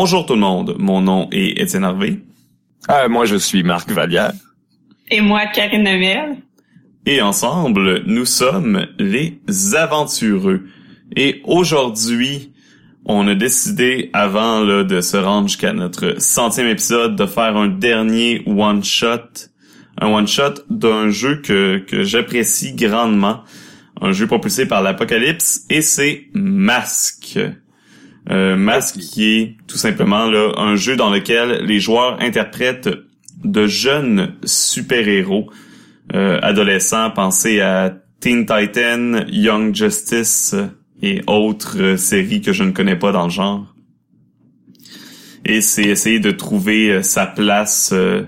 Bonjour tout le monde, mon nom est Étienne Harvey. Euh, moi, je suis Marc Vallière. Et moi, Karine. Et ensemble, nous sommes les aventureux. Et aujourd'hui, on a décidé, avant là, de se rendre jusqu'à notre centième épisode, de faire un dernier one-shot. Un one-shot d'un jeu que, que j'apprécie grandement. Un jeu propulsé par l'Apocalypse, et c'est Mask. Euh, Mask qui est tout simplement là, un jeu dans lequel les joueurs interprètent de jeunes super-héros euh, adolescents. Pensez à Teen Titan, Young Justice et autres euh, séries que je ne connais pas dans le genre. Et c'est essayer de trouver euh, sa place euh,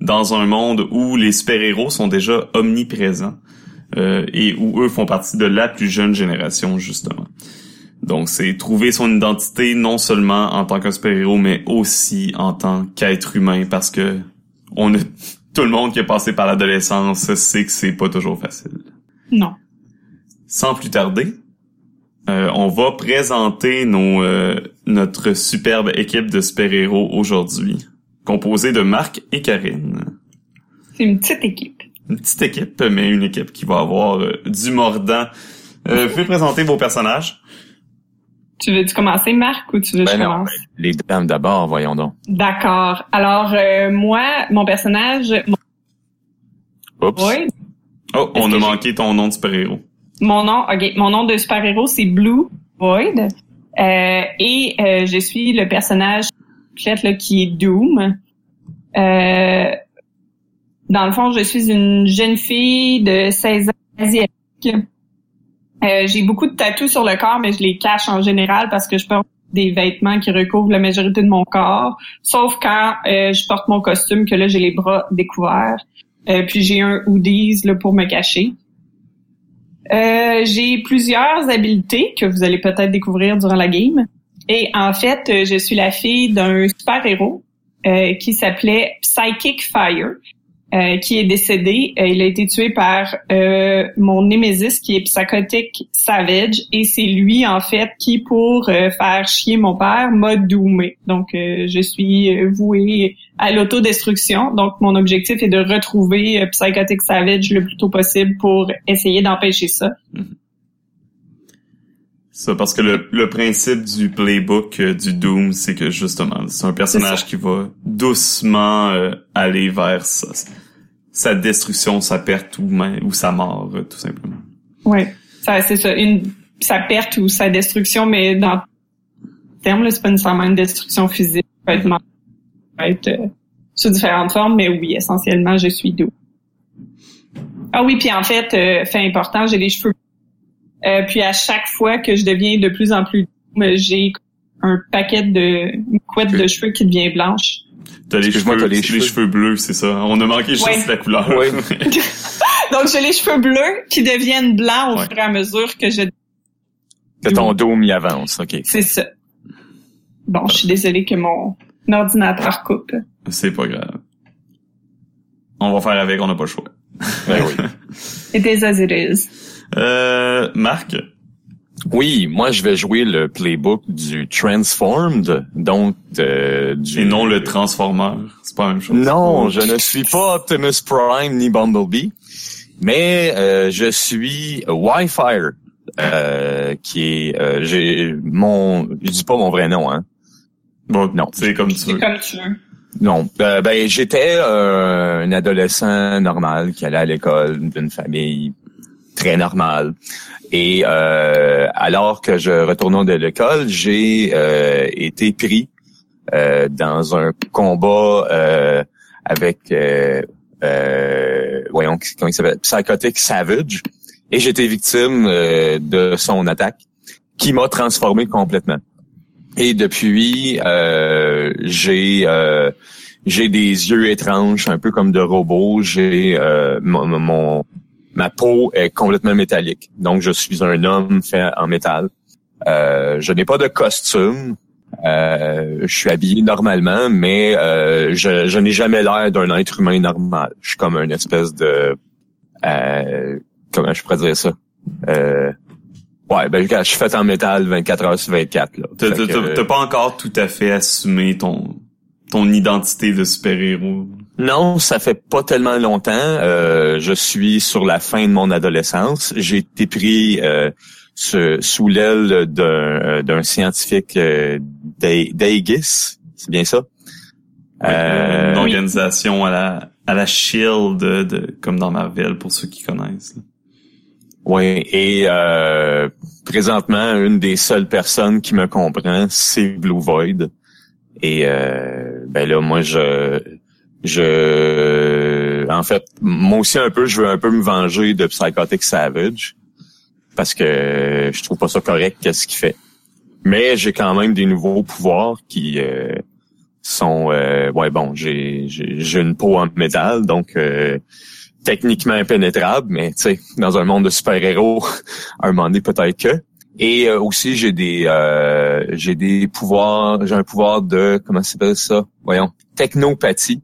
dans un monde où les super-héros sont déjà omniprésents et où eux font partie de la plus jeune génération, justement. Donc, c'est trouver son identité non seulement en tant qu'un super-héros, mais aussi en tant qu'être humain, parce que on a tout le monde qui est passé par l'adolescence sait que c'est pas toujours facile. Non. Sans plus tarder, euh, on va présenter nos, euh, notre superbe équipe de super-héros aujourd'hui, composée de Marc et Karine. C'est une petite équipe. Une petite équipe, mais une équipe qui va avoir euh, du mordant. Euh, vous pouvez présenter vos personnages. Tu veux-tu commencer, Marc, ou tu veux que Ben je non, commence? ben, les dames d'abord, voyons donc. D'accord. Alors, euh, moi, mon personnage, mon, Oups. oui, Oh, on a que manqué ton nom de super-héros. mon nom, ok, mon nom de super-héros, c'est Blue Void. Euh, et euh, je suis le personnage là, qui est Doom. Euh, dans le fond, je suis une jeune fille de 16 ans asiatique. Euh, j'ai beaucoup de tatous sur le corps, mais je les cache en général parce que je porte des vêtements qui recouvrent la majorité de mon corps, sauf quand euh, je porte mon costume que là j'ai les bras découverts. Euh, puis j'ai un hoodies là, pour me cacher. J'ai plusieurs habiletés que vous allez peut-être découvrir durant la game. Et en fait, je suis la fille d'un super-héros qui s'appelait Psychic Fire, euh, qui est décédé. Euh, il a été tué par euh, mon némésis qui est Psychotic Savage. Et c'est lui, en fait, qui, pour euh, faire chier mon père, m'a doomé. Donc, euh, je suis euh, vouée à l'autodestruction. Donc, mon objectif est de retrouver Psychotic Savage le plus tôt possible pour essayer d'empêcher ça. Ça, parce que le, le principe du playbook euh, du Doom, c'est que justement, c'est un personnage qui va doucement euh, aller vers sa, sa destruction, sa perte ou, même- ou sa mort, euh, tout simplement. Oui, ça c'est ça, une sa perte ou sa destruction, mais dans le terme c'est pas nécessairement une destruction physique, ça peut être, ça peut être euh, sous différentes formes, mais oui, essentiellement, je suis doux. Ah oui, puis en fait, euh, fait important, j'ai les cheveux. Euh, puis à chaque fois que je deviens de plus en plus doux, j'ai un paquet de une couette de cheveux qui devient blanche. T'as les cheveux, t'as les les cheveux. cheveux bleus, c'est ça. On a manqué juste Ouais. la couleur. Ouais. Donc j'ai les cheveux bleus qui deviennent blancs au Ouais. fur et à mesure que je Que ton dôme y avance, ok. C'est ça. Bon, je suis désolée que mon ordinateur coupe. c'est pas grave. On va faire avec, on n'a pas le choix. Ben oui. It is as it is. Euh, Marc, Oui, moi je vais jouer le playbook du Transformed, donc euh, du... et non le Transformer. C'est pas la même chose. Non, je ne suis pas Optimus Prime ni Bumblebee, mais euh, je suis Wi-Fi, euh, qui est... euh, j'ai mon... Je dis pas mon vrai nom, hein. Bon, Non. c'est comme tu veux. comme tu veux. Non, euh, ben j'étais euh, un adolescent normal qui allait à l'école d'une famille très normale. Et euh, alors que je retournais de l'école, j'ai euh, été pris euh, dans un combat euh, avec euh, euh, voyons comment il s'appelle Psychotic Savage et j'étais victime de son attaque qui m'a transformé complètement. Et depuis, j'ai j'ai des yeux étranges, un peu comme de robots. J'ai mon, mon- ma peau est complètement métallique, donc je suis un homme fait en métal. Euh, je n'ai pas de costume. Euh, je suis habillé normalement, mais euh, je, je n'ai jamais l'air d'un être humain normal. Je suis comme une espèce de euh, comment je pourrais dire ça? Euh, Ouais, ben je suis fait en métal 24 heures sur 24. Là. T'as, Fait t'as- que, t'as- t'as pas encore tout à fait assumé ton ton identité de super-héros. Non, ça fait pas tellement longtemps. Euh, je suis sur la fin de mon adolescence. J'ai été pris euh, ce- sous l'aile d'un, euh, scientifique euh, d'A- d'Aegis. C'est bien ça? Euh, Une organisation à la à la Shield de, de- comme dans Marvel pour ceux qui connaissent. là. Oui, et euh, présentement, une des seules personnes qui me comprend, c'est Blue Void. Et euh, ben là, moi, je, je, en fait, moi aussi un peu, je veux un peu me venger de Psychotic Savage parce que je trouve pas ça correct qu'est-ce qu'il fait. Mais j'ai quand même des nouveaux pouvoirs qui euh, sont, euh, ouais, bon, j'ai, j'ai, une peau en métal, donc. euh, techniquement impénétrable, mais tu sais, dans un monde de super-héros, à un moment donné peut-être que. Et euh, aussi j'ai des euh, j'ai des pouvoirs, j'ai un pouvoir de comment s'appelle ça? Voyons, technopathie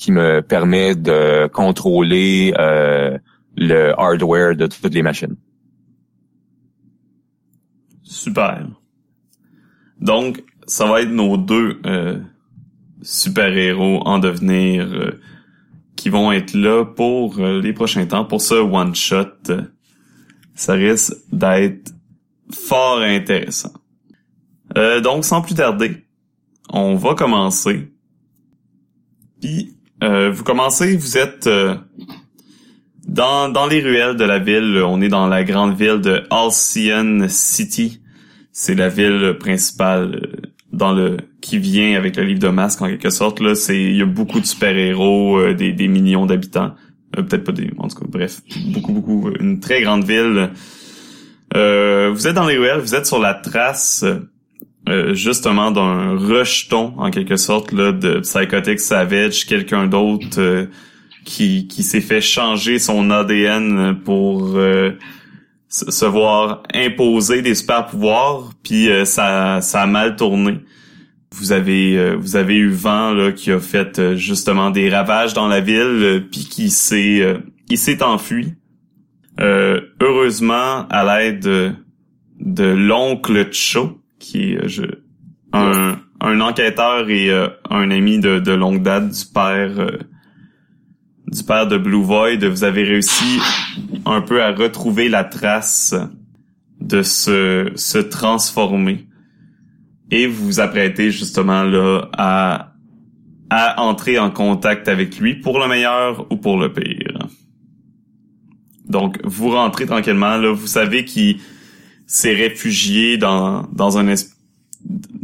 qui me permet de contrôler euh, le hardware de toutes les machines. Super. Donc, ça va être nos deux euh, super-héros en devenir euh, qui vont être là pour euh, les prochains temps. Pour ce one-shot, euh, ça risque d'être fort intéressant. Euh, donc, sans plus tarder, on va commencer. Puis, euh, vous commencez, vous êtes euh, dans, dans les ruelles de la ville. On est dans la grande ville de Halcyon City. C'est la ville principale euh, dans le qui vient avec le livre de masque en quelque sorte. Là, c'est il y a beaucoup de super-héros, euh, des, des millions d'habitants. Euh, Peut-être pas des. En tout cas, bref, beaucoup, beaucoup. Une très grande ville. Vous êtes dans les ruelles, vous êtes sur la trace euh, justement d'un rejeton en quelque sorte là de Psychotic Savage, quelqu'un d'autre euh, qui, qui s'est fait changer son ADN pour euh, se voir imposer des super pouvoirs, puis euh, ça, ça a mal tourné. Vous avez vous avez eu vent là qui a fait justement des ravages dans la ville, puis qui s'est il s'est enfui. Heureusement, à l'aide de, de l'oncle Cho, qui est euh, je, un, un enquêteur et euh, un ami de, de longue date du père euh, du père de Blue Void, vous avez réussi un peu à retrouver la trace de se, se transformer. Et vous vous apprêtez justement là à, à entrer en contact avec lui pour le meilleur ou pour le pire. Donc, vous rentrez tranquillement, là, vous savez qu'il s'est réfugié dans, dans un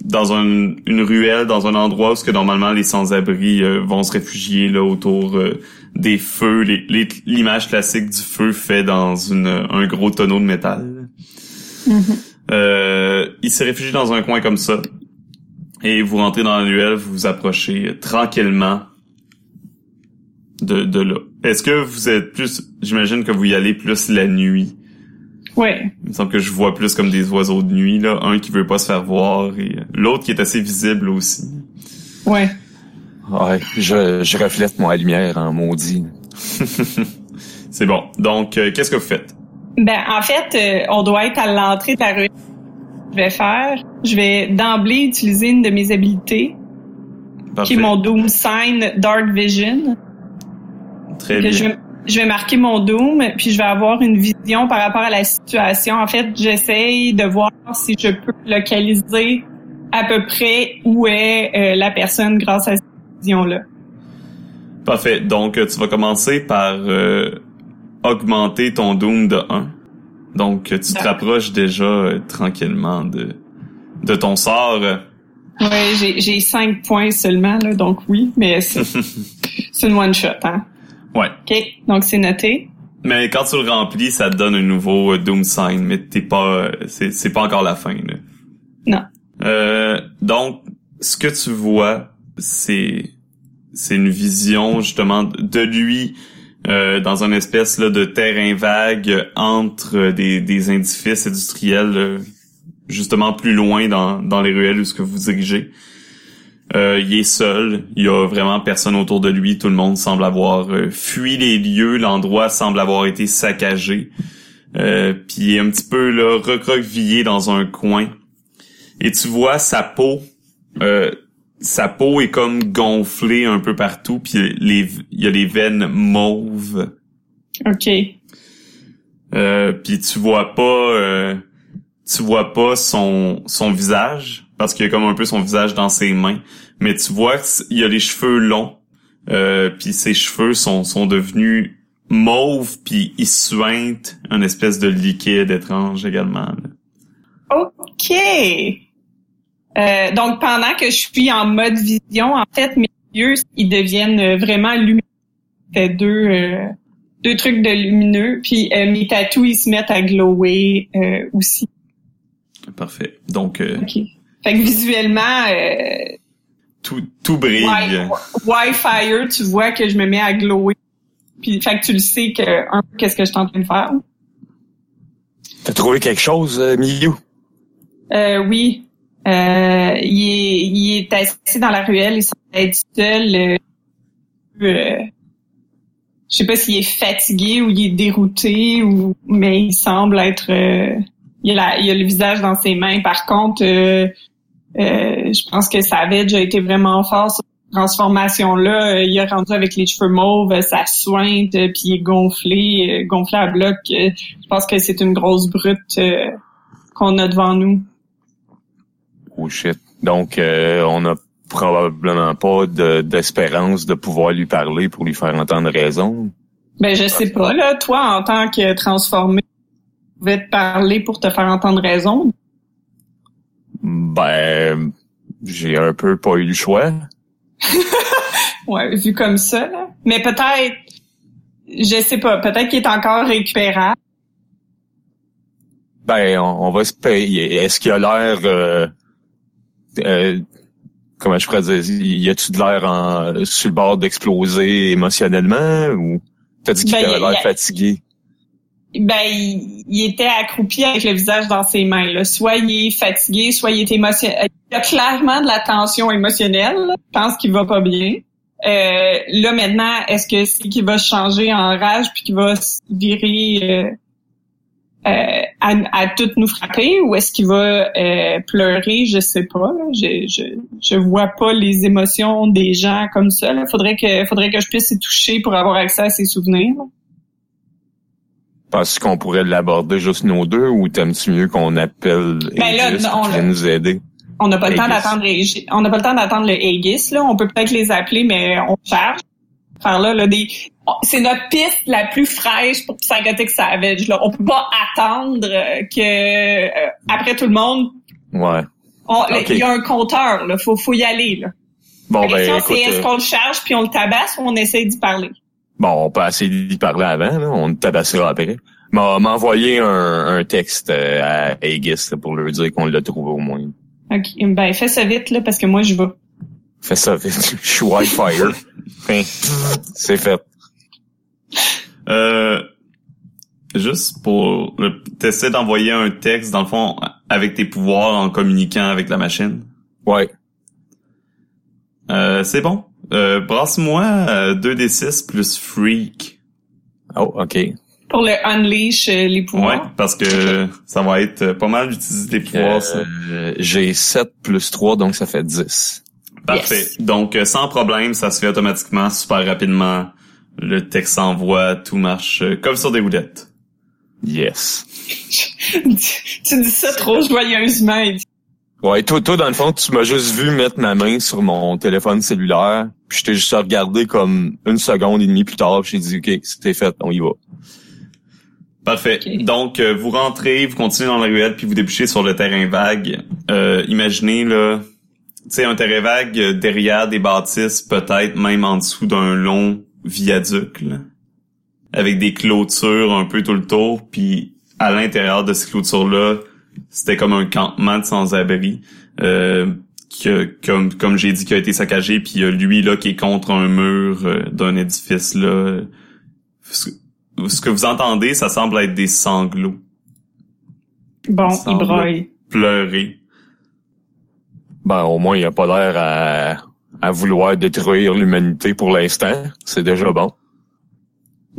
dans un- une ruelle, dans un endroit où ce que normalement les sans-abri euh, vont se réfugier là autour euh, des feux, l'image classique du feu fait dans une, un gros tonneau de métal. Euh, il s'est réfugié dans un coin comme ça. Et vous rentrez dans la ruelle, vous vous approchez tranquillement de, de là. Est-ce que vous êtes plus, j'imagine que vous y allez plus la nuit? Ouais. Il me semble que je vois plus comme des oiseaux de nuit, là. Un qui veut pas se faire voir et l'autre qui est assez visible aussi. Ouais. Ouais, je, je reflète moi la lumière en maudit. C'est bon. Donc, euh, qu'est-ce que vous faites? Ben, en fait, euh, on doit être à l'entrée de la rue. Je vais faire, je vais d'emblée utiliser une de mes habilités, qui Parfait. est mon Doom Sign Dark Vision. Très Que bien. je, vais, je vais marquer mon Doom, puis je vais avoir une vision par rapport à la situation. En fait, j'essaye de voir si je peux localiser à peu près où est euh, la personne grâce à cette vision-là. Parfait. Donc, euh, tu vas commencer par euh, augmenter ton Doom de 1. Donc, tu te rapproches déjà euh, tranquillement de, de ton sort. Ouais, j'ai j'ai cinq points seulement, là, donc oui, mais c'est c'est une one-shot, hein. Ouais. OK, donc c'est noté. Mais quand tu le remplis, ça te donne un nouveau euh, Doom Sign, mais t'es pas, euh, c'est, c'est pas encore la fin, là. Non. Euh, donc, ce que tu vois, c'est, c'est une vision, justement, de lui, euh, dans une espèce, là, de terrain vague entre des, des industriels, euh, justement plus loin dans, dans les ruelles où ce que vous dirigez. Euh, il est seul, il y a vraiment personne autour de lui, tout le monde semble avoir euh, fui les lieux, l'endroit semble avoir été saccagé. Euh, puis il est un petit peu là recroquevillé dans un coin. Et tu vois sa peau, euh, sa peau est comme gonflée un peu partout, puis les il y a les veines mauves. OK. Euh, puis tu vois pas euh, tu vois pas son son visage parce qu'il y a comme un peu son visage dans ses mains, mais tu vois qu'il a les cheveux longs. Euh, puis ses cheveux sont sont devenus mauve puis il suinte un espèce de liquide étrange également. OK. Euh, donc pendant que je suis en mode vision, en fait mes yeux ils deviennent vraiment lumineux. C'est deux euh, deux trucs de lumineux puis euh, mes tatous ils se mettent à glower euh, aussi. Parfait. Donc euh, OK. Fait que visuellement euh, tout tout brille. Wi- Wi-Fi, tu vois que je me mets à glower. Puis fait que tu le sais que un peu qu'est-ce que je suis en train de faire. T'as trouvé quelque chose, euh, Miyu? Euh, oui. Euh, il, est, il est assis dans la ruelle, il semble être seul. Euh, euh, je sais pas s'il est fatigué ou il est dérouté, ou mais il semble être. euh, il, a la- il a le visage dans ses mains. Par contre, euh, je pense que Savage a été vraiment fort sur cette transformation-là. Euh, Il a rendu avec les cheveux mauves, euh, sa sointe, euh, puis il est gonflé, euh, gonflé à bloc. Euh, Je pense que c'est une grosse brute euh, qu'on a devant nous. Oh shit. Donc, euh, on n'a probablement pas de- d'espérance de, pouvoir lui parler pour lui faire entendre raison. Ben, je sais pas, là. Toi, en tant que transformé, tu pouvais te parler pour te faire entendre raison. Ben, j'ai un peu pas eu le choix. Ouais, vu comme ça, là. Mais peut-être, je sais pas, peut-être qu'il est encore récupérable. Ben, on, on va se payer. Est-ce qu'il a l'air... Euh, euh, comment je pourrais dire? Y a-tu de l'air en, sur le bord d'exploser émotionnellement? Ou t'as dit qu'il Ben, avait l'air fatigué? Ben, il, il était accroupi avec le visage dans ses mains, là. Soit il est fatigué, soit il est émotionnel. Il y a clairement de la tension émotionnelle, là. Je pense qu'il va pas bien. Euh, là, maintenant, est-ce que c'est qu'il va changer en rage puis qu'il va virer euh, euh, à, à toutes nous frapper ou est-ce qu'il va euh, pleurer? Je sais pas. Là. Je, je, je vois pas les émotions des gens comme ça. Là. Faudrait que faudrait que je puisse y toucher pour avoir accès à ses souvenirs. là. Penses-tu qu'on pourrait l'aborder juste nos deux ou t'aimes-tu mieux qu'on appelle Ben là, non, nous aider? On n'a pas le temps d'attendre on n'a pas le temps d'attendre le Aegis là. On peut peut-être les appeler, mais on charge. Faire là, là des, c'est notre piste la plus fraîche pour Psychotic Savage. Là, on peut pas attendre euh, que euh, après tout le monde, Ouais. il y a un compteur. Là, faut faut y aller. Là. Bon, La ben, question écoute, c'est est-ce euh, qu'on le charge puis on le tabasse ou on essaie d'y parler? Bon, on peut essayer d'y parler avant, là. On tabassera après. M'a m'a envoyé un, un texte euh, à Aegis là, pour leur dire qu'on l'a trouvé au moins. Ok, ben fais ça vite là parce que moi je vais. Fais ça vite. Je suis Wi-Fire. Fin. C'est fait. Euh, juste pour le- t'essaies d'envoyer un texte dans le fond avec tes pouvoirs en communiquant avec la machine? Ouais. Euh, c'est bon? Euh, brasse-moi euh, 2d6 plus freak. Oh, OK. Pour le unleash euh, les Ouais, pouvoirs. parce que ça va être euh, pas mal d'utiliser tes pouvoirs, ça. Euh, J'ai 7 plus 3, donc ça fait 10. Parfait. yes. Donc, euh, sans problème, ça se fait automatiquement, super rapidement. Le texte s'envoie, tout marche euh, comme sur des roulettes. Yes. tu dis ça trop joyeusement. Ouais, toi, toi, dans le fond, tu m'as juste vu mettre ma main sur mon téléphone cellulaire, puis je t'ai juste regardé comme une seconde et demie plus tard, puis j'ai dit, OK, c'était fait, on y va. Parfait. Donc, euh, vous rentrez, vous continuez dans la ruelle, puis vous débouchez sur le terrain vague. Euh, imaginez, là, tu sais, un terrain vague euh, derrière des bâtisses, peut-être même en dessous d'un long viaduc, là, avec des clôtures un peu tout le tour, puis à l'intérieur de ces clôtures-là, c'était comme un campement de sans-abri. Euh, que, comme comme j'ai dit, qui a été saccagé, puis il y a lui là qui est contre un mur euh, d'un édifice là. Ce- ce que vous entendez, ça semble être des sanglots. Bon, Il broye. Pleurer. Ben, au moins, il a pas l'air à, à vouloir détruire l'humanité pour l'instant. C'est déjà bon.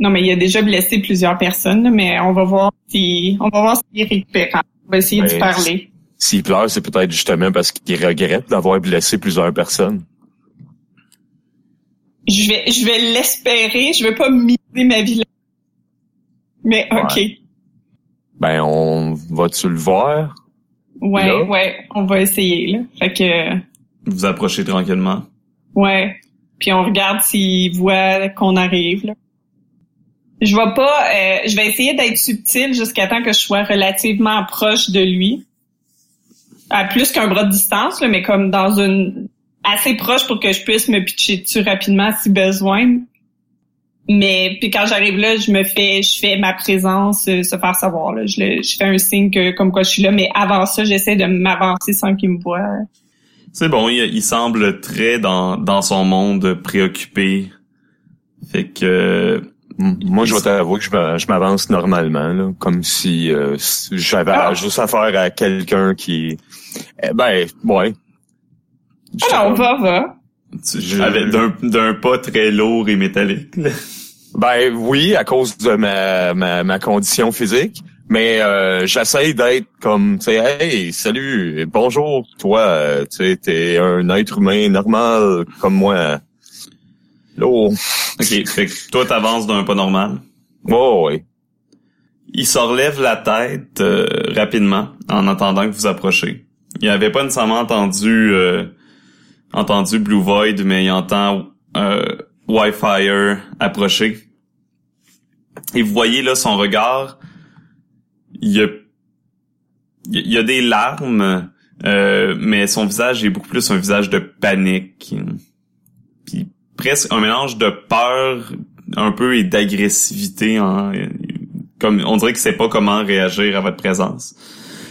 Non, mais il a déjà blessé plusieurs personnes, mais on va voir si on va voir s'il est récupérant. On va essayer de Ouais, parler. S'il pleure, c'est peut-être justement parce qu'il regrette d'avoir blessé plusieurs personnes. Je vais je vais l'espérer, je vais pas miser ma vie là. Mais OK. Ben, on va-tu le voir? Ouais, Là? ouais, on va essayer là. Fait que Vous approchez tranquillement. ouais. Puis on regarde s'il voit qu'on arrive là. Je vais pas euh, je vais essayer d'être subtil jusqu'à temps que je sois relativement proche de lui. À plus qu'un bras de distance là, mais comme dans une assez proche pour que je puisse me pitcher dessus rapidement si besoin. Mais puis quand j'arrive là, je me fais je fais ma présence euh, se faire savoir là. Je, le- je fais un signe que, comme quoi je suis là, mais avant ça, j'essaie de m'avancer sans qu'il me voie. C'est bon, il, il semble très dans, dans son monde préoccupé. Fait que Moi, je vais t'avouer que je m'a- je m'avance normalement, là, comme si, euh, j'avais Ah. juste affaire à quelqu'un qui... Eh ben, ouais. Alors, va, va. Je- avec d'un pas très lourd et métallique. là. Ben oui, à cause de ma, ma, ma condition physique. Mais euh, j'essaye d'être comme, tu sais, hey, salut, bonjour, toi, euh, tu sais, t'es un être humain normal comme moi. Ok, fait que toi t'avances d'un pas normal. oh, ouais. Il se relève la tête euh, rapidement en attendant que vous approchez. Il avait pas nécessairement entendu euh, entendu Blue Void, mais il entend euh, Wi-Fi approcher. Et vous voyez là son regard. Il y a il y a des larmes, euh, mais son visage est beaucoup plus un visage de panique. Presque un mélange de peur un peu et d'agressivité en comme on dirait qu'il sait pas comment réagir à votre présence.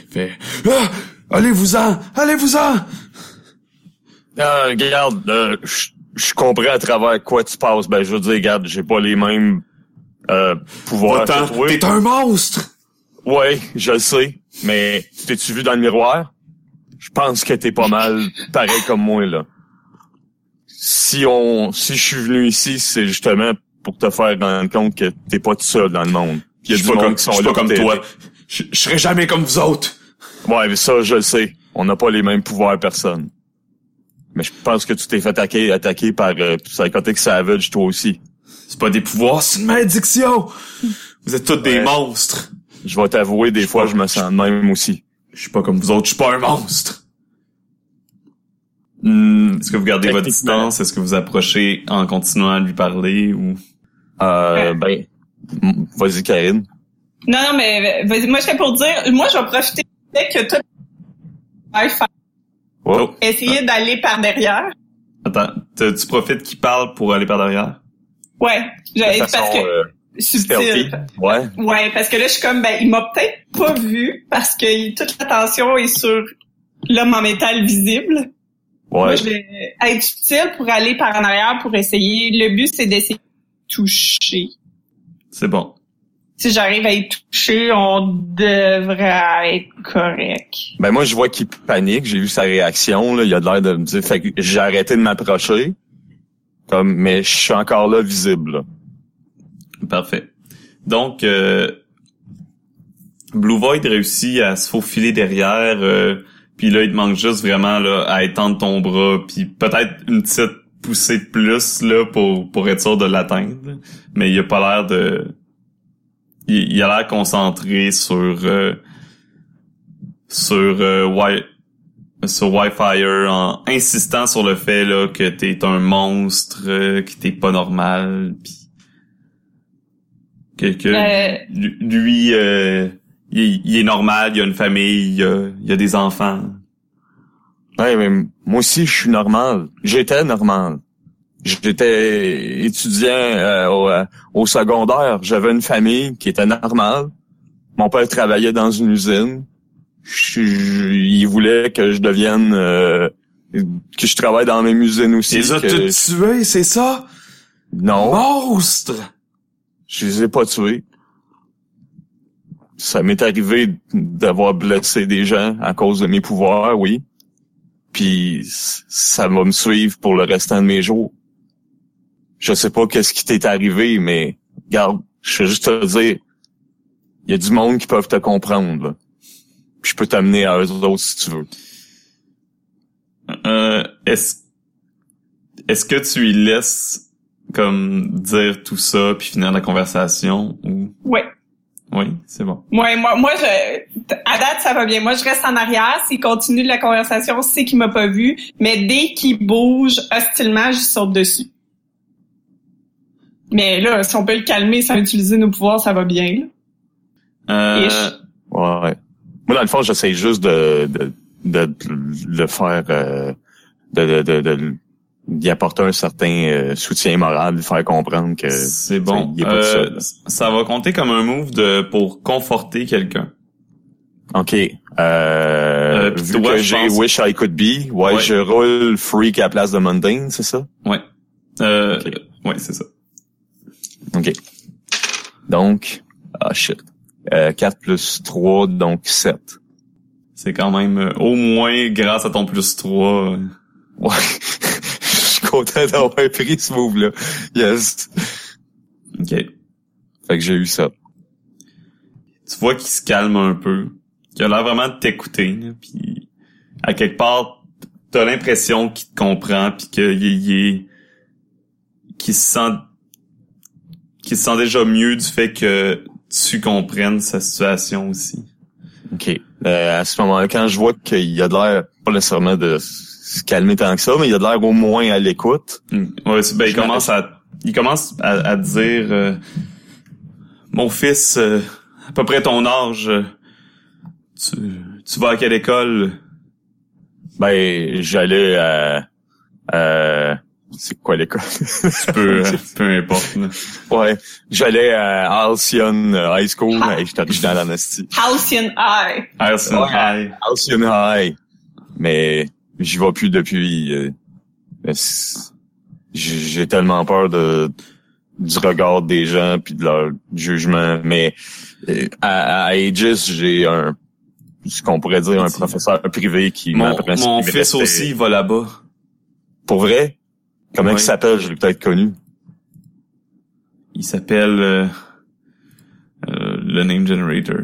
Fait ah, allez-vous-en, allez-vous-en. Euh, regarde, euh, je je comprends à travers quoi tu passes. Ben, je veux dire, regarde, j'ai pas les mêmes euh, pouvoirs. T'es un monstre. Ouais, je le sais. Mais t'es-tu vu dans le miroir? Je pense que t'es pas mal pareil comme moi, là. Si on, si je suis venu ici, c'est justement pour te faire rendre compte que t'es pas tout seul dans le monde. Il y a du monde comme, qui je sont là pas comme toi. Je, je serai jamais comme vous autres. Ouais, mais ça, je le sais. On n'a pas les mêmes pouvoirs, personne. Mais je pense que tu t'es fait attaquer, attaquer par euh, Psychotic Savage, toi aussi. C'est pas des pouvoirs, c'est une malédiction. Vous êtes tous des monstres. Je vais t'avouer, des fois, je me sens de même aussi. Je suis pas comme vous autres, je suis pas un monstre. Hmm, Est-ce que vous gardez votre distance? Est-ce que vous approchez en continuant à lui parler ou... euh, ben, hmm, vas-y, Karine. Non, non, mais vas-y, moi, j'étais pour dire, moi, je vais profiter du fait que toi, Oh. essayer d'aller par derrière. Attends, te- tu profites qu'il parle pour aller par derrière? Ouais, De façon, parce que euh, subtil. Ouais. Ouais, parce que là, je suis comme, ben, il m'a peut-être pas vu parce que toute l'attention est sur l'homme en métal visible. Moi, Ouais. je vais être subtil pour aller par en arrière pour essayer. Le but, c'est d'essayer de toucher. C'est bon. Si j'arrive à y toucher, on devrait être correct. Ben moi je vois qu'il panique, j'ai vu sa réaction, là, il a l'air de me dire fait que j'ai arrêté de m'approcher. Comme mais je suis encore là visible. là. Parfait. Donc, euh, Blue Void réussit à se faufiler derrière, euh, puis là, il te manque juste vraiment là, à étendre ton bras, puis peut-être une petite poussée de plus là pour pour être sûr de l'atteindre. Mais il a pas l'air de... Il, il a l'air concentré sur... euh, sur euh, Wi- sur Wi-Fi en insistant sur le fait là que t'es un monstre, euh, que t'es pas normal, puis que, que Euh, lui- lui, euh, il, il est normal, il a une famille, il a, il a des enfants. Ouais, mais moi aussi je suis normal. J'étais normal. J'étais étudiant euh, au, euh, au secondaire, j'avais une famille qui était normale. Mon père travaillait dans une usine. Je- je- il voulait que je devienne euh, que je travaille dans la même usine aussi. Les a que- tous tués, c'est ça? Non. Monstre! Je les ai pas tués. Ça m'est arrivé d'avoir blessé des gens à cause de mes pouvoirs, oui. Puis ça va me suivre pour le restant de mes jours. Je sais pas qu'est-ce qui t'est arrivé, mais Regarde, je vais juste te dire, il y a du monde qui peuvent te comprendre. là. Puis je peux t'amener à eux autres si tu veux. Euh, est-ce est-ce que tu lui laisses comme dire tout ça puis finir la conversation ou? Ouais. Oui c'est bon Ouais, moi, moi, je, à date, ça va bien. Moi, je reste en arrière. S'il continue la conversation, c'est qu'il m'a pas vu. Mais dès qu'il bouge hostilement, je saute dessus. Mais là, si on peut le calmer sans utiliser nos pouvoirs, ça va bien. là. euh. Ouais. Moi, dans le fond, j'essaie juste de, de, de, le faire, euh, de, de, de, de- d'y apporter un certain euh, soutien moral, de faire comprendre que c'est bon il est pas tout seul, Euh, là. ça va compter comme un move de pour conforter quelqu'un OK. Euh, Euh, vu toi, que j'ai pense- Wish I Could Be, ouais, Ouais. je roule Freak à la place de Mundane, c'est ça? ouais euh, ouais c'est ça OK. Donc, ah shit. Euh, 4 plus 3, donc 7. c'est quand même euh, au moins grâce à ton plus 3 euh, Ouais. Content d'avoir pris ce move-là. Yes. ok Fait que j'ai eu ça. tu vois qu'il se calme un peu qu'il a l'air vraiment de t'écouter puis à quelque part t'as l'impression qu'il te comprend puis qu'il est- il est qu'il se sent qu'il se sent déjà mieux du fait que tu comprennes sa situation aussi OK. Euh, à ce moment-là, quand je vois qu'il a de l'air, pas nécessairement de se calmer tant que ça, mais il a de l'air au moins à l'écoute. Mm. Ouais, ben, il commence à, il commence à, à dire, euh, mon fils, euh, à peu près ton âge, euh, tu, tu vas à quelle école? Ben, j'allais à... à- c'est quoi l'école? Tu peux, euh, peu importe. là. ouais. J'allais à Alcyon High School. Ah. Hey, J'étais original en esti. Halcyon. Harrison Ouais. High. Alcyon High. Mais j'y vais plus depuis. euh, J'ai tellement peur de du regard des gens puis de leur jugement. Mais euh, à, à Aegis, j'ai un ce qu'on pourrait dire un professeur privé qui Mon, mon fils aussi, il va là-bas. Pour vrai? Comment Oui. il s'appelle? Je l'ai peut-être connu. Il s'appelle, euh, euh, le Name Generator.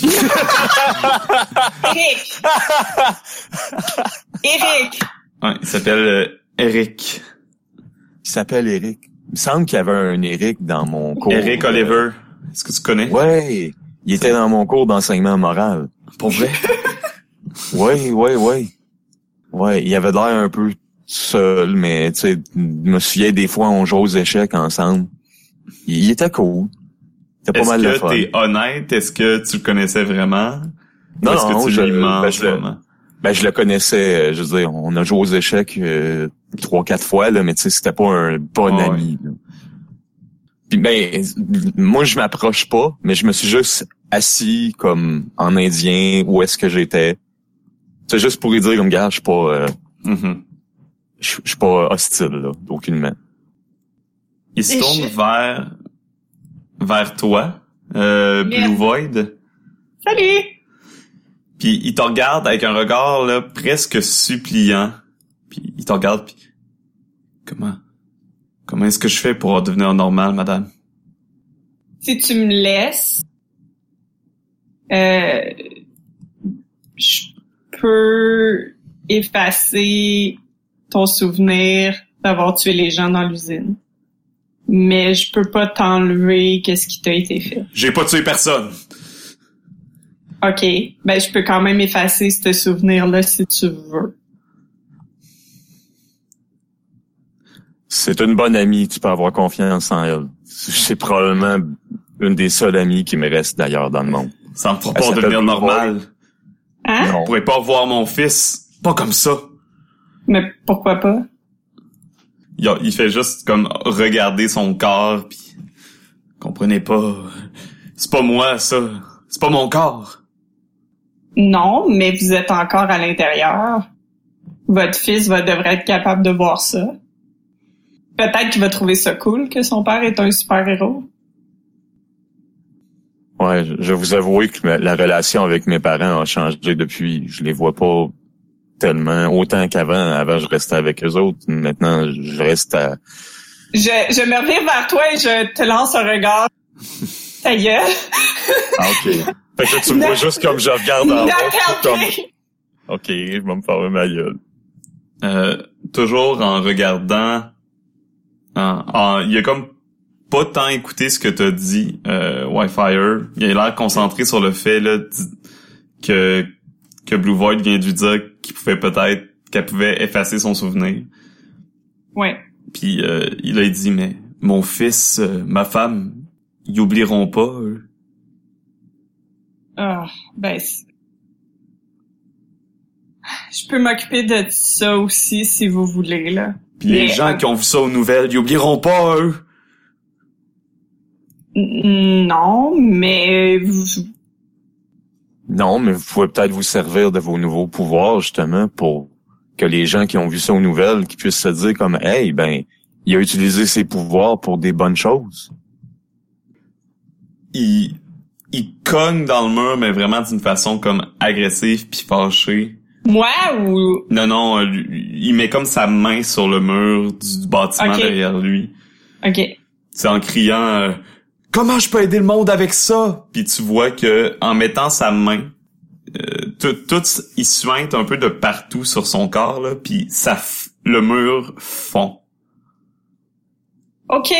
Eric. Eric. Ouais, il s'appelle euh, Eric. Il s'appelle Eric. Il me semble qu'il y avait un Eric dans mon cours. Eric Oliver. Est-ce que tu connais? Ouais. Il était dans mon cours d'enseignement moral. Pour vrai? Ouais, ouais, ouais. Ouais, il avait l'air un peu seul, mais tu sais, je me souviens des fois on jouait aux échecs ensemble. Il, il était cool. C'était pas Est-ce mal de que fun. t'es honnête? Est-ce que tu le connaissais vraiment? Non, Ou est-ce non, que tu je- lui mens ben, je le- vraiment? Ben je le connaissais, euh, je veux dire, on a joué aux échecs euh, trois, quatre fois, là, mais tu sais, c'était pas un bon ami. là. Puis ben, moi je m'approche pas, mais je me suis juste assis comme en indien où est-ce que j'étais. C'est juste pour lui dire comme gars, je suis pas euh, Mhm. je je suis pas hostile là, aucunement. Il se Et tourne je- vers vers toi, euh, Blue. Void, Salut. Puis il te regarde avec un regard là presque suppliant. Puis il te regarde puis comment comment est-ce que je fais pour devenir normal, madame? Si tu me laisses, euh, je peux effacer ton souvenir d'avoir tué les gens dans l'usine. Mais je peux pas t'enlever qu'est-ce qui t'a été fait. J'ai pas tué personne. OK. Ben, je peux quand même effacer ce souvenir-là si tu veux. C'est une bonne amie, tu peux avoir confiance en elle. C'est probablement une des seules amies qui me reste d'ailleurs dans le monde. Ça me fera pas devenir normal. Hein? Je Non. pourrais pas voir mon fils. Pas comme ça. Mais pourquoi pas? Il fait juste comme regarder son corps puis comprenez pas. C'est pas moi ça. C'est pas mon corps. Non, mais vous êtes encore à l'intérieur. Votre fils va devrait être capable de voir ça. Peut-être qu'il va trouver ça cool que son père est un super-héros. Ouais, je- vous avouer que la relation avec mes parents a changé depuis. Je les vois pas tellement autant qu'avant. Avant, je restais avec eux autres. Maintenant, je reste à je, je me reviens vers toi et je te lance un regard. Ta gueule. Ah, OK. Fait que tu me vois juste comme je regarde en haut, comme... OK, je vais me faire ma gueule. Euh, toujours en regardant... en- en- il a comme pas tant écouté ce que t'as dit, euh, Wi-Fire. Il a l'air concentré sur le fait là, que, que Blue Void vient de lui dire qu'il pouvait peut-être qu'elle pouvait effacer son souvenir. Ouais. Puis euh, il a dit mais mon fils, euh, ma femme, ils oublieront pas. eux. Ah, ben, je peux m'occuper de ça aussi si vous voulez là. Puis les Mais, gens euh, qui ont vu ça aux nouvelles, ils oublieront pas eux. Non, mais vous- Non, mais vous pouvez peut-être vous servir de vos nouveaux pouvoirs, justement, pour que les gens qui ont vu ça aux nouvelles, qui puissent se dire comme, hey, ben, il a utilisé ses pouvoirs pour des bonnes choses. Il il cogne dans le mur mais vraiment d'une façon comme agressive puis fâchée. moi ou? Non non, euh, il met comme sa main sur le mur du bâtiment derrière lui. ok. C'est en criant euh, Comment je peux aider le monde avec ça Puis tu vois que en mettant sa main euh, tout, tout il suinte un peu de partout sur son corps là, puis ça le mur fond. Ok.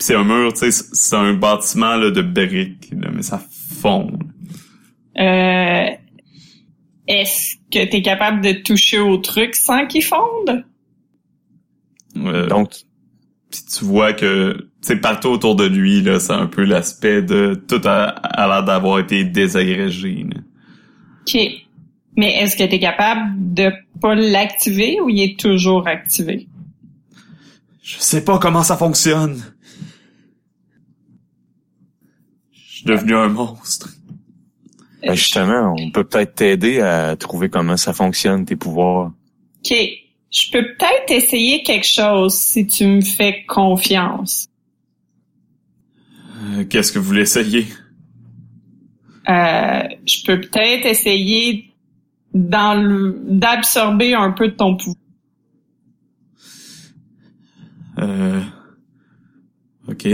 C'est un mur, tu sais, c'est- c'est un bâtiment là, de briques, là, mais ça fond. Euh, Est-ce que t'es capable de toucher au truc sans qu'il fonde? Euh, Donc, Puis tu vois que, tu sais, partout autour de lui, là, c'est un peu l'aspect de tout a, a l'air d'avoir été désagrégé. là. Ok. Mais est-ce que t'es capable de pas l'activer ou il est toujours activé? Je sais pas comment ça fonctionne. Je suis devenu un monstre. ben, justement, on peut peut-être t'aider à trouver comment ça fonctionne, tes pouvoirs. Ok. Je peux peut-être essayer quelque chose si tu me fais confiance. Euh, Qu'est-ce que vous voulez essayer? Euh, je peux peut-être essayer d'absorber un peu de ton pouvoir. Euh... Ok.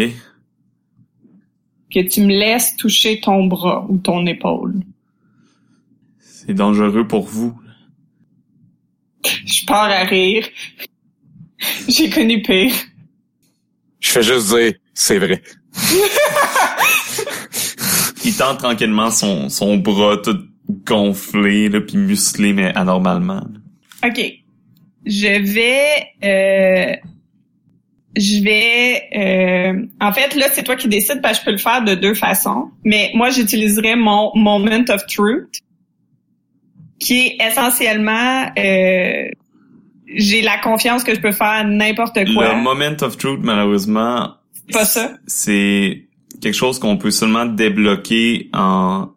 Que tu me laisses toucher ton bras ou ton épaule. C'est dangereux pour vous. Je pars à rire. J'ai connu pire. Je fais juste dire, c'est vrai. Il tend tranquillement son, son bras tout gonflé, là, puis musclé, mais anormalement. OK. Je vais... Euh, je vais... euh, en fait, là, c'est toi qui décides parce que je peux le faire de deux façons. Mais moi, j'utiliserai mon Moment of Truth, qui est essentiellement... euh, j'ai la confiance que je peux faire n'importe quoi. Le moment of truth, malheureusement, Pas ça. c'est quelque chose qu'on peut seulement débloquer en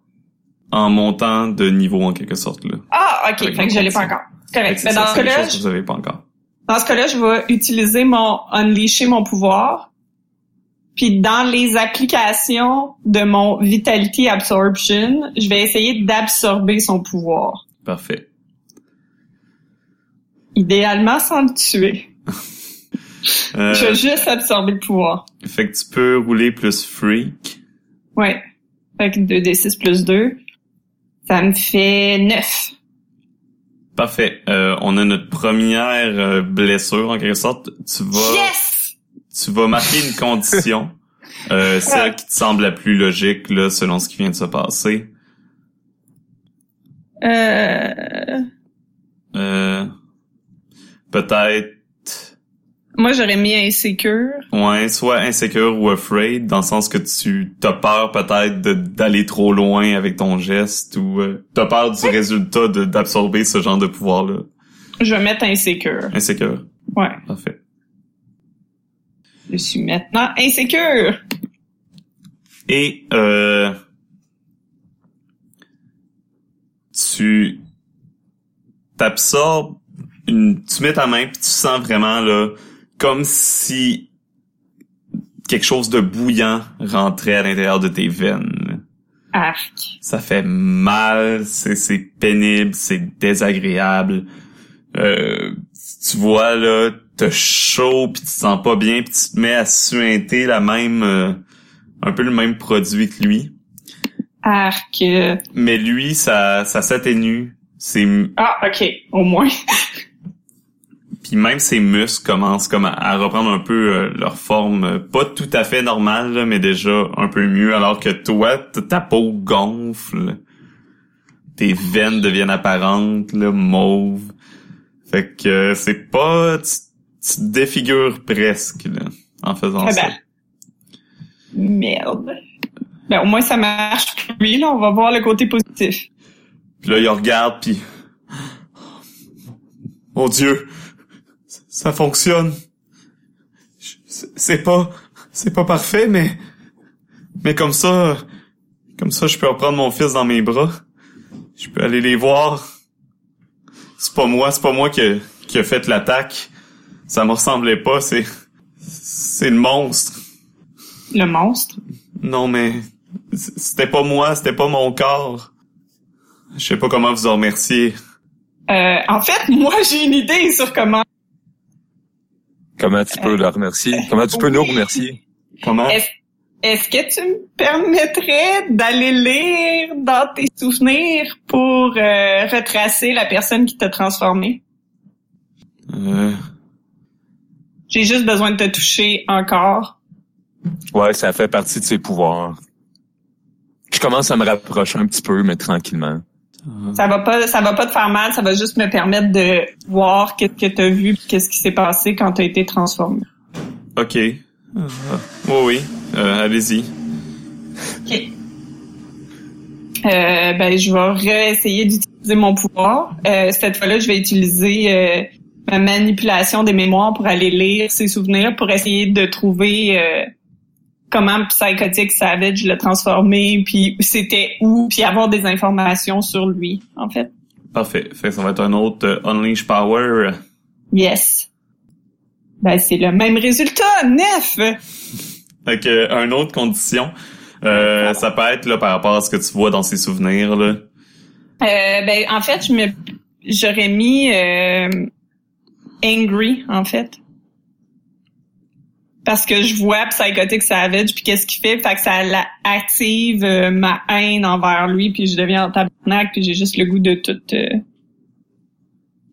en montant de niveau en quelque sorte là. Ah, OK. Fait que je l'ai pas encore. Correct. Mais dans ce cas-là, chose que vous avez pas encore. Dans ce cas-là, je vais utiliser mon unleasher mon pouvoir. Puis dans les applications de mon Vitality Absorption, je vais essayer d'absorber son pouvoir. Parfait. Idéalement sans le tuer. Euh, Je vais juste absorber le pouvoir. Fait que tu peux rouler plus freak. Ouais. Fait que 2d6 plus 2, ça me fait 9. Parfait. Euh, on a notre première euh, blessure en quelque sorte. Tu vas Yes! tu vas marquer une condition. Euh, celle qui te semble la plus logique là selon ce qui vient de se passer. Euh... Euh, peut-être Moi, j'aurais mis insécure. Ouais, soit insécure ou afraid, dans le sens que tu as peur peut-être d'aller trop loin avec ton geste ou euh, t'as peur du résultat d'absorber ce genre de pouvoir-là. Je vais mettre insécure. Insécure. Ouais. Parfait. Je suis maintenant insécure. Et euh, tu t'absorbes une, tu mets ta main puis tu sens vraiment là comme si quelque chose de bouillant rentrait à l'intérieur de tes veines. Arc. Ça fait mal, c'est pénible, c'est désagréable. Euh, tu vois là t'as chaud puis tu te sens pas bien puis tu te mets à suinter la même euh, un peu le même produit que lui. Arc. Mais lui, ça, ça s'atténue. C'est Ah, ok, au moins. puis même ses muscles commencent comme à, à reprendre un peu euh, leur forme, euh, pas tout à fait normale, là, mais déjà un peu mieux. Alors que toi, ta peau gonfle, tes veines deviennent apparentes, là, mauve. Fait que euh, c'est pas, tu, tu te défigures presque là, en faisant Eh ça. ben. Merde. Ben, au moins, ça marche lui, là. On va voir le côté positif. Puis là, il regarde, puis... Mon Dieu, ça fonctionne. C'est pas... C'est pas parfait, mais... Mais comme ça... Comme ça, je peux reprendre mon fils dans mes bras. Je peux aller les voir. C'est pas moi, c'est pas moi qui a, qui a fait l'attaque. Ça me ressemblait pas, c'est... C'est le monstre. Le monstre? Non, mais... C'était pas moi, c'était pas mon corps. Je sais pas comment vous en remercier. Euh, en fait, moi, j'ai une idée sur comment. Comment tu peux le remercier? Comment tu peux nous remercier? Comment? Est-ce est-ce que tu me permettrais d'aller lire dans tes souvenirs pour euh, retracer la personne qui t'a transformé? Euh, J'ai juste besoin de te toucher encore. Ouais, ça fait partie de ses pouvoirs. Je commence à me rapprocher un petit peu, mais tranquillement. Ça va pas, ça va pas te faire mal, ça va juste me permettre de voir qu'est-ce que t'as vu, puis qu'est-ce qui s'est passé quand t'as été transformé. ok. Oui, oui. Euh, Allez-y. Ok. Euh, ben, je vais réessayer d'utiliser mon pouvoir. Euh, cette fois-là, je vais utiliser euh, ma manipulation des mémoires pour aller lire ses souvenirs, pour essayer de trouver euh, comment Psychotic Savage l'a transformé, puis c'était où, puis avoir des informations sur lui, en fait. Parfait. Fait que ça va être un autre euh, Unleash Power. Yes. Ben, c'est le même résultat, neuf. Fait que, euh, une autre condition. Euh, ça peut être là par rapport à ce que tu vois dans ses souvenirs là. Euh, ben, en fait, je me, j'aurais mis euh, angry, en fait. Parce que je vois Psychotic Savage, puis qu'est-ce qu'il fait, fait que ça la- active euh, ma haine envers lui, puis je deviens en tabernacle, puis j'ai juste le goût de tout, euh,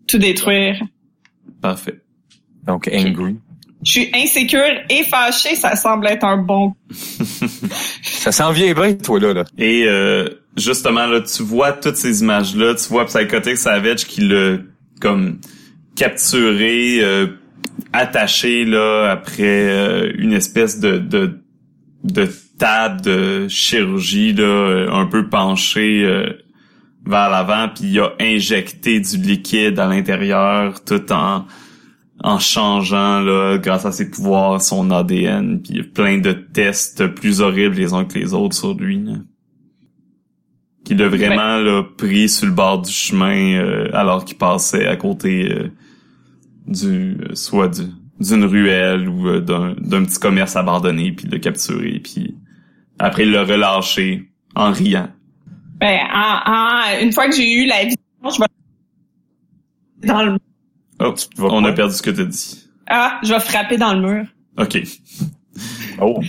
tout détruire. Parfait. Donc, angry. Je suis insécure et fâchée, ça semble être un bon. Ça s'en vient bien, toi, là. là. Et euh, justement là, tu vois toutes ces images là, tu vois Psychotic Savage qui l'a comme capturé, euh, attaché là après euh, une espèce de, de de table de chirurgie là, euh, un peu penché euh, vers l'avant, puis il a injecté du liquide à l'intérieur tout en en changeant là grâce à ses pouvoirs son ADN puis plein de tests plus horribles les uns que les autres sur lui là. qu'il a vraiment là pris sur le bord du chemin euh, alors qu'il passait à côté euh, du euh, soit du d'une ruelle ou euh, d'un d'un petit commerce abandonné puis l'a capturé puis après il l'a relâché en riant Ben, en, en- une fois que j'ai eu la vision, je vais dans le oh vas on a perdu ce que t'as dit ah, je vais frapper dans le mur. ok Oh.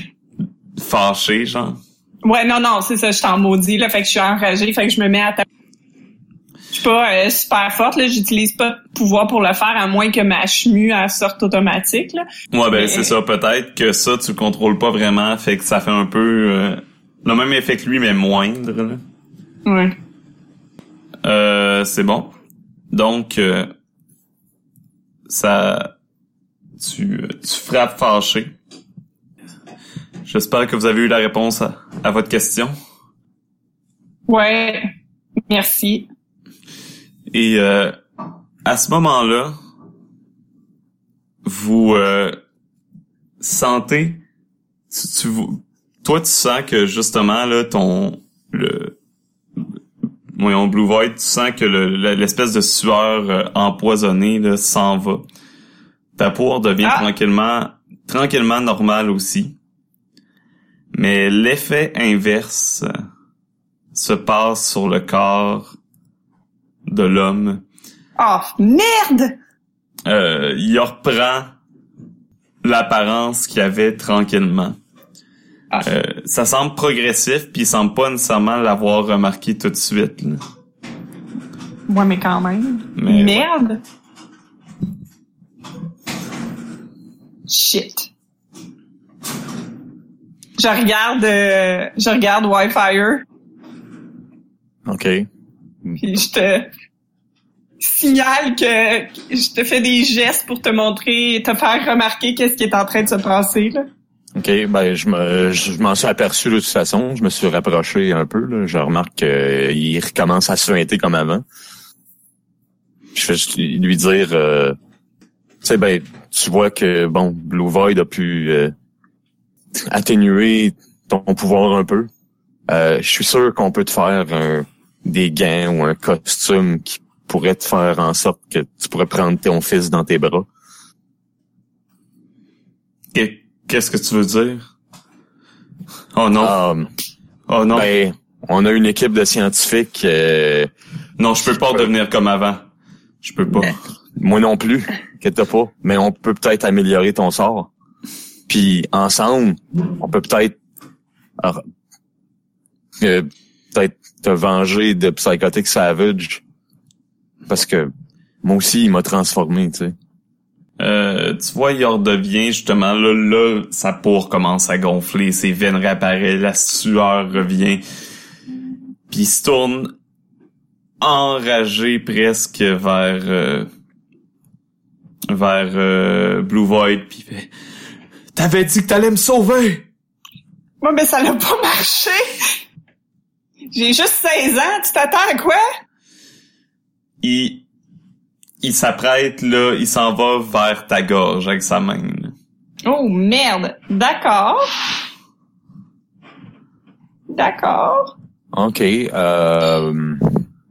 fâché genre Ouais, non, non, c'est ça, je suis en maudit, là, fait que je suis enragée, fait que je me mets à taper. Je suis pas euh, super forte, là, j'utilise pas de pouvoir pour le faire, à moins que ma chemue, elle sorte automatique, là. Ouais, ben Mais- c'est ça. Peut-être que ça, tu le contrôles pas vraiment, fait que ça fait un peu euh, le même effet que lui, mais moindre. là. Ouais. Euh, c'est bon. Donc, euh, ça, tu, tu frappes fâché. J'espère que vous avez eu la réponse à, à votre question. Ouais. Merci. Et euh, à ce moment-là, vous euh, sentez, tu, tu toi tu sens que justement là ton le voyons Blue Void, tu sens que le- le- l'espèce de sueur euh, empoisonnée là s'en va. Ta peau devient Ah! tranquillement tranquillement normale aussi. Mais l'effet inverse euh, se passe sur le corps de l'homme. Oh, merde! euh, il reprend l'apparence qu'il avait tranquillement. Ah. Euh, ça semble progressif, puis il semble pas nécessairement l'avoir remarqué tout de suite. là. Ouais, mais quand même. Mais Merde. Shit. Je regarde, euh, je regarde Wi-Fi, OK. Puis je te signale que je te fais des gestes pour te montrer, te faire remarquer qu'est-ce qui est en train de se passer, là. OK, ben je me je m'en suis aperçu de toute façon, je me suis rapproché un peu là, je remarque qu'il recommence à se feinter comme avant. Je fais juste lui dire euh, tu sais ben tu vois que bon Blue Void a pu euh, atténuer ton pouvoir un peu. Euh, je suis sûr qu'on peut te faire un, des gants ou un costume qui pourrait te faire en sorte que tu pourrais prendre ton fils dans tes bras. Qu'est- Qu'est-ce que tu veux dire? Oh non. Um, oh non. Ben, on a une équipe de scientifiques. euh, non, je peux pas devenir comme avant. Je peux pas. moi non plus, inquiète pas. Mais on peut peut-être améliorer ton sort. Puis ensemble, on peut peut-être alors, euh, peut-être te venger de Psychotic Savage. Parce que moi aussi, il m'a transformé, tu sais. Euh, tu vois, il redevient justement là, là, sa peau commence à gonfler, ses veines réapparaissent, la sueur revient. Puis il se tourne enragé presque vers euh, vers euh, Blue Void puis il fait T'avais dit que t'allais me sauver! Ouais, mais ça n'a pas marché! J'ai juste 16 ans, tu t'attends à quoi? Il il s'apprête là, il s'en va vers ta gorge avec sa main. là. Oh merde, d'accord. D'accord. OK. Euh,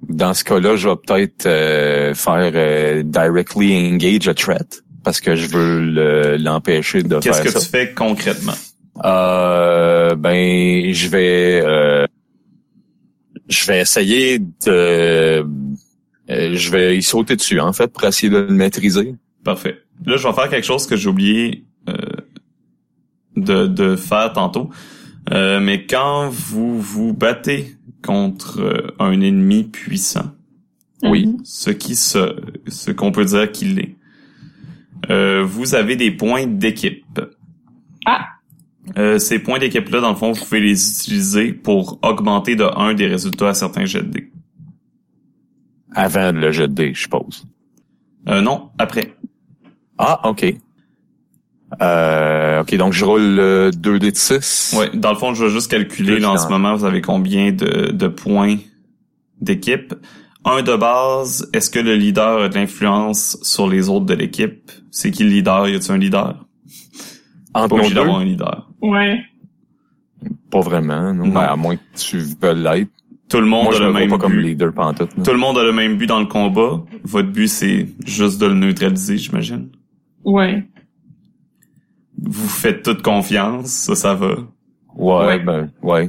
dans ce cas-là, je vais peut-être euh, faire euh, directly engage a threat parce que je veux le- l'empêcher de Qu'est-ce faire que ça. tu fais concrètement? Euh, ben, je vais, euh, je vais essayer de, euh, je vais y sauter dessus en fait pour essayer de le maîtriser. Parfait. Là, je vais faire quelque chose que j'ai oublié euh, de, de faire tantôt. Euh, mais quand vous vous battez contre un ennemi puissant, Oui. Mhm. ce qui se, ce qu'on peut dire qu'il est, euh, vous avez des points d'équipe. Ah. Euh, ces points d'équipe-là, dans le fond, vous pouvez les utiliser pour augmenter de 1 des résultats à certains jets de dés. Avant le jet de dés, je suppose. Euh, non, après. Ah, ok. Euh, ok, donc je roule euh, 2 dés de 6. Ouais, dans le fond, je vais juste calculer là, en ce moment, vous avez combien de, de points d'équipe. Un de base, est-ce que le leader a de l'influence sur les autres de l'équipe? C'est qui le leader? Y a-t-il un leader? Entre nous deux, un leader. Ouais. pas vraiment, non. Non. Ben, à moins que tu veuilles l'être. Tout le monde Moi, a je le me vois même pas comme but. leader pantoute. là. Tout le monde a le même but dans le combat. Votre but, c'est juste de le neutraliser, j'imagine. Ouais. Vous faites toute confiance, ça, ça va. Ouais, Ouais. ben, ouais.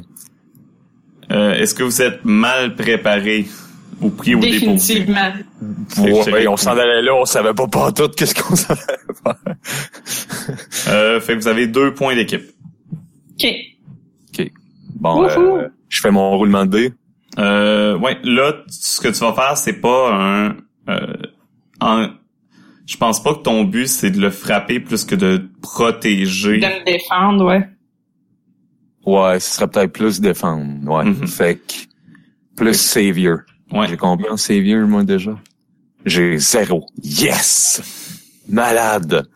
Euh, est-ce que vous êtes mal préparé ou pris au dépourvu? Définitivement. Ouais, on s'en allait là, on savait pas pantoute qu'est-ce qu'on s'en allait faire. Euh, fait que vous avez deux points d'équipe. OK. Bon, Wouhou. euh, je fais mon roulement de dés. Euh, ouais, là, ce que tu vas faire, c'est pas un... Euh, en- je pense pas que ton but, c'est de le frapper plus que de protéger. De me défendre, ouais. Ouais, ce serait peut-être plus défendre. Ouais. Mhm. Fait que plus savior. Ouais. J'ai combien en savior, moi, déjà? J'ai zéro. Yes! Malade!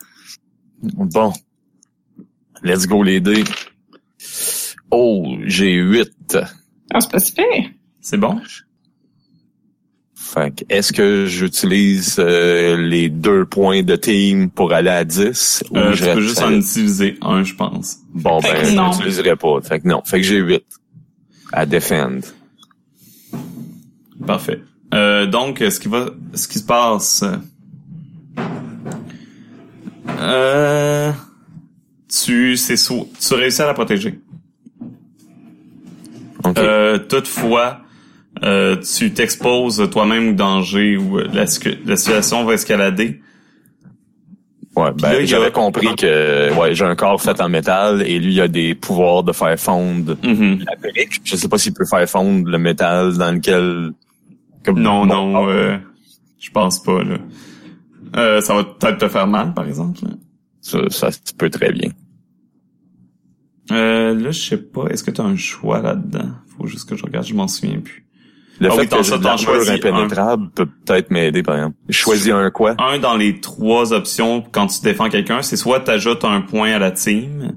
Bon. Let's go, les dés. Oh, j'ai huit. Ah, c'est pas super. C'est bon? Fait que, est-ce que j'utilise euh, les deux points de team pour aller à 10? ou Euh, je tu peux juste en utiliser un, je pense. Bon, Fait ben, je non. l'utiliserai pas. Fait que non. Fait que j'ai 8 à defend. Parfait. Euh, donc, ce qui va, ce qui se passe, euh, tu, c'est tu réussis à la protéger. Euh, toutefois, euh, tu t'exposes toi-même au danger ou euh, la, la situation va escalader. Ouais, ben, a- j'avais compris que ouais, j'ai un corps fait en métal et lui il a des pouvoirs de faire fondre Mhm. la brique. Je sais pas s'il peut faire fondre le métal dans lequel. comme- Non, non, euh, je pense pas, là. Euh, ça va peut-être te faire mal, par exemple. là. Ça, ça se peut très bien. Euh, là, je sais pas, est-ce que tu as un choix là-dedans? Faut juste que je regarde, je m'en souviens plus. Le Ah fait oui, que j'ai de l'armure un. impénétrable peut peut-être m'aider, par exemple. Choisis un quoi? Un dans les trois options quand tu défends quelqu'un, c'est soit tu ajoutes un point à la team,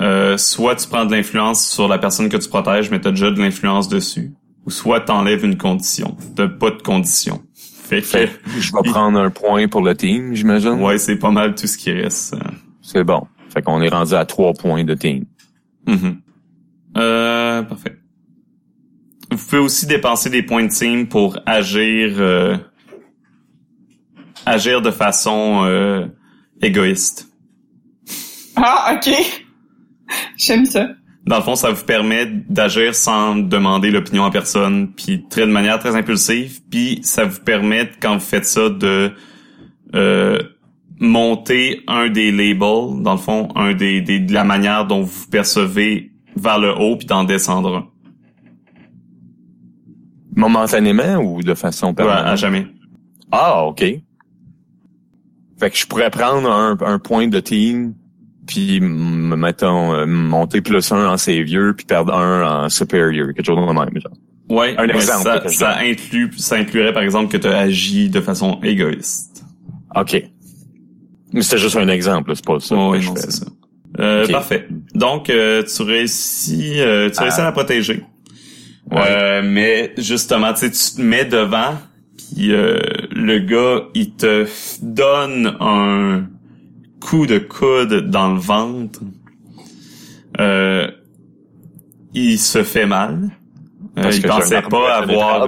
euh, soit tu prends de l'influence sur la personne que tu protèges, mais tu as déjà de l'influence dessus, ou soit tu enlèves une condition. T'as pas de condition. Fait que, Fait je vais prendre un point pour le team, j'imagine. ouais, c'est pas mal tout ce qui reste. C'est bon. Fait qu'on est rendu à trois points de team. Mhm. Euh, parfait. Vous pouvez aussi dépenser des points de team pour agir euh, agir de façon euh, égoïste. Ah, ok. J'aime ça. Dans le fond, ça vous permet d'agir sans demander l'opinion à personne, puis très de manière très impulsive, puis ça vous permet quand vous faites ça de euh, monter un des labels, dans le fond, un des, des de la manière dont vous percevez vers le haut, puis d'en descendre un. Momentanément ou de façon Ouais, permanente? à jamais. Ah, OK. Fait que je pourrais prendre un, un point de team, puis mettons euh, monter plus un en savior, puis perdre un en superior, quelque chose de même. Genre. Ouais, Un exemple ça, ça inclut, ça inclurait par exemple que tu as agi de façon égoïste. OK. Mais c'était juste un exemple, c'est pas ça. Oh, que oui, je non, fais. c'est ça. Euh. Parfait. Donc, euh, tu réussis, euh, tu réussis Ah. à la protéger. Ouais. Euh, mais justement, tu sais, tu te mets devant, puis euh, le gars, il te donne un coup de coude dans le ventre. Euh, il se fait mal. Euh, Parce il que pensait pas avoir...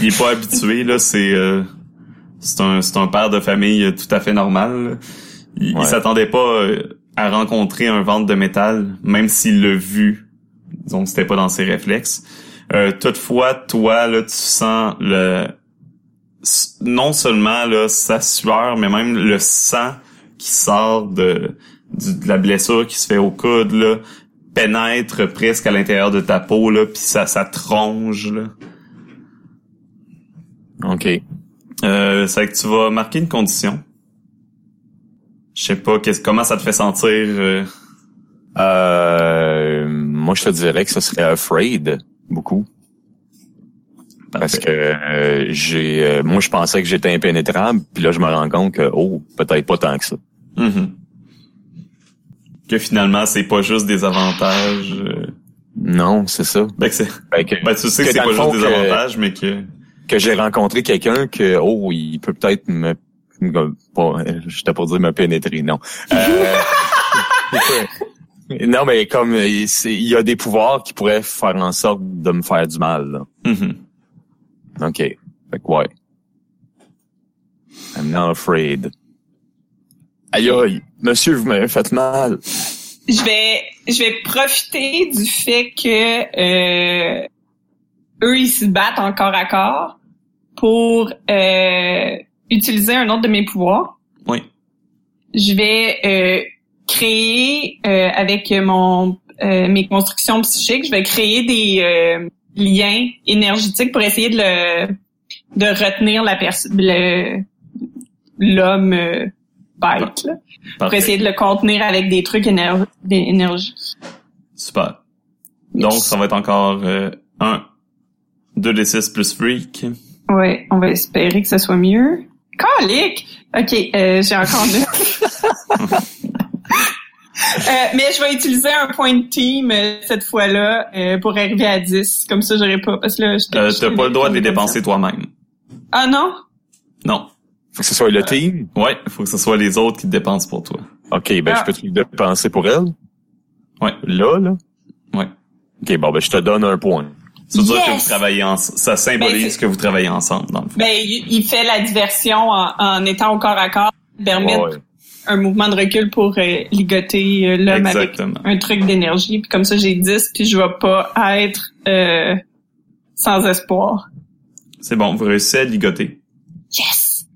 il est pas habitué, là, c'est... c'est un, c'est un père de famille tout à fait normal. Il, s'attendait pas euh, à rencontrer un ventre de métal, même s'il l'a vu. Donc c'était pas dans ses réflexes. Euh, toutefois, toi, là, tu sens le non seulement là, sa sueur, mais même le sang qui sort de, du- de la blessure qui se fait au coude, là, pénètre presque à l'intérieur de ta peau, là, puis ça, ça tronge. Là. OK. Euh, c'est que tu vas marquer une condition. Je sais pas qu'est-ce comment ça te fait sentir. euh, Euh, moi, je te dirais que ce serait afraid, beaucoup. Parce que euh, j'ai, euh, moi, je pensais que j'étais impénétrable, puis là, je me rends compte que, oh, peut-être pas tant que ça. Mhm. Que finalement, c'est pas juste des avantages. euh, Non, c'est ça. Ben, que que, ben, tu sais que, Que c'est pas juste fond, des avantages, mais que. Que j'ai rencontré quelqu'un que, oh, il peut peut-être me, pas, j'étais pour dire me pénétrer, non. Euh, non, mais comme il y a des pouvoirs qui pourraient faire en sorte de me faire du mal. Là. Mhm. OK. Fait que ouais. I'm not afraid. Aïe aïe, monsieur, vous m'avez fait mal. Je vais, je vais profiter du fait que euh, eux ils se battent en corps à corps pour euh, utiliser un autre de mes pouvoirs. Oui. Je vais euh, créer euh, avec mon euh, mes constructions psychiques, je vais créer des euh, liens énergétiques pour essayer de le de retenir la personne le l'homme euh, bête là, pour essayer de le contenir avec des trucs éner-. Super. Donc, ça va être encore euh, 1, 2 des 6 plus freak. Ouais, on va espérer que ce soit mieux. Calique! OK, euh, j'ai encore neuf. Euh, mais je vais utiliser un point de team euh, cette fois-là euh, pour arriver à 10. Comme ça, j'aurais pas... Parce que là, Euh, t'as pas le droit de les ça. dépenser toi-même. Ah non? Non. Faut que ce soit le team? Ouais, il faut que ce soit les autres qui te dépensent pour toi. OK, ben Ah. je peux te dépenser pour elle? Ouais. Là, là? Ouais. OK, bon, ben je te donne un point. Ça veut dire que Yes! vous travaillez ensemble. Ça Ben, symbolise c'est- que vous travaillez ensemble, dans le fond. Ben, il, fait la diversion en, en étant au corps à corps, permettre Ouais. un mouvement de recul pour euh, ligoter euh, l'homme avec Exactement. un truc d'énergie. Puis comme ça, j'ai 10, puis je vais pas être euh, sans espoir. C'est bon, vous réussissez à ligoter. Yes!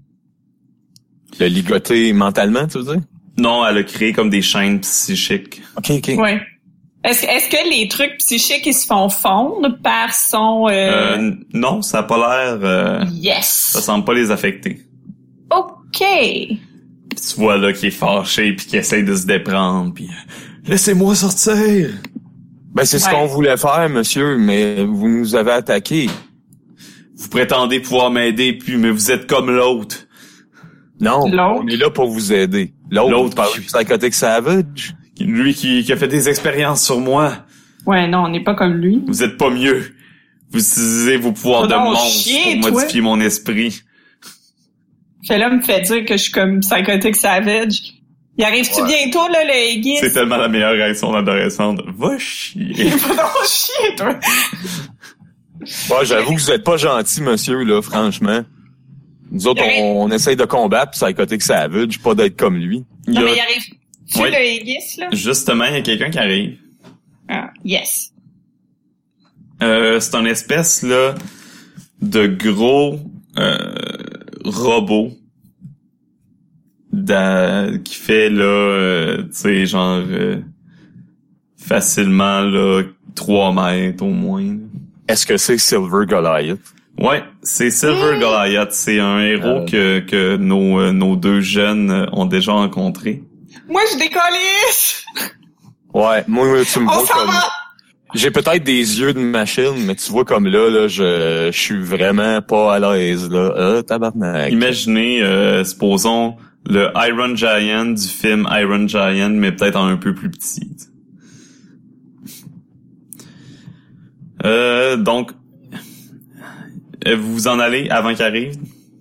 Le ligoter mentalement, tu veux dire? Non, elle a créé comme des chaînes psychiques. OK, OK. Ouais. Est-ce est-ce que les trucs psychiques ils se font fondre par son euh... Euh, non, ça a pas l'air... euh, yes. ça semble pas les affecter. OK. Puis tu vois là qu'il est fâché puis qu'il essaye de se déprendre puis euh, laissez-moi sortir. Ben, c'est ce qu'on voulait faire, monsieur, mais vous nous avez attaqué. Vous prétendez pouvoir m'aider puis mais vous êtes comme l'autre. Non, L'autre? on est là pour vous aider. L'autre, L'autre, qui- Psychotic Savage. Lui qui, qui a fait des expériences sur moi. Ouais, non, on n'est pas comme lui. Vous êtes pas mieux. Vous utilisez vos pouvoirs de monstre chier, pour toi? modifier mon esprit. Fait là me fait dire que je suis comme psychotic savage. Il arrive-tu Ouais. bientôt là le Aegis? C'est tellement la meilleure réaction d'adolescente. Va chier. Faut donc chier toi. Moi, j'avoue que vous êtes pas gentil, monsieur, là, franchement. Nous autres, on, on essaye de combattre Psychotic Savage, pas d'être comme lui. Il y Non a- mais il arrive. Tu le Aegis là? Justement, il y a quelqu'un qui arrive. Ah, yes. Euh, c'est un espèce là de gros euh, robot qui fait là, euh, tu sais, genre euh, facilement là 3 mètres au moins. Est-ce que c'est Silver Goliath? Ouais, c'est Silver Goliath. C'est un héros Euh. que, que nos, euh, nos deux jeunes ont déjà rencontré. Moi je décollisse! Ouais, moi, tu me vois comme... va! J'ai peut-être des yeux de machine, mais tu vois comme là, là, je, je suis vraiment pas à l'aise, là. Euh, tabarnak. Imaginez, euh, supposons, le Iron Giant du film Iron Giant, mais peut-être un peu plus petit. Euh, donc, vous vous en allez avant qu'il arrive?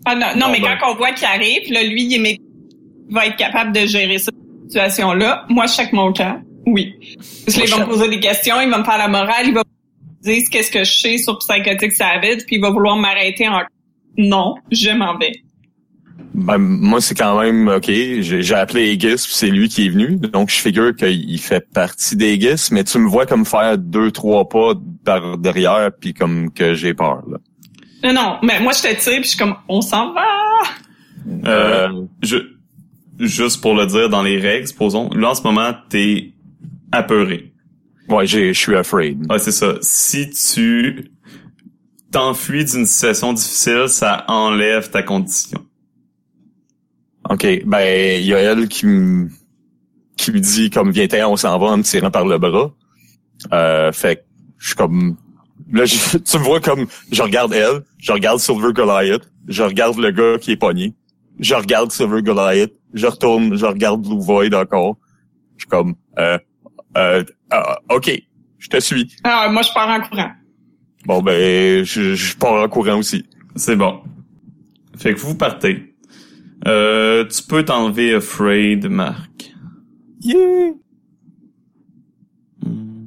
Ah non, non mais ben. quand on voit qu'il arrive, là, lui, il, est va être capable de gérer cette situation-là. Moi, je check mon camp. Oui. Parce qu'il va me poser des questions, il va me faire la morale, il va me dire qu'est-ce que je sais sur Psychotic Savage, puis il va vouloir m'arrêter en... Non, je m'en vais. Ben, moi, c'est quand même OK. J'ai j'ai appelé Aegis, puis c'est lui qui est venu. Donc, je figure qu'il fait partie d'Aegis, mais tu me vois comme faire deux, trois pas par derrière, puis comme que j'ai peur. Là. Non, non, mais moi, je te tire, puis je suis comme, on s'en va! Euh, je, juste pour le dire, dans les règles, supposons, là, en ce moment, t'es apeuré. ouais, j'ai- je suis afraid. Ouais, c'est ça. Si tu t'enfuis d'une situation difficile, ça enlève ta condition. OK. Ben, il y a elle qui me qui me dit comme viens on s'en va en me tirant par le bras. Euh, fait que je suis comme là je- tu me vois comme je regarde elle, je regarde Silver Goliath, je regarde le gars qui est pogné, je regarde Silver Goliath, je retourne, je regarde Blue Void encore. Je suis comme euh, euh, ah, OK, je te suis. Ah, moi, je pars en courant. Bon ben je, je pars en courant aussi. C'est bon. Fait que vous partez. Euh, tu peux t'enlever Afraid, Marc. Yeah! Hmm,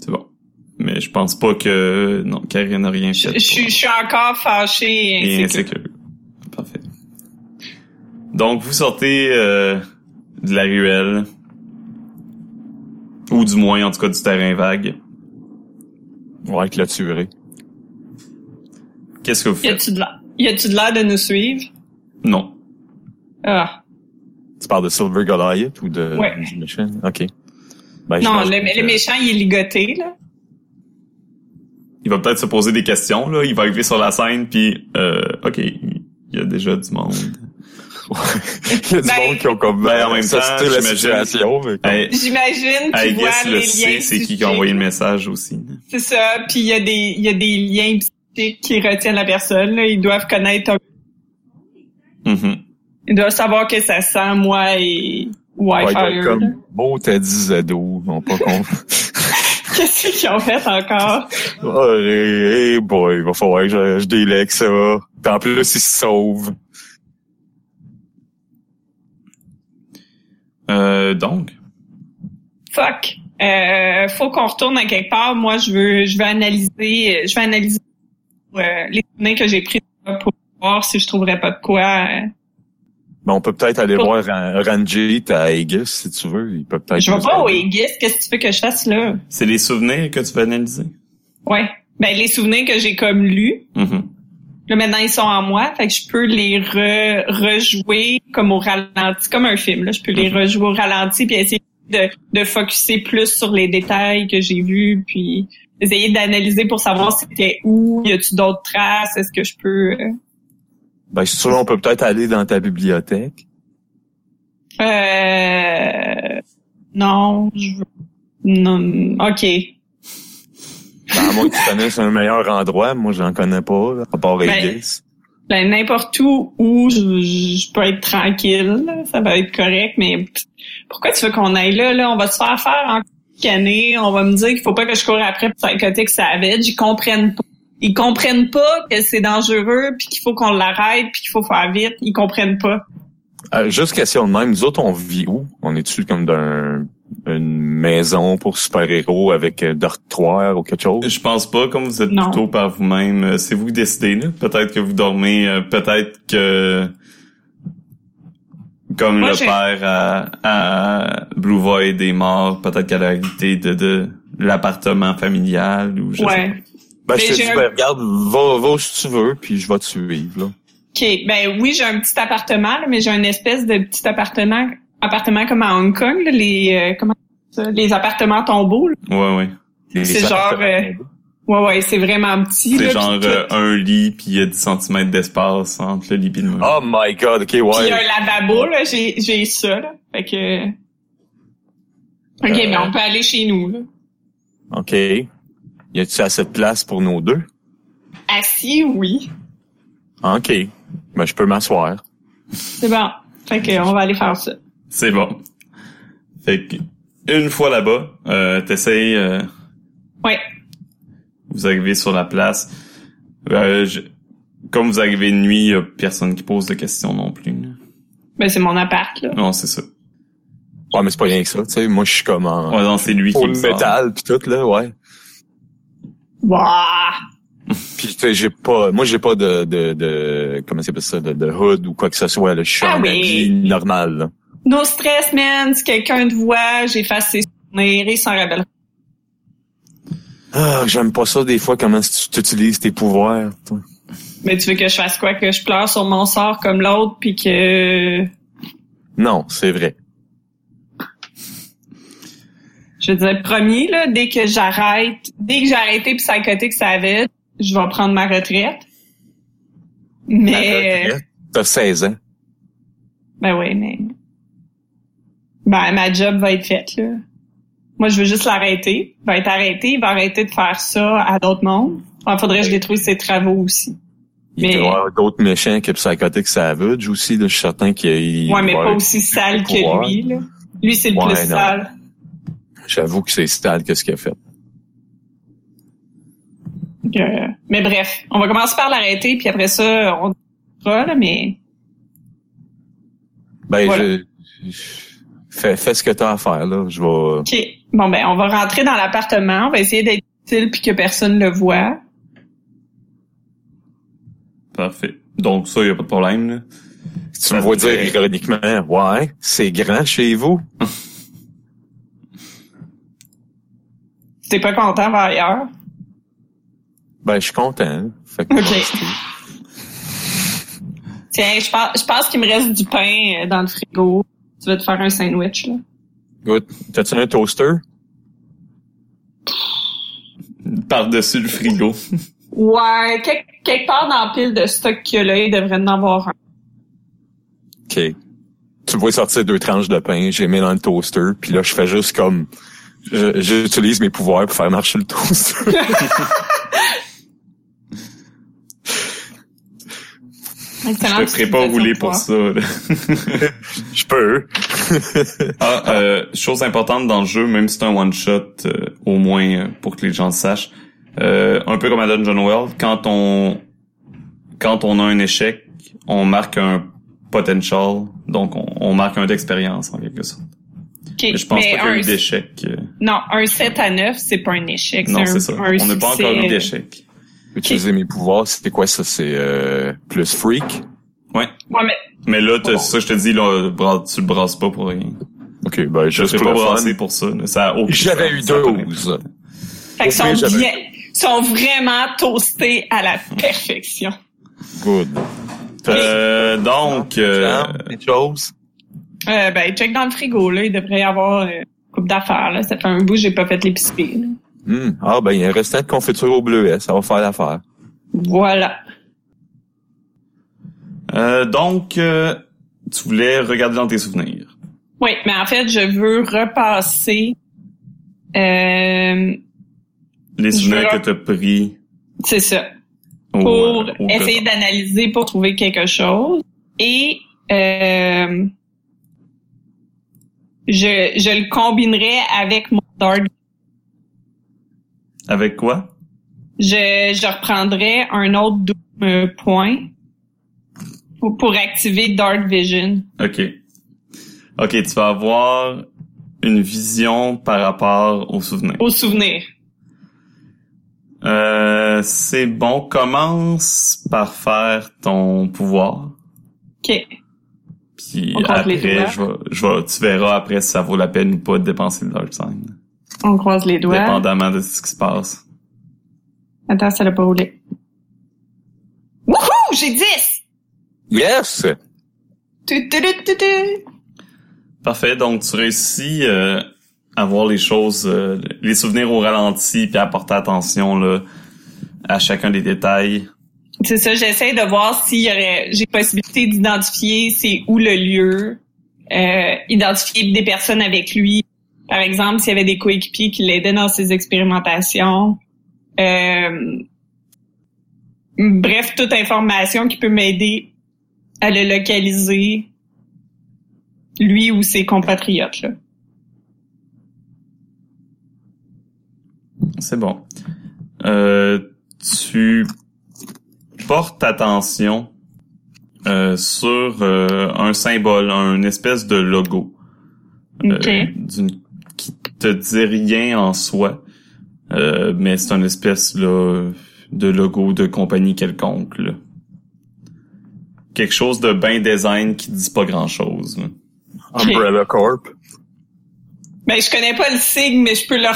C'est bon. Mais je pense pas que... Non, Karine n'a rien fait. je suis- je suis encore fâché et Et insécure. Donc, vous sortez euh, de la ruelle. Ou du moins, en tout cas, du terrain vague. Ouais, clôturé. Qu'est-ce que vous Y faites? a-tu de l'air? Y a-tu de l'air de nous suivre? Non. Ah. Tu parles de Silver Goliath ou de Ouais. du méchant? OK. Ben, Non, que- le méchant, il est ligoté, là. Il va peut-être se poser des questions, là. Il va arriver sur la scène, puis... Euh, OK, il y a déjà du monde. Il y a du Ben- monde qui ont comme Ben, en même temps, la j'imagine- situation. mais J'imagine vois guess les le liens sait, c'est qui qui a envoyé le message aussi. C'est ça, puis il y a des il y a des liens psychiques qui retiennent la personne, là. Ils doivent connaître un- Mhm. Ils doivent savoir que ça sent moi et Ouais, Wi-Fi. là. comme beau t'as dit Zado, non pas con. Qu'est-ce qu'ils ont fait encore? oh, hey, hey boy, il va falloir que je, je délègue ça. En plus, il se sauve. Euh, donc, Fuck. Euh, faut qu'on retourne à quelque part. Moi, je veux, je veux analyser, je vais analyser euh, les données que j'ai prises pour voir si je trouverais pas de quoi. euh. Mais on peut peut-être aller Pour- voir Ran- Ranjit à Aegis, si tu veux. Il peut peut-être Je vais pas au. Aegis. Qu'est-ce que tu veux que je fasse là? c'est les souvenirs que tu vas analyser? Ouais. Ben les souvenirs que j'ai comme lus. Mhm. Là, maintenant, ils sont en moi, fait que je peux les re- rejouer comme au ralenti, comme un film. Là. Je peux les Mhm. rejouer au ralenti puis essayer de, de focuser plus sur les détails que j'ai vus, puis essayer d'analyser pour savoir c'était où, y a-tu d'autres traces, est-ce que je peux... euh, Ben, si tu veux, on peut peut-être aller dans ta bibliothèque. Euh... Non, je veux... Non, OK. À moins que tu connaisses un meilleur endroit, moi, j'en connais pas, là, à part Ben, Vegas. Ben, n'importe où où je, je peux être tranquille, là, ça va être correct, mais pourquoi tu veux qu'on aille là, là? On va se faire faire en canée, on va me dire qu'il faut pas que je cours après Psychotic Savage, ils comprennent pas. Ils comprennent pas que c'est dangereux, puis qu'il faut qu'on l'arrête, puis qu'il faut faire vite. Ils comprennent pas. Euh, juste question de même, nous autres, on vit où? On est-tu comme dans une maison pour super-héros avec un dortoir ou quelque chose? Je pense pas, comme vous êtes Non. plutôt par vous-même. euh, C'est vous qui décidez, là. Peut-être que vous dormez, euh, peut-être que... Comme Moi, le père à, à Blue Void est mort, peut-être qu'elle a hérité de, de l'appartement familial ou je sais Ouais. Ben, Mais je te dis, ben, regarde, va, va où tu veux, puis je vais te suivre, là. OK. Ben oui, j'ai un petit appartement, là, mais j'ai une espèce de petit appartement, appartement comme à Hong Kong, là, les euh, comment ça, les appartements tombeaux. là. Ouais, ouais. Les C'est genre, appartements. Ouais, ouais, c'est vraiment petit. C'est là, genre euh, un lit, puis il y a 10 cm d'espace entre le lit et le mur. Oh my god, ok, Puis ouais. un lavabo, là, j'ai, j'ai ça, là. Fait que... OK, Euh. mais on peut aller chez nous, là. Ok. Y a-tu assez de place pour nos deux? Assis, oui. Ok. Ben, je peux m'asseoir. C'est bon. Fait que on va aller faire ça. C'est bon. Fait que, une fois là-bas, euh, t'essayes... euh, Ouais. vous arrivez sur la place. Euh, je- comme vous arrivez de nuit, y a personne qui pose de questions non plus. là. Ben, c'est mon appart, là. Non, c'est ça. Ouais, mais c'est pas rien que ça, tu sais. Moi, je suis comme en Ouais, non, c'est lui qui me métal pis tout, là, ouais. Wouah! Puis, tu sais, j'ai pas, moi, j'ai pas de, de, de, comment ça s'appelle ça, de, de hood ou quoi que ce soit, là. Je suis Ah en oui. habit normal, là. No stress, man. Si quelqu'un te voit, j'efface ses souvenirs, il s'en rappelle. Ah, j'aime pas ça, des fois, comment tu utilises tes pouvoirs, toi. Mais tu veux que je fasse quoi? Que je pleure sur mon sort comme l'autre, puis que... Non, c'est vrai. Je veux dire, promis, là, dès que j'arrête, dès que j'ai arrêté Psychotic Savage, je vais prendre ma retraite. Mais... Arrête, T'as 16 ans. Ben oui, mais... Ben, ma job va être faite, là. Moi, je veux juste l'arrêter. Il va être arrêté. Il va arrêter de faire ça à d'autres mondes. Il faudrait que je détruise ses travaux aussi. Il Mais- doit y avoir d'autres méchants que Psychotic Savage aussi, là. Je suis certain qu'il Ouais, mais pas aussi sale pouvoir. que lui, là. Lui, c'est le Ouais, plus non. sale. J'avoue que c'est style que ce qu'il a fait. Euh, mais bref, on va commencer par l'arrêter, puis après ça, on là, mais... Ben, Voilà. je- fais, fais ce que t'as à faire, là. Je vais, OK. Bon, ben, on va rentrer dans l'appartement. On va essayer d'être utile puis que personne le voit. Parfait. Donc ça, y a pas de problème. Là. tu me vois dire ironiquement, ouais, c'est grand chez vous. T'es pas content, va ailleurs. Ben, je suis content. Fait que. Tiens, je pense, je pense qu'il me reste du pain euh, dans le frigo. Tu vas te faire un sandwich, là. Good. T'as-tu un toaster? Par-dessus le frigo. Ouais, quelque, quelque part dans la pile de stock qu'il y a là, il devrait en avoir un. OK. Tu vois sortir deux tranches de pain, j'ai mis dans le toaster, puis là, je fais juste comme... J'utilise mes pouvoirs pour faire marcher le toaster. Excellent. Je te ferai pas rouler pour ça. je peux. Ah, euh, chose importante dans le jeu, même si c'est un one-shot, euh, au moins euh, pour que les gens le sachent, euh, un peu comme à Dungeon World, quand on quand on a un échec, on marque un potential, donc on, on marque un d'expérience en quelque sorte. Ok, Mais je pense mais pas qu'il y a un- eu d'échec. euh, Non, un 7 à 9, c'est pas un échec. non, c'est ça. un On n'a pas encore eu d'échec. Utiliser mes pouvoirs, c'était quoi ça? C'est euh, plus freak? Ouais. Ouais, mais Mais là, ça, je te dis, là, tu le brasses pas pour rien. OK, ben, Je pour pas brassé pour ça. J'avais eu Ça a pas 12. fait pire, sont bien, sont vraiment toastés à la perfection. Good. Euh, donc, euh, choses? Euh, ben, check dans le frigo, là. Il devrait y avoir euh, une coupe d'affaires, là. Ça fait un bout que j'ai pas fait l'épicerie. Hmm. Ah, ben, il y a un restant de confiture au bleuet. Ça va faire l'affaire. Voilà. Euh, donc, euh, tu voulais regarder dans tes souvenirs. Oui, mais en fait, je veux repasser. Euh, Les souvenirs que t'as pris c'est ça. au, Pour euh, au essayer d'analyser pour trouver quelque chose. Et euh, je, je le combinerai avec mon dark. Avec quoi? Je, je reprendrai un autre Doom, euh, point pour, pour activer Dark Vision. OK. OK, tu vas avoir une vision par rapport aux souvenirs. Au souvenir. Euh, c'est bon. Commence par faire ton pouvoir. OK. Puis On après, je vais, je vais, tu verras après si ça vaut la peine ou pas de dépenser le Dark Sign. On croise les doigts. Dépendamment de ce qui se passe. Attends, ça l'a pas roulé. Wouhou! J'ai 10! Yes! Tu, tu, tu, tu, tu. Parfait. Donc, tu réussis euh, à voir les choses, euh, les souvenirs au ralenti, puis à porter attention là, à chacun des détails. C'est ça, j'essaie de voir s'il y aurait, j'ai possibilité d'identifier c'est où le lieu, euh, identifier des personnes avec lui. Par exemple, s'il y avait des coéquipiers qui l'aidaient dans ses expérimentations. Euh, bref, toute information qui peut m'aider à le localiser, lui ou ses compatriotes. Là. C'est bon. Euh, tu portes attention euh, sur euh, un symbole, un espèce de logo. euh, OK. d'une- qui te dit rien en soi, euh, mais c'est une espèce là, de logo de compagnie quelconque. Là. Quelque chose de bien design qui dit pas grand-chose. là. Umbrella Corp. Ben, je connais pas le signe, mais je peux le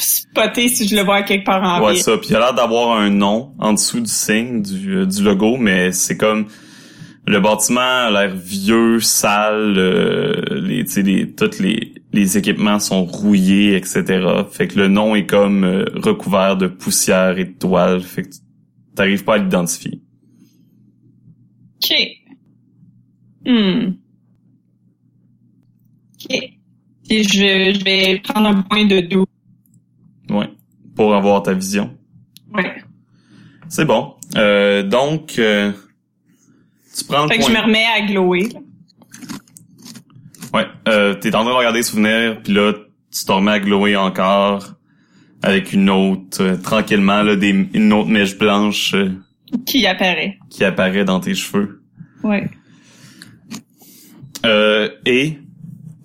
spotter si je le vois quelque part en Ouais, ça. Puis il a l'air d'avoir un nom en dessous du signe, du, euh, du logo, mais c'est comme le bâtiment a l'air vieux, sale, euh, les, tu sais, les, tous les, les équipements sont rouillés, etc. Fait que le nom est comme euh, recouvert de poussière et de toile. Fait que t'arrives pas à l'identifier. OK. Hmm. OK. Et je, je vais prendre un point de doux. Ouais. Pour avoir ta vision. Ouais. C'est bon. Euh, donc, euh, tu prends le Fait que je me remets à glower. là. Ouais, euh, t'es en train de regarder les souvenirs, puis là, tu te remets à glower encore avec une autre, euh, tranquillement, là, des, une autre mèche blanche euh, Qui apparaît. qui apparaît dans tes cheveux. Ouais. Euh, et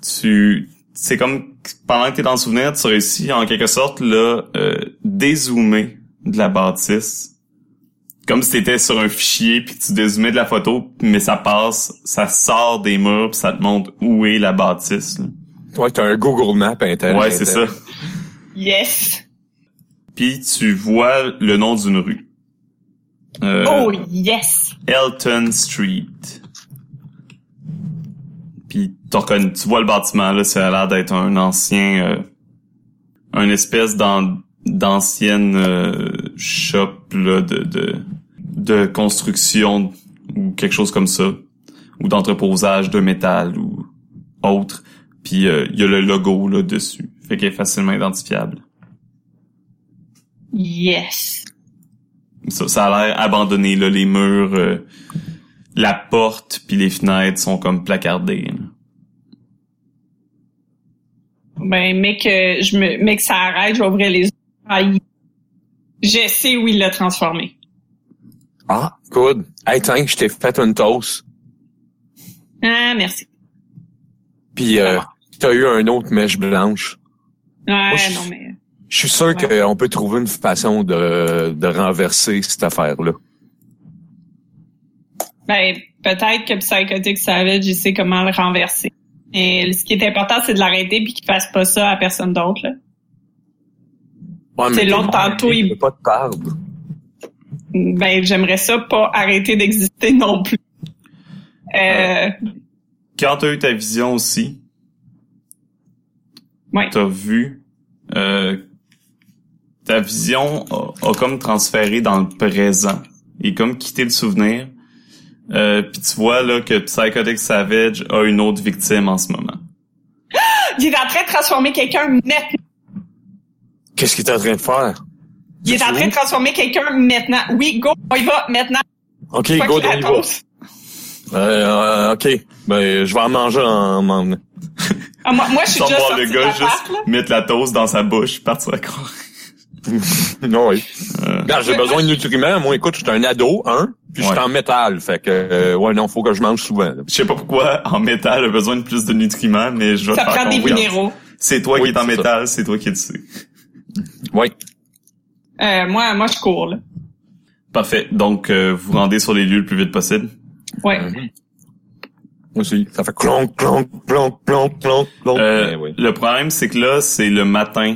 tu, c'est comme pendant que t'es dans le souvenir, tu réussis en quelque sorte là euh, dézoomer de la bâtisse, comme si t'étais sur un fichier puis tu dézoomais de la photo, mais ça passe, ça sort des murs puis ça te montre où est la bâtisse. là. Toi, t'as un Google Map interne. Ouais, c'est ça. Yes. Puis tu vois le nom d'une rue. Euh, oh, yes. Elton Street. Puis tu vois le bâtiment là, ça a l'air d'être un ancien, euh, un espèce d'an- d'ancienne euh, shop là de, de de construction ou quelque chose comme ça, ou d'entreposage de métal ou autre. Puis euh, il y a le logo là dessus, fait qu'il est facilement identifiable. Yes. Ça, ça a l'air abandonné, là, les murs, euh, la porte puis les fenêtres sont comme placardées. là. Ben, mais que je me, mais que ça arrête, je vais ouvrir les yeux. Ah, Je sais où il l'a transformé. Ah, good. Hey, tiens, je t'ai fait une toast. Ah, merci. Puis, euh, t'as eu un autre mèche blanche. Ouais, je- non, mais. Je suis sûr Ouais. qu'on peut trouver une façon de, de renverser cette affaire-là. Ben, peut-être que Psychotic Savage, il sait comment le renverser. Et ce qui est important, c'est de l'arrêter puis qu'il fasse pas ça à personne d'autre. Ouais, C'est mais long, t'es- tantôt, il- pas te perdre. ben j'aimerais ça pas arrêter d'exister non plus. Euh, Quand t'as eu ta vision aussi, ouais. t'as vu euh, ta vision a, a comme transféré dans le présent et comme quitté le souvenir. Euh, Puis tu vois là que Psychotic Savage a une autre victime en ce moment. Il est en train de transformer quelqu'un maintenant. Qu'est-ce qu'il est en train de faire? Il est en train de transformer quelqu'un maintenant. Oui, go, on y va maintenant. OK, Faut go, on y va. Euh, euh, OK. Ben, je vais en manger en... en- Ah, moi, moi, je suis Sans déjà voir le de gars juste là. mettre la toast dans sa bouche, partir à courir. non, oui. Euh, j'ai besoin de nutriments. Moi, écoute, je suis un ado, hein, puis je suis Ouais. en métal. Fait que, euh, ouais, non, faut que je mange souvent. là. Je sais pas pourquoi en métal a besoin de plus de nutriments, mais je vais Ça te faire prend des confiance. minéraux. C'est toi Oui, qui es en métal, c'est toi qui le sais. Ouais. Euh, moi, moi, je cours, là. Parfait. Donc, euh, vous rendez sur les lieux le plus vite possible? Ouais. Mhm. Moi aussi. Ça fait clonk, clonk, clonk, clonk, clonk, clonk. Euh, Ben oui. Le problème, c'est que là, c'est le matin.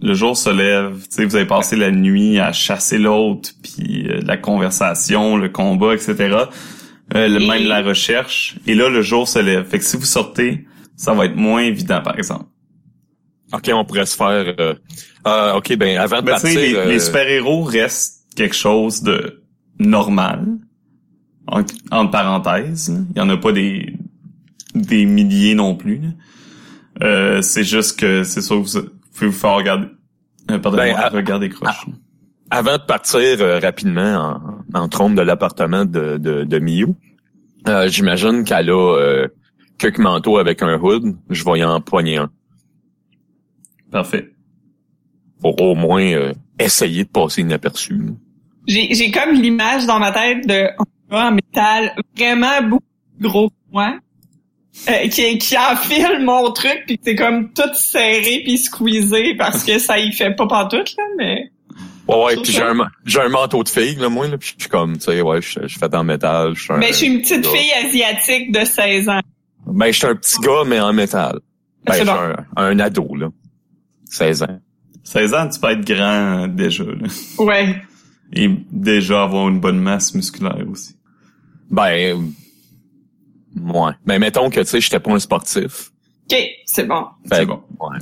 Le jour se lève. Tu sais, vous avez passé la nuit à chasser l'autre, puis euh, la conversation, le combat, etc. Euh, le Et- même la recherche. Et là, le jour se lève. Fait que si vous sortez, ça va être moins évident, par exemple. OK, on pourrait se faire... Euh, euh, OK, ben, avant de Ben, tu partir... sais, les, euh, les super-héros restent quelque chose de normal. En, entre parenthèses. là. Il y en a pas des, des milliers non plus. là. Euh, c'est juste que c'est sûr que vous, vous faire regarder. Euh, pardonnez-moi, Ben, à- regarder croche. avant de partir euh, rapidement en, en trompe de l'appartement de, de, de Miyu, euh, j'imagine qu'elle a euh, quelques manteaux avec un hood. Je vais y en empoigner un Parfait. pour au moins euh, essayer de passer inaperçu. J'ai, j'ai comme l'image dans ma tête de en métal vraiment beaucoup plus gros que moi. Euh, qui, qui enfile mon truc puis c'est comme tout serré puis squeezé parce que ça y fait pas pantoute là mais Ouais, ouais, puis j'ai un, j'ai un manteau de fille, là, moi, là, puis je suis comme, tu sais, ouais, je, je suis fait en métal. Je suis un, ben je suis une petite gars. fille asiatique de 16 ans Ben, je suis un petit gars, mais en métal. Ben, je suis bon un, un ado, là. 16 ans. 16 ans, tu peux être grand euh, déjà. Là. ouais Et déjà avoir une bonne masse musculaire aussi. Ben, ouais. Ben, mettons que, tu sais, j'étais pas un sportif. ok c'est bon C'est bon. Ouais.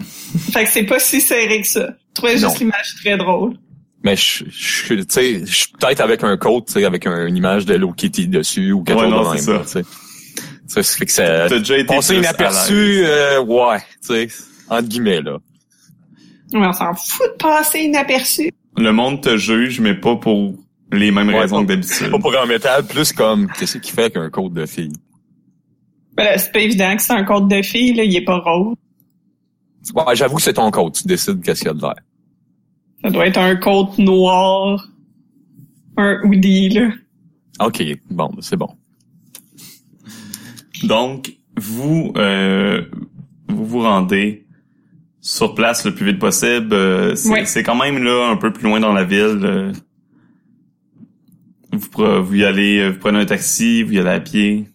fait que c'est pas si serré que ça je trouvais Non. juste l'image très drôle Mais je, je, tu sais, je suis peut-être avec un coat, tu sais, avec un- une image de Hello Kitty dessus ou quelque Ouais, chose de même. Ça, ça fait que ça... T'as déjà été à inaperçu, euh, ouais, tu sais, entre guillemets, là. mais on s'en fout de passer inaperçu Le monde te juge, mais pas pour les mêmes Ouais, raisons pas- que d'habitude. Pas pour un métal, plus comme, qu'est-ce qu'il fait avec un coat de fille? Ben là, c'est pas évident que c'est un code de fille là il est pas rose Ouais, j'avoue que c'est ton coat, tu décides qu'est-ce qu'il y a de l'air. ça doit être un coat noir un hoodie là OK, bon, ben, c'est bon. Donc, vous, euh, vous vous rendez sur place le plus vite possible. Euh, c'est Ouais. quand même là un peu plus loin dans la ville. euh. vous y allez, euh, vous prenez un taxi, vous y allez à pied.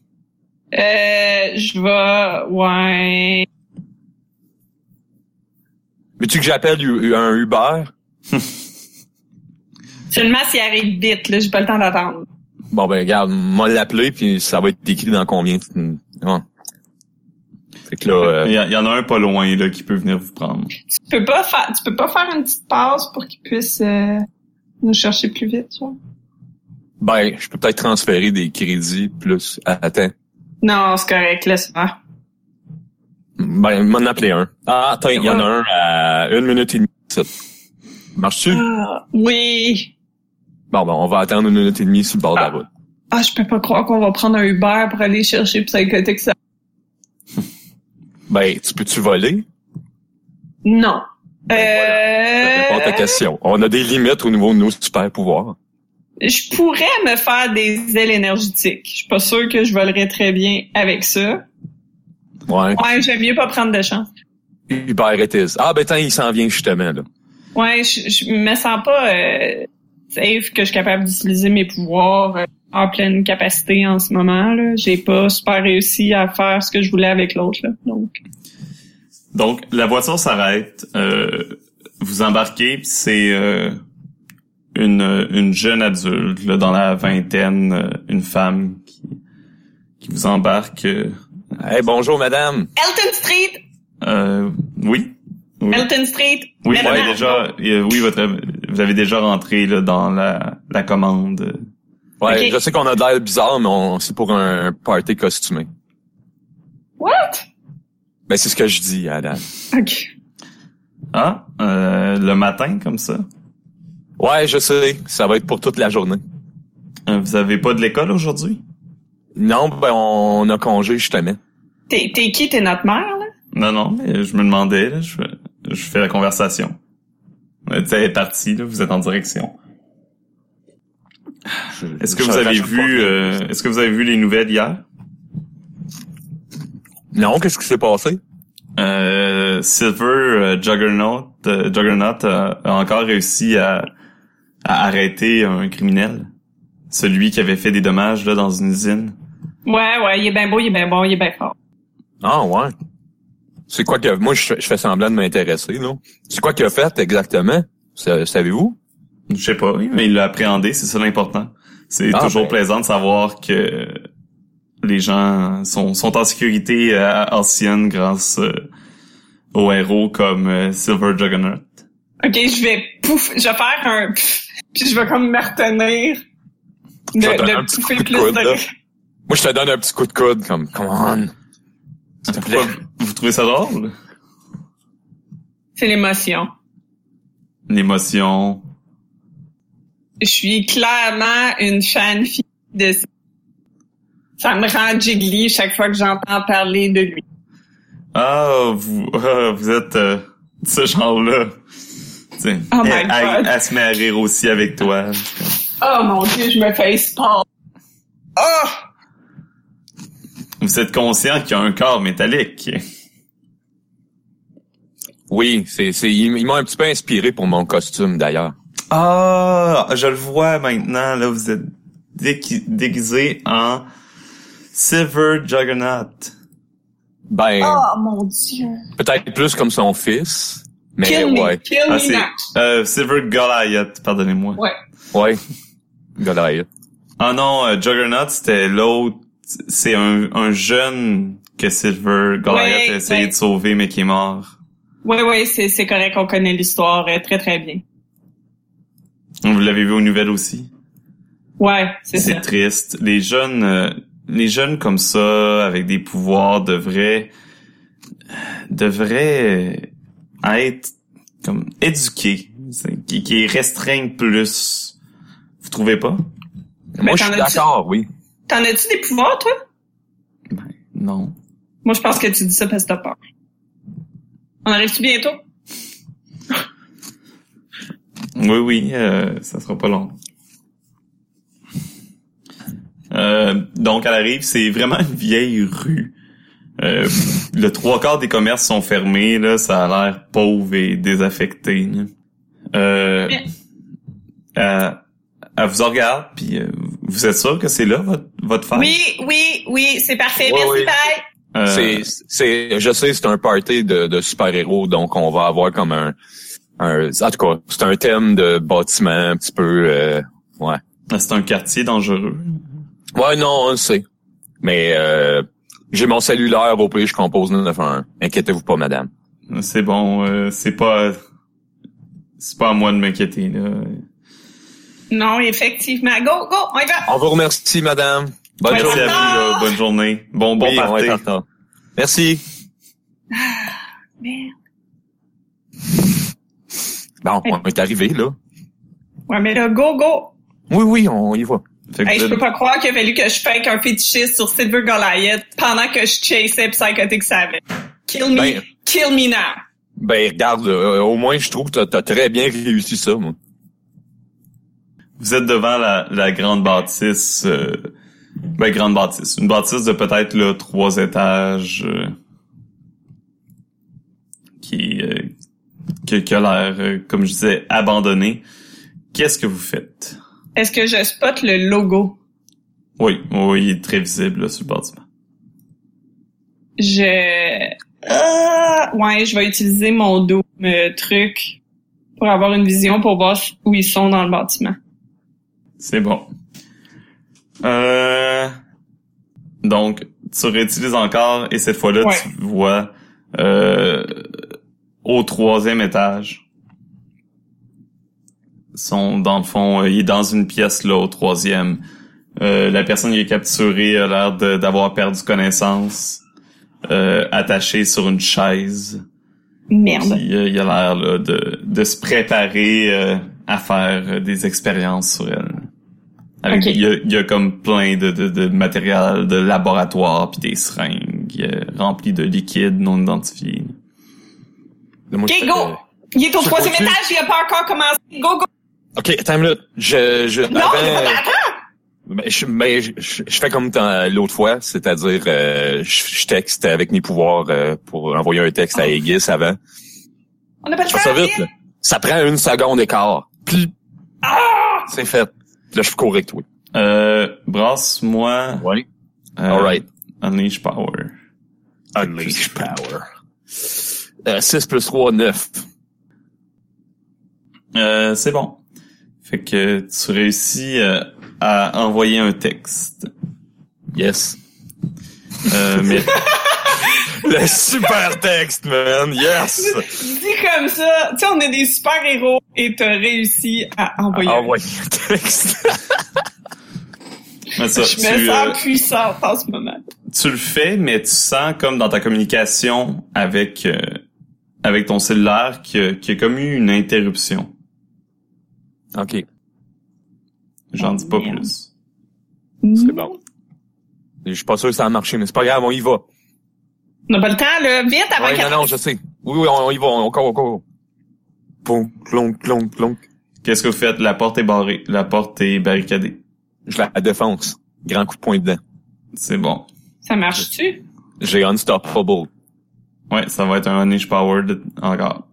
Euh, je vais, ouais. Veux-tu que j'appelle un Uber? Seulement s'il arrive vite, là, j'ai pas le temps d'attendre. Bon, ben, regarde, moi l'appeler, puis ça va être écrit dans combien. Ouais. Fait que là, euh, Il y, a- il y en a un pas loin là qui peut venir vous prendre. Tu peux pas faire, tu peux pas faire une petite pause pour qu'il puisse euh, nous chercher plus vite, tu vois? ben, je peux peut-être transférer des crédits plus. Attends. Non, c'est correct, laisse faire. Ben, m'en appeler un. Ah, attends, il y en a un à une minute et demie. Marche-tu? Ah, oui. Bon, ben, on va attendre une minute et demie sur le bord de la route. Ah, je peux pas croire qu'on va prendre un Uber pour aller chercher Psychotic ça. Ben, tu peux-tu voler? Non. Ben, Ça répond à ta Euh, question. On a des limites au niveau de nos super pouvoirs. Je pourrais me faire des ailes énergétiques. Je suis pas sûre que je volerais très bien avec ça. Ouais. Ouais, j'aime mieux pas prendre de chance. Is. Ah, ben, attends, il s'en vient justement, là. Ouais, je, je me sens pas euh, safe que je suis capable d'utiliser mes pouvoirs euh, en pleine capacité en ce moment. Là, j'ai pas super réussi à faire ce que je voulais avec l'autre. Là, donc. Donc, la voiture s'arrête. euh, vous embarquez, c'est euh, une, une jeune adulte là, dans la vingtaine, euh, une femme qui, qui vous embarque. euh, Hey, bonjour, madame. Elton Street! euh, oui. Oui, Elton Street! oui, Arnaud. déjà, euh, oui, votre, vous avez déjà rentré là, dans la, la commande. Ouais, je sais qu'on a de l'air bizarre, mais on, c'est pour un party costumé. What? Ben, c'est ce que je dis, Adam. Ok. Ah, euh, le matin comme ça? Ouais, je sais. Ça va être pour toute la journée. Euh, vous avez pas de l'école aujourd'hui? Non, ben, on a congé, justement. T'es, t'es qui? T'es notre mère, là? Non, non, mais je me demandais, là, je, fais- je fais la conversation. Euh, Tu sais, elle est partie, là, vous êtes en direction. Je- Est-ce que vous avez vu, euh, est-ce que vous avez vu les nouvelles hier? Non, qu'est-ce qui s'est passé? Euh, Silver euh, Juggernaut, euh, Juggernaut a, a encore réussi à, à arrêter un criminel? Celui qui avait fait des dommages là dans une usine? Ouais, ouais, il est bien beau, il est bien bon, il est bien fort. Ah, ouais. C'est quoi que, moi, je, je fais semblant de m'intéresser, là. C'est quoi qu'il a fait, exactement? Sa- Savez-vous? Je sais pas, oui, mais il l'a appréhendé, c'est ça l'important. C'est Ah, toujours ben. plaisant de savoir que les gens sont, sont en sécurité à Alcyon grâce euh, aux héros comme euh, Silver Juggernaut. Ok, je vais pouf, je vais faire un pff, puis je vais comme me retenir de, de pouffer de plus coude, de... là. Moi, je te donne un petit coup de coude, comme, come on. Pourquoi vous trouvez ça drôle? C'est l'émotion. L'émotion. Je suis clairement une fan fille de ça. Ça me rend jiggly chaque fois que j'entends parler de lui. Ah, vous, ah, vous êtes euh, ce genre-là. Sais, Oh my elle, elle- God. elle se met à rire aussi avec toi. Oh mon dieu, je me fais sport. Oh! Vous êtes conscient qu'il y a un corps métallique. Oui, c'est, c'est, ils, ils m'ont un petit peu inspiré pour mon costume, d'ailleurs. Ah, je le vois maintenant. Là, vous êtes déqui- déguisé en Silver Juggernaut. Ben, Oh mon dieu. peut-être plus comme son fils, mais Kill me, ouais, kill Ah, me c'est now. euh, Silver Goliath, pardonnez-moi. Ouais. ouais. Goliath. Ah non, euh, Juggernaut, c'était l'autre. C'est un, un jeune que Silver Goliath Ouais, a essayé ouais. de sauver, mais qui est mort. Ouais, ouais, c'est, c'est correct, on connaît l'histoire euh, très très bien. Vous l'avez vu aux nouvelles aussi? Ouais, c'est C'est ça. triste. Les jeunes, euh, les jeunes comme ça, avec des pouvoirs, devraient, devraient être comme éduqués, C'est- qui, qui restreignent plus. Vous trouvez pas? Moi, je suis d'accord, oui. T'en as-tu des pouvoirs, toi? Ben, non. Moi, je pense que tu dis ça parce que t'as peur. On arrive-tu bientôt? Oui, oui, euh, ça sera pas long. Euh, donc, à la rive, c'est vraiment une vieille rue. Euh, le trois quarts des commerces sont fermés, là, ça a l'air pauvre et désaffecté. là. Euh, elle, elle vous regarde, puis euh, vous êtes sûr que c'est là votre, votre fête? Oui, oui, oui, c'est parfait. Ouais, Merci, oui. bye. Euh, C'est, c'est, je sais, c'est un party de, de super-héros, donc on va avoir comme un, un, en tout cas, c'est un thème de bâtiment un petit peu, euh, ouais. c'est un quartier dangereux. Ouais, non, on le sait. Mais, euh, j'ai mon cellulaire au pays, je compose 911. Inquiétez-vous pas, madame. C'est bon, euh, c'est pas... C'est pas à moi de m'inquiéter, là. Non, effectivement. Go, go, on y va. On vous remercie, madame. Bonne Merci journée. à vous, là. Bonne journée. Bon, bon Oui, party. Merci. Merde. Bon, on est arrivé, là. Ouais, mais là, go, go. Oui, oui, on y va. Hey, je peux pas croire qu'il a fallu que je fake un fétichiste sur Silver Goliath pendant que je chassais Psychotic Savage. Kill me, Ben- kill me now. Ben, regarde, là, au moins, je trouve que t'as- t'as très bien réussi ça, moi. Vous êtes devant la, la grande bâtisse, euh, ben grande bâtisse, une bâtisse de peut-être là trois étages, euh, qui, euh, qui, qui a l'air, euh, comme je disais, abandonnée. Qu'est-ce que vous faites? Est-ce que je spot le logo? Oui, oui, il est très visible là, sur le bâtiment. Je... Euh, ouais, je vais utiliser mon dos, euh, truc pour avoir une vision pour voir où ils sont dans le bâtiment. C'est bon. Euh... Donc, tu réutilises encore et cette fois-là, Ouais. tu vois euh, au troisième étage. Sont dans le fond, euh, il est dans une pièce là au troisième. Euh, la personne qui est capturée a l'air de- d'avoir perdu connaissance, euh, attachée sur une chaise. Merde. Puis, euh, il a l'air là, de, de se préparer euh, à faire euh, des expériences sur elle. Avec, il, y a, il y a comme plein de, de, de matériel de laboratoire puis des seringues euh, remplies de liquides non identifiés. Là, moi, je Ok, fais, go! Il est au troisième étage, il a pas encore commencé. Go, go! OK, attends une minute. Je, je, Non, avant- d'attente! Ben, je, ben, je, je- je fais comme l'autre fois, c'est-à-dire euh, je, je texte avec mes pouvoirs euh, pour envoyer un texte à Aegis avant. On n'a pas de fais ça temps, vite, là. Ça prend une seconde et quart. Puis, Ah! c'est fait. Là, je suis correct, oui. Euh, brasse-moi Oui. euh, Alright. Unleash Power. Unleash power. Euh, 6 plus 3, 9. Euh, c'est bon. Fait que tu réussis euh, à envoyer un texte. Yes. Euh, mais Le super texte, man. Yes. Dis comme ça, tu sais, on est des super-héros et t'as réussi à envoyer. un- Envoyer un texte. mais ça, Je me tu, sens euh, puissante en ce moment. tu le fais, mais tu sens comme dans ta communication avec euh, avec ton cellulaire qu'il y, a- qu'il y a comme eu une interruption. OK. J'en dis pas merde. plus. C'est bon. Je suis pas sûr que ça a marché, mais c'est pas grave, on y va. On n'a pas le temps, là. Vite, avant Ouais, non, non, je sais. Oui, oui, on y va, on court, on court. Plonk, plonk, plonk, plonk. Qu'est-ce que vous faites? La porte est barrée. La porte est barricadée. Je la défonce. Grand coup de poing dedans. C'est bon. Ça marche-tu? J'ai unstoppable. Ouais, ça va être un Unleash Power de- encore.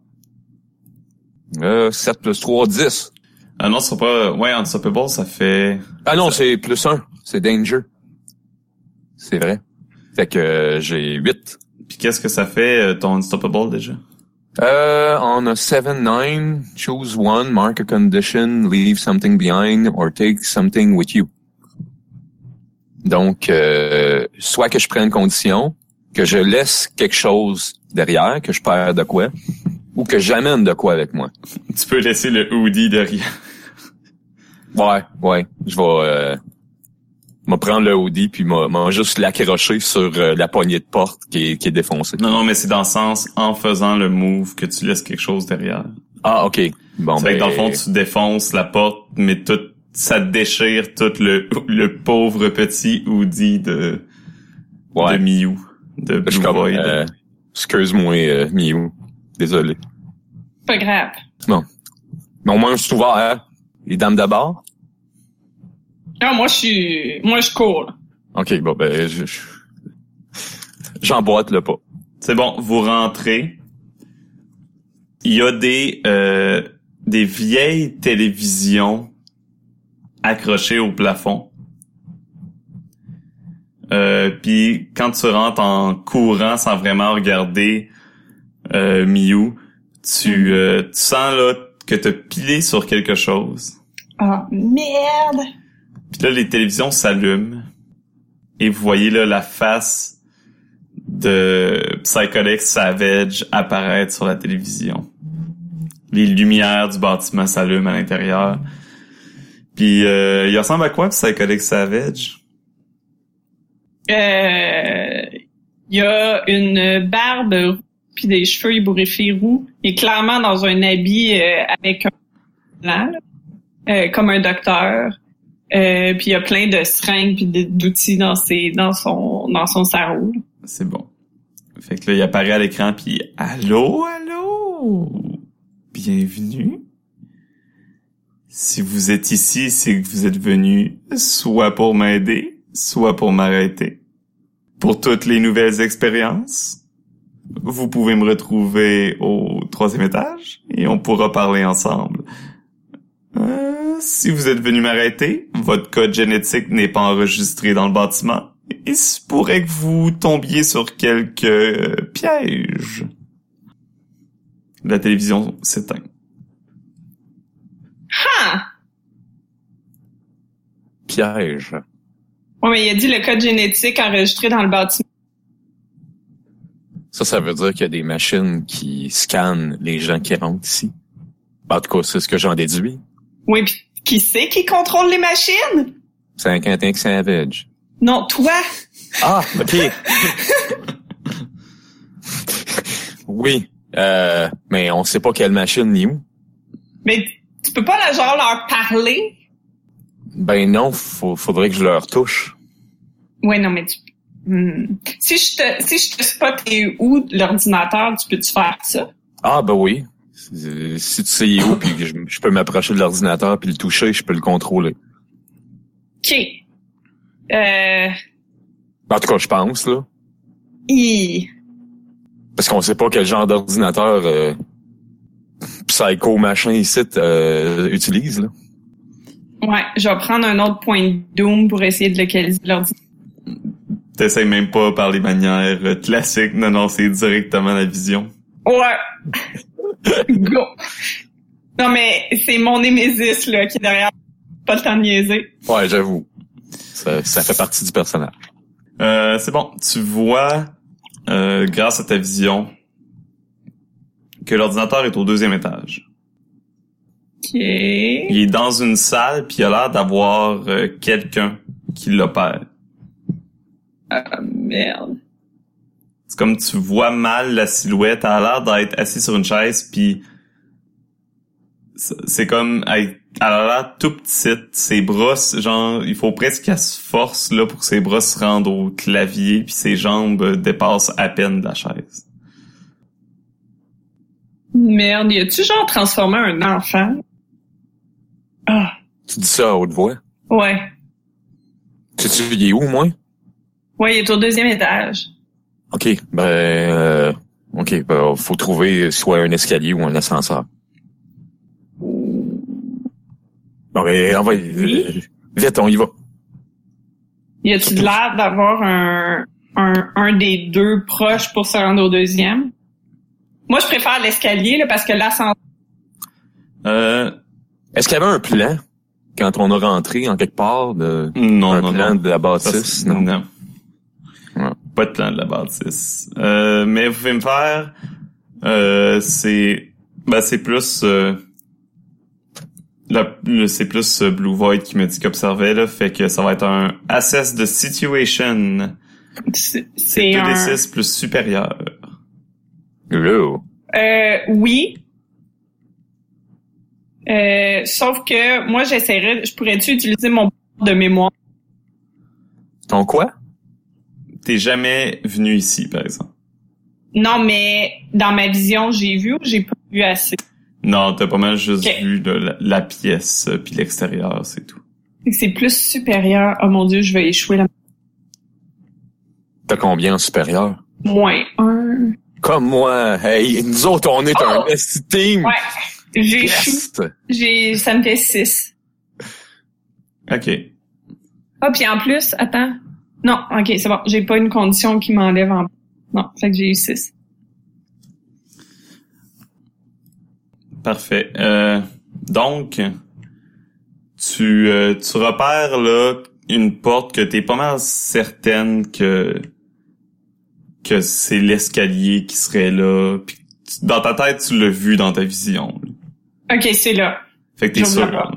Euh, 7 plus 3, 10. Ah non, c'est pas... Ouais, Unstoppable, ça fait... Ah non, c'est plus 1. C'est danger. C'est vrai. Fait que euh, j'ai 8. Puis qu'est-ce que ça fait, euh, ton Unstoppable, déjà? Euh, on a 7-9, choose one, mark a condition, leave something behind, or take something with you. Donc, euh, soit que je prenne condition, que je laisse quelque chose derrière, que je perds de quoi, ou que j'amène de quoi avec moi. Tu peux laisser le hoodie derrière. Ouais, ouais. Je vais euh, me prendre le hoodie puis m'a m'a juste l'accrocher sur euh, la poignée de porte qui est, qui est défoncée. Non, non, mais c'est dans le sens, en faisant le move, que tu laisses quelque chose derrière. Ah, ok. Bon, c'est vrai que ben, dans le fond, tu défonces la porte, mais tout, ça déchire tout le, le pauvre petit hoodie de, ouais. de Miu. De Je Blue euh, excuse-moi, euh, Miu. Désolé. Pas grave. Mais au moins, je suis ouvert. Hein? Les dames de bar? Non, moi, je suis, moi, je cours, là. Ok, bon, ben, je, je- j'emboîte le pas. C'est bon, vous rentrez. Il y a des euh, des vieilles télévisions accrochées au plafond. Euh, Puis quand tu rentres en courant sans vraiment regarder euh, Miu, tu, euh, tu sens là que t'as pilé sur quelque chose. Ah, merde! Puis là, les télévisions s'allument et vous voyez là la face de Psychedelic Savage apparaître sur la télévision. Les lumières du bâtiment s'allument à l'intérieur. Puis euh, il ressemble à quoi Psychedelic Savage? Euh, il y a une barbe puis des cheveux ébouriffés roux. Il est clairement dans un habit euh, avec un blanc, euh, comme un docteur. Euh, puis il y a plein de seringues puis d'outils dans ses dans son dans son sarrau. là. C'est bon. Fait que là, il apparaît à l'écran puis Allô, allô! Bienvenue. Si vous êtes ici, c'est que vous êtes venu soit pour m'aider, soit pour m'arrêter. Pour toutes les nouvelles expériences, vous pouvez me retrouver au troisième étage et on pourra parler ensemble. Euh, si vous êtes venu m'arrêter, votre code génétique n'est pas enregistré dans le bâtiment. Il se pourrait que vous tombiez sur quelques euh, pièges. La télévision s'éteint. Ha! Piège. Oui, mais il a dit le code génétique enregistré dans le bâtiment. Ça, ça veut dire qu'il y a des machines qui scannent les gens qui rentrent ici. En tout cas, c'est ce que j'en déduis. Oui, puis qui c'est qui contrôle les machines? C'est un Quentin Savage. Non, toi. Ah, OK. oui. Euh, mais on sait pas quelle machine ni où. Mais tu peux pas genre leur parler? Ben non, faut, faudrait que je leur touche. Ouais, non, mais tu. Hmm. Si je te si je te spot et où l'ordinateur, tu peux-tu faire ça? Ah ben oui. Si si tu sais où, puis que je, je peux m'approcher de l'ordinateur puis le toucher, je peux le contrôler. OK. Euh. En tout cas, je pense, là. hi. Parce qu'on sait pas quel genre d'ordinateur euh, Psycho machin ici euh, utilise, là. Ouais, je vais prendre un autre point de Doom pour essayer de localiser l'ordinateur. T'essayes même pas par les manières euh, classiques. Non, non, c'est directement la vision. Ouais. Go. Non, mais c'est mon Némésis, là, qui est derrière. Pas le temps de niaiser. Ouais, j'avoue. Ça, ça fait partie du personnage. Euh, c'est bon. Tu vois, euh, grâce à ta vision, que l'ordinateur est au deuxième étage. OK. Il est dans une salle, puis il a l'air d'avoir euh, quelqu'un qui l'opère. Ah, merde. C'est comme tu vois mal la silhouette. Elle a l'air d'être assis sur une chaise, puis c'est comme elle elle a l'air tout petite. Ses bras, genre, il faut presque qu'elle se force là pour que ses bras se rendent au clavier, puis ses jambes dépassent à peine la chaise. Merde, y a-tu genre transformé un enfant? Ah, Tu dis ça à haute voix? ouais. Sais-tu, il est où, moi? Ouais, il est au deuxième étage. OK, ben, euh, OK, ben, faut trouver soit un escalier ou un ascenseur. Bon, ben, on va, Oui. vite, on y va. Y a-tu de l'air d'avoir un, un, un des deux proches pour se rendre au deuxième? Moi, je préfère l'escalier, là, parce que l'ascenseur, Euh, Est-ce qu'il y avait un plan quand on a rentré en quelque part de non, un non, plan non. de la bâtisse? Non. non. Pas de plan de la bâtisse. Euh, mais vous pouvez me faire, euh, c'est, ben c'est plus, euh, c'est plus euh, Blue Void qui me dit qu'il observait là, fait que ça va être un assess de situation. c'est C'est c'est 2d6 un... plus supérieur. Là. Euh, oui. Euh, sauf que moi, j'essaierais, je pourrais-tu utiliser mon de mémoire? Ton quoi? T'es jamais venu ici, par exemple? Non, mais dans ma vision, j'ai vu ou j'ai pas vu assez? Non, t'as pas mal juste vu là, la, la pièce euh, puis l'extérieur, c'est tout. C'est plus supérieur. Oh mon dieu, je vais échouer la T'as combien en supérieur? moins un. Comme moi. Hey, nous autres, on est Oh! un best team. Ouais. J'échoue. Best. J'ai, ça me fait six. Ok. Ah, puis en plus, attends. Non, ok, c'est bon. J'ai pas une condition qui m'enlève en. Non, fait que j'ai eu six. Parfait. Euh, donc, tu, euh, tu repères là une porte que t'es pas mal certaine que que c'est l'escalier qui serait là. Puis dans ta tête, tu l'as vu dans ta vision. là. Ok, c'est là. Fait que t'es sûr. là.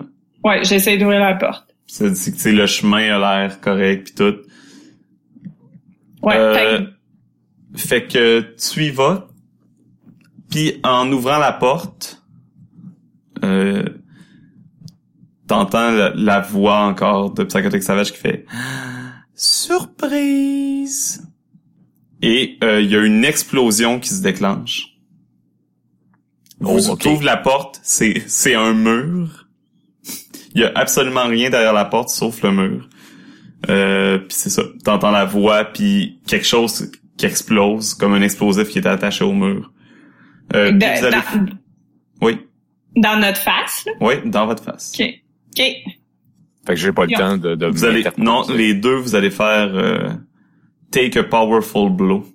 Ouais, j'essaie d'ouvrir la porte. Ça dit que le chemin a l'air correct puis tout. Ouais, Euh, fait que- Fait que tu y vas, puis en ouvrant la porte, euh, t'entends la, la voix encore de Psychotic Savage qui fait Surprise! Et euh, il y a une explosion qui se déclenche. Oh, Vous ok. ouvre la porte, c'est c'est un mur. Il y a absolument rien derrière la porte sauf le mur. Euh, puis c'est ça. T'entends la voix puis quelque chose qui explose comme un explosif qui était attaché au mur. Euh, de- vous allez- dans, Oui, dans notre face, là? oui, dans votre face. Ok. Ok. Fait que j'ai pas le temps de, de Vous allez non, les deux vous allez faire euh, take a powerful blow.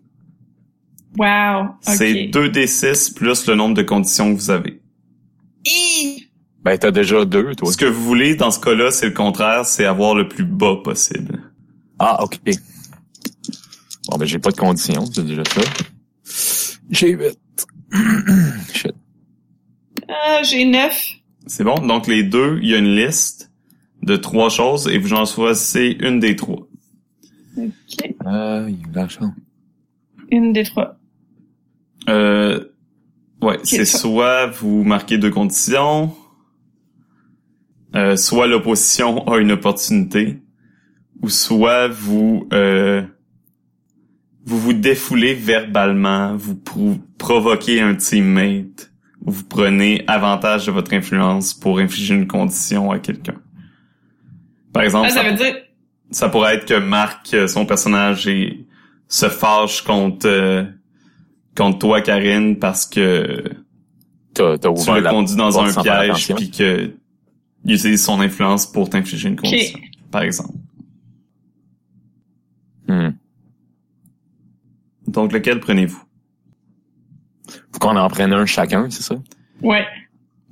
Wow. Ok. C'est 2d6 plus le nombre de conditions que vous avez. Hi! Ben, t'as déjà deux, toi. Ce que vous voulez dans ce cas-là, c'est le contraire, c'est avoir le plus bas possible. Ah, ok. Bon, ben, j'ai pas de conditions, c'est déjà ça. J'ai huit. Shit. Ah, j'ai neuf. C'est bon? Donc les deux, il y a une liste de trois choses et vous en choisissez une des trois. OK. Ah, il y a de l'argent. Une des trois. Euh, ouais, c'est soit vous marquez deux conditions, euh, soit l'opposition a une opportunité, ou soit vous euh, vous vous défoulez verbalement, vous prou- provoquez un teammate, ou vous prenez avantage de votre influence pour infliger une condition à quelqu'un. Par exemple, Ah, ça ça, veut dire... ça pourrait être que Marc, euh, son personnage, est, se fâche contre euh, contre toi, Karine, parce que T'as, t'as tu l'as la conduit dans un piège, puis que utilise son influence pour t'infliger une condition, par exemple. Hmm. Donc, lequel prenez-vous? Faut qu'on en prenne un chacun, c'est ça? Ouais.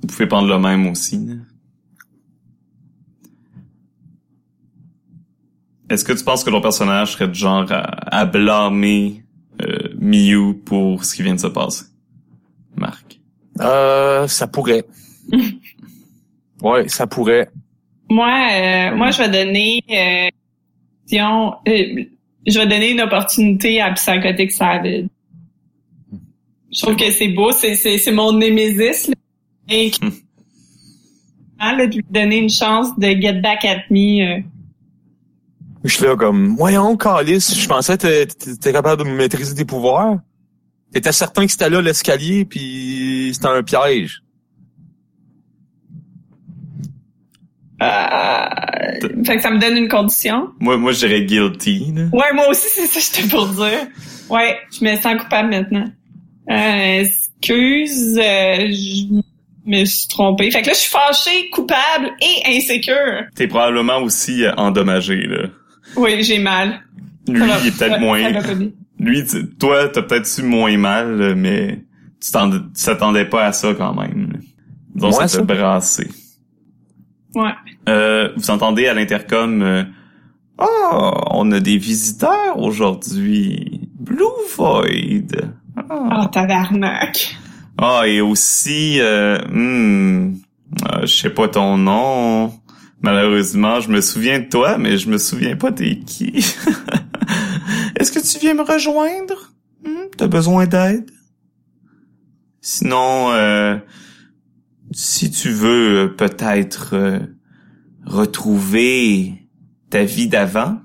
Vous pouvez prendre le même aussi. Est-ce que tu penses que ton personnage serait du genre à, à blâmer euh, Miyu pour ce qui vient de se passer? Marc? Euh, ça pourrait. ouais, ça pourrait. Moi, euh, moi, je vais donner... Euh, question, euh, je vais donner une opportunité à Psychotic Savage. Je trouve que c'est beau, c'est, c'est, c'est mon némésis. Là. Et Ah, là, de lui donner une chance de get back at me. euh. Je suis là comme, voyons, Calice, je pensais que t'é- t'étais capable de maîtriser tes pouvoirs. T'étais certain que c'était là l'escalier, puis c'était un piège. Euh, fait que ça me donne une condition. Moi, moi, je dirais guilty. Là. Ouais, moi aussi, c'est ça que j'étais pour dire. Ouais, je me sens coupable maintenant. Euh, excuse, euh, je me suis trompée. Fait que là, je suis fâchée, coupable et insécure. T'es probablement aussi endommagé. Là. Oui, j'ai mal. Lui, il est peut-être moins... Lui, tu- toi, t'as peut-être su moins mal, mais tu t'en- tu t'attendais pas à ça quand même. Donc, ça? t'a brassé. Ouais. Euh, vous entendez à l'intercom euh, Oh, on a des visiteurs aujourd'hui. Blue Void. Ah, Oh, tabarnak. Ah, et aussi, euh, hmm, euh, je sais pas ton nom. Malheureusement, je me souviens de toi, mais je me souviens pas t'es qui. Est-ce que tu viens me rejoindre? Hmm, T'as besoin d'aide? Sinon, euh, si tu veux peut-être euh, retrouver ta vie d'avant,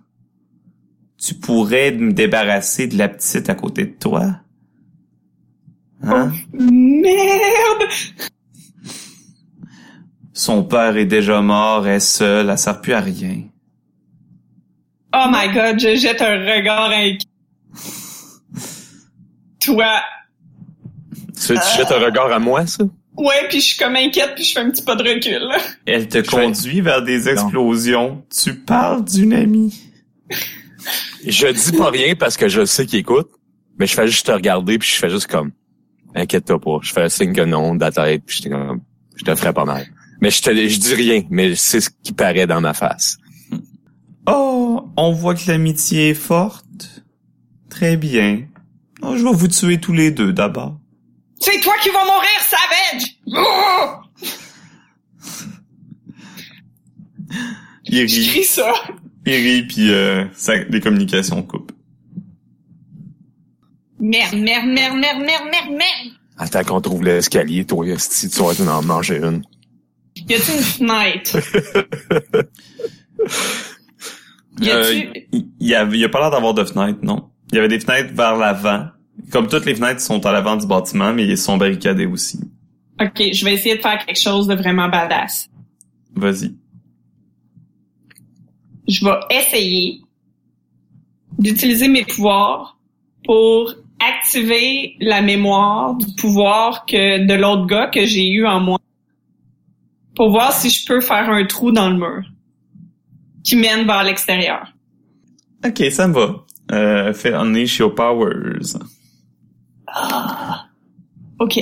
tu pourrais me débarrasser de la petite à côté de toi. Hein? Merde! Son père est déjà mort, elle est seule, elle sert plus à rien. Oh my god, je jette un regard inquiet. Toi. Tu, tu jettes un regard à moi, ça? Ouais, puis je suis comme inquiète, puis je fais un petit pas de recul. là. Elle te Je conduit vers des explosions. Tu parles d'une amie. Je dis pas rien parce que je sais qu'il écoute, mais je fais juste te regarder puis je fais juste comme, inquiète-toi pas. Je fais un signe que non de la tête puis j'étais comme, je te ferai pas mal. Mais je te, je dis rien, mais c'est ce qui paraît dans ma face. Oh, on voit que l'amitié est forte. Très bien. Oh, je vais vous tuer tous les deux d'abord. C'est toi qui vas mourir, Savage! Oh! Il Je rit, crie ça. il rit, puis euh, ça, les communications coupent. Merde, merde, merde, merde, merde, merde, merde! Attends qu'on trouve l'escalier, toi, si tu vas en manger une. Y a-tu une fenêtre? Y Euh, a-tu... il il y a, il y a pas l'air d'avoir de fenêtres, non? Il y avait des fenêtres vers l'avant. Comme toutes les fenêtres sont à l'avant du bâtiment, mais ils sont barricadés aussi. Ok, je vais essayer de faire quelque chose de vraiment badass. Vas-y. Je vais essayer d'utiliser mes pouvoirs pour activer la mémoire du pouvoir que de l'autre gars que j'ai eu en moi. Pour voir si je peux faire un trou dans le mur qui mène vers l'extérieur. Ok, ça me va. Euh, fais unleash your powers. OK.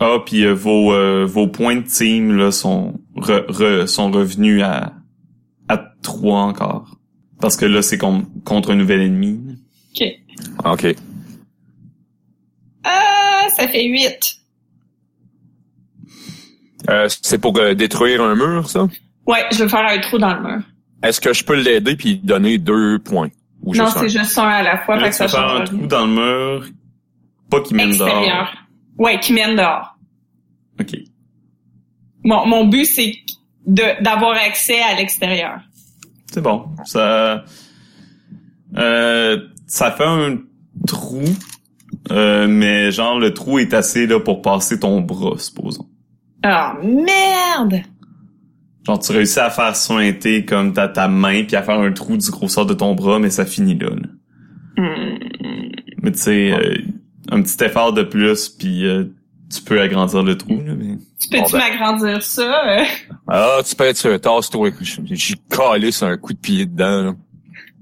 Ah, puis euh, vos euh, vos points de team là sont re- re- sont revenus à à 3 encore. Parce que là c'est con- contre un nouvel ennemi. OK. OK. Ah, ça fait 8. Euh, c'est pour euh, détruire un mur, ça? Ouais, je vais faire un trou dans le mur. Est-ce que je peux l'aider puis lui donner deux points? Ou non, juste un? c'est juste un à la fois, Là, fait que ça faire un change trou dans le mur, pas qui mène dehors. Ouais, qui mène dehors. Ok. Mon, mon but, c'est de d'avoir accès à l'extérieur. C'est bon. Ça, euh, ça fait un trou, euh, mais genre le trou est assez là pour passer ton bras, supposons. Ah, merde! Genre tu réussis à faire sointer comme ta ta main puis à faire un trou du grosseur de ton bras, mais ça finit là. là. Hmm. Mais tu sais, euh, un petit effort de plus puis euh, tu peux agrandir le trou. Là, mais... Tu peux-tu Bon, ben. m'agrandir ça? euh? Ah, tu peux être sur un tasse, toi. J'ai calé sur un coup de pied dedans, là.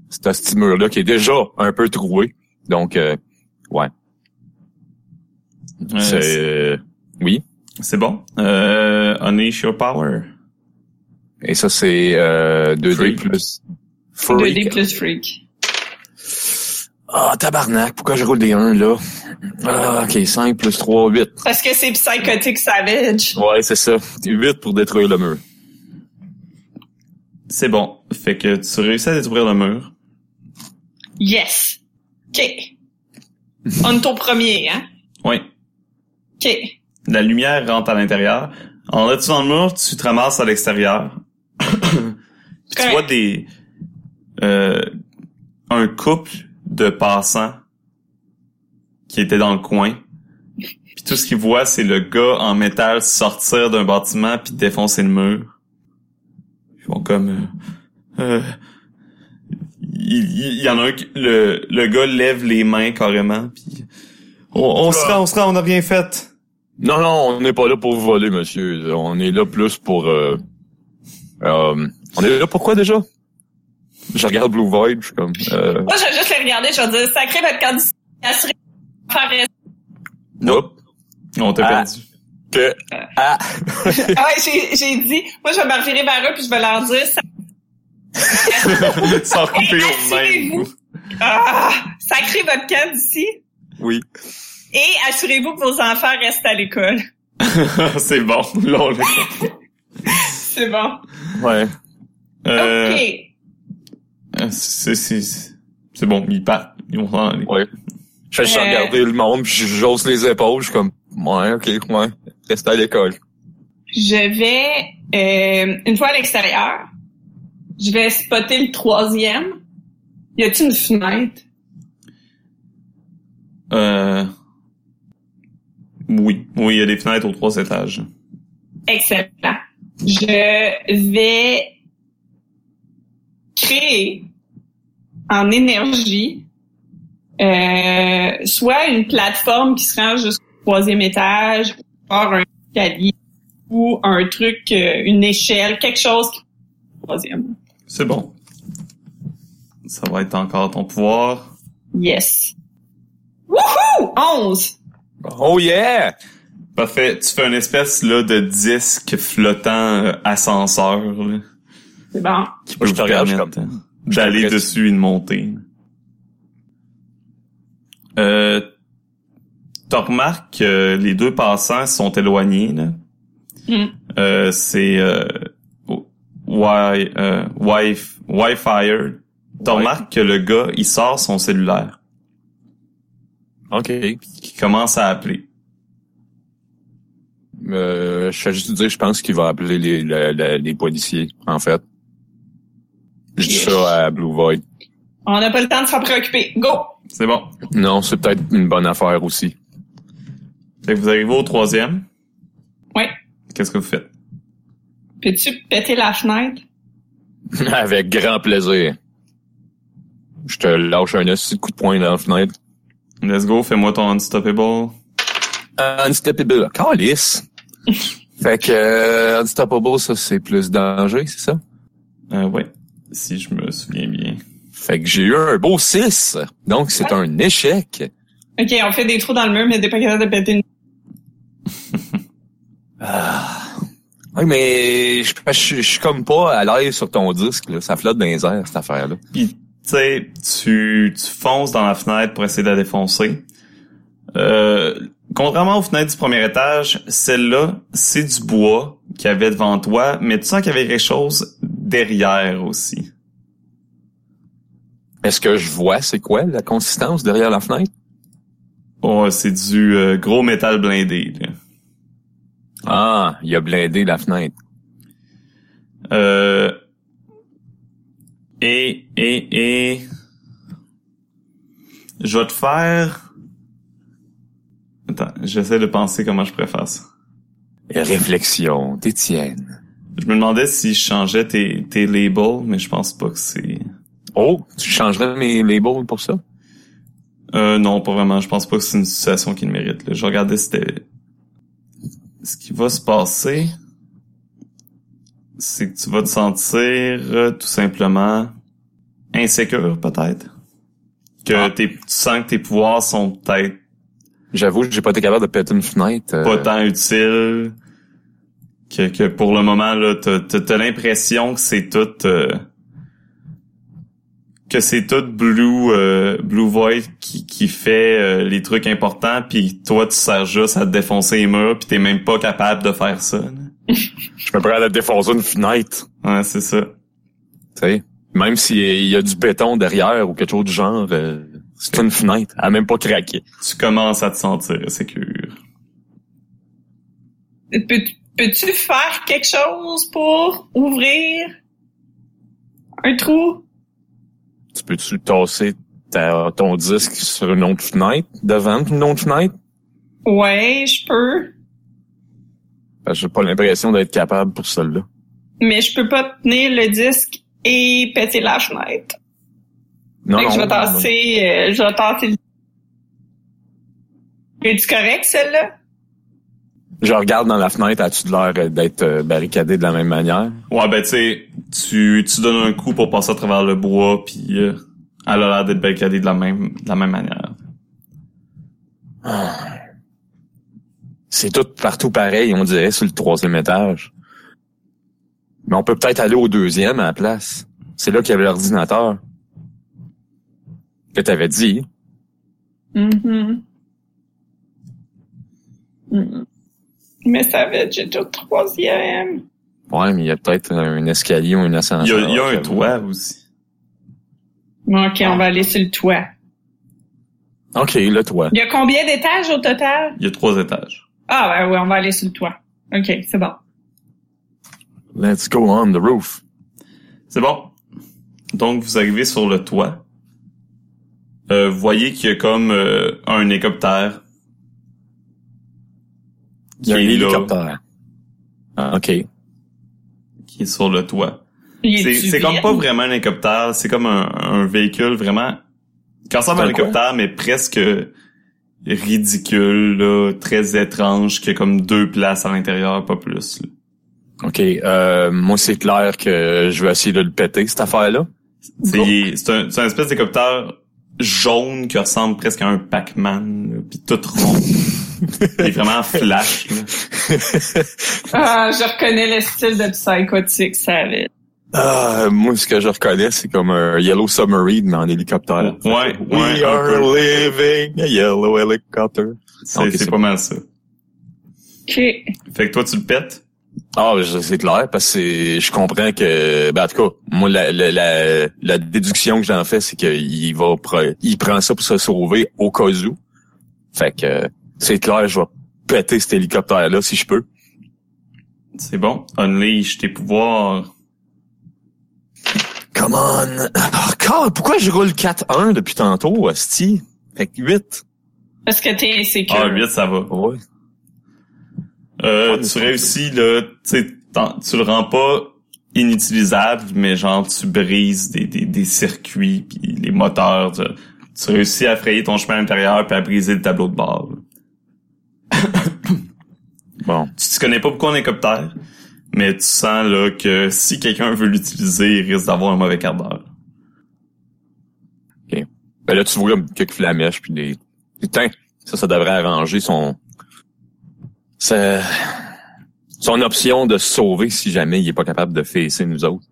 C'est à ce mur-là qui est déjà un peu troué. Donc, euh, ouais. C'est... c'est euh, oui. c'est bon. Euh, unleash your power. Et ça, c'est euh, 2D Freak. plus... 2D plus freak. Ah, tabarnak, pourquoi je roule des 1, là? Ah, OK, 5 plus 3, 8. Parce que c'est psychotic savage. Ouais, c'est ça. 8 pour détruire le mur. C'est bon. Fait que tu réussis à détruire le mur. Yes. OK. On est au premier, hein? Oui. OK. La lumière rentre à l'intérieur. En là, dans le mur, tu te ramasses à l'extérieur. Puis tu vois des euh, un couple de passants qui étaient dans le coin. Puis tout ce qu'ils voient, c'est le gars en métal sortir d'un bâtiment puis défoncer le mur. Ils font comme euh, euh, il, y en a un qui, le, le gars lève les mains carrément puis on, on se rend, on se rend, on a rien fait. Non, non, on n'est pas là pour vous voler, monsieur. On est là plus pour... Euh, euh, on est là pour quoi, déjà? Je regarde Blue Void, je suis comme... Euh, Moi, je vais juste les regarder, je vais dire, sacré votre candidat, nope. On t'a Ah. perdu. Que... Ah! Ah ouais, j'ai, j'ai dit, moi, je vais me revirer vers eux puis je vais leur dire, ça- Sans couper au même. ah, sacré votre camp d'ici Oui. et assurez-vous que vos enfants restent à l'école. c'est bon. Là, on. C'est bon. Ouais. Euh, OK. Euh, c'est, c'est, c'est bon, ils partent. Ils vont s'en aller. Ouais. Je fais juste Euh. regarder le monde, puis j'ose les épaules, je suis comme... Ouais, OK, ouais. Reste à l'école. Je vais, euh, une fois à l'extérieur, je vais spotter le troisième. Y a-t-il une fenêtre? Euh, oui. Oui, il y a des fenêtres aux trois étages. Excellent. Je vais créer en énergie euh, soit une plateforme qui se rend jusqu'au troisième étage, ou un escalier, ou un truc, euh, une échelle, quelque chose qui troisième. C'est bon. Ça va être encore ton pouvoir. Yes. Wouhou! 11! Oh yeah! Parfait. Tu fais une espèce là de disque flottant euh, ascenseur là, C'est bon. qui Moi, peut je vous te regarde, je d'aller je dessus et de monter. Euh, T'as remarqué que les deux passants sont éloignés là. Hmm. Euh, c'est euh, Wi, euh, Wi, Wi-Fi. T'as Ouais. remarqué que le gars, il sort son cellulaire, OK. qui commence à appeler. Euh, je fais juste dire, je pense qu'il va appeler les, les, les- les policiers, en fait. Je dis ça à Blue Void. On n'a pas le temps de s'en préoccuper. Go! C'est bon. Non, c'est peut-être une bonne affaire aussi. Fait que vous arrivez au troisième. Ouais. Qu'est-ce que vous faites? Peux-tu péter la fenêtre? Avec grand plaisir. Je te lâche un petit coup de poing dans la fenêtre. Let's go, fais-moi ton unstoppable. Unstoppable. Calice. fait que euh, Unstoppable, ça c'est plus danger, c'est ça? Euh, ouais. Si je me souviens bien. Fait que j'ai eu un beau 6. Donc c'est un échec. Ok, on fait des trous dans le mur, mais t'es pas capable de péter une... Ah. Oui, mais je, je, je suis comme pas à l'aise sur ton disque. Là. Ça flotte dans les airs, cette affaire-là. Puis, tu sais, tu, tu fonces dans la fenêtre pour essayer de la défoncer. Euh, contrairement aux fenêtres du premier étage, celle-là, c'est du bois qu'il y avait devant toi, mais tu sens qu'il y avait quelque chose derrière aussi. Est-ce que je vois c'est quoi la consistance derrière la fenêtre? Oh, c'est du euh, gros métal blindé. Là. Ah, il a blindé la fenêtre. Euh, et, et, et... Je vais te faire... Attends, j'essaie de penser comment je préfère ça. Réflexion, d'Étienne. Je me demandais si je changeais tes, tes labels, mais je pense pas que c'est... Oh, tu changerais mes labels pour ça? Euh, non, pas vraiment. Je pense pas que c'est une situation qui le mérite. Là. Je regardais c'était... Ce qui va se passer, c'est que tu vas te sentir euh, tout simplement insécure, peut-être. Que Ah. tes, tu sens que tes pouvoirs sont peut-être J'avoue, j'ai pas été capable de péter une fenêtre. euh, pas tant utiles. Que, que pour le moment, là, t'as, t'as, t'as l'impression que c'est tout... euh, que c'est tout Blue euh, Blue Void qui, qui fait euh, les trucs importants, puis toi, tu sers juste à te défoncer les murs, puis t'es même pas capable de faire ça. là. Je me prends à défoncer une fenêtre. Ouais, c'est ça. Tu sais, même s'il y a du béton derrière ou quelque chose du genre, euh, c'est une fenêtre. Elle a même pas craqué. Tu commences à te sentir sécure. Peux-tu faire quelque chose pour ouvrir un trou? Tu peux-tu tasser ta- ton disque sur une autre fenêtre, devant une autre fenêtre? Ouais, je peux. Que J'ai pas l'impression d'être capable pour celle-là. Mais je peux pas tenir le disque et péter la fenêtre. Non, Fait que non. je vais tasser, euh, je vais tasser le... Es-tu correct, celle-là? Je regarde dans la fenêtre, as-tu de l'air d'être euh, barricadé de la même manière? Ouais, ben tu sais, tu, tu donnes un coup pour passer à travers le bois, puis euh, elle a l'air d'être barricadée de la même, de la même manière. C'est tout partout pareil, on dirait, sur le troisième étage. Mais on peut peut-être aller au deuxième à la place. C'est là qu'il y avait l'ordinateur. Que t'avais dit. Mhm. Mhm. Mais ça va être, j'ai déjà le troisième. Ouais, mais il y a peut-être un escalier ou un Il y ascenseur. a, il y a un toit aussi. Ok, on va aller sur le toit. OK, le toit. Il y a combien d'étages au total? Il y a trois étages. Ah, ben ouais, on va aller sur le toit. Ok, c'est bon. Let's go on the roof. C'est bon. Donc, vous arrivez sur le toit. Euh, vous voyez qu'il y a comme euh, un hélicoptère Il y a un qui est là, hélicoptère. Ah, OK. qui est sur le toit. C'est comme pas vraiment un hélicoptère, c'est comme un, un véhicule vraiment qui ressemble à un hélicoptère, mais presque ridicule, là, très étrange, qui a comme deux places à l'intérieur, pas plus. là. OK. Euh, moi, c'est clair que je vais essayer de le péter, cette affaire-là. C'est un, espèce d'hélicoptère jaune qui ressemble presque à un Pac-Man, puis tout rond. il est vraiment flash. là. Ah, je reconnais le style de Psychotic Savage. Ah, moi, ce que je reconnais, c'est comme un Yellow Submarine, mais en hélicoptère. Ouais, We ouais, are living a yellow helicopter. C'est pas mal ça. Ok. Fait que toi, tu le pètes? Ah, je- c'est clair, parce que c'est- je comprends que, ben, en tout cas, moi, la, la, la, la déduction que j'en fais, c'est qu'il va, il prend ça pour se sauver au cas où. Fait que, c'est clair, je vais péter cet hélicoptère-là si je peux. C'est bon. Unleash tes pouvoirs. Come on! Ah, God, pourquoi je roule 4-1 depuis tantôt, hostie? Fait que 8. Parce que t'es insécure. Ah, 8, ça va. Ouais. Euh, Ouais, tu réussis, là, tu tu le rends pas inutilisable, mais genre, tu brises des, des, des circuits puis les moteurs. Tu, tu réussis à frayer ton chemin à l'intérieur puis à briser le tableau de bord. là. Bon. Tu te connais pas beaucoup en hélicoptère, mais tu sens, là, que si quelqu'un veut l'utiliser, il risque d'avoir un mauvais quart d'heure. Ben là, tu vois comme quelques flamèches puis des... Putain, ça, ça devrait arranger son... Ça... son option de se sauver si jamais il est pas capable de fesser nous autres.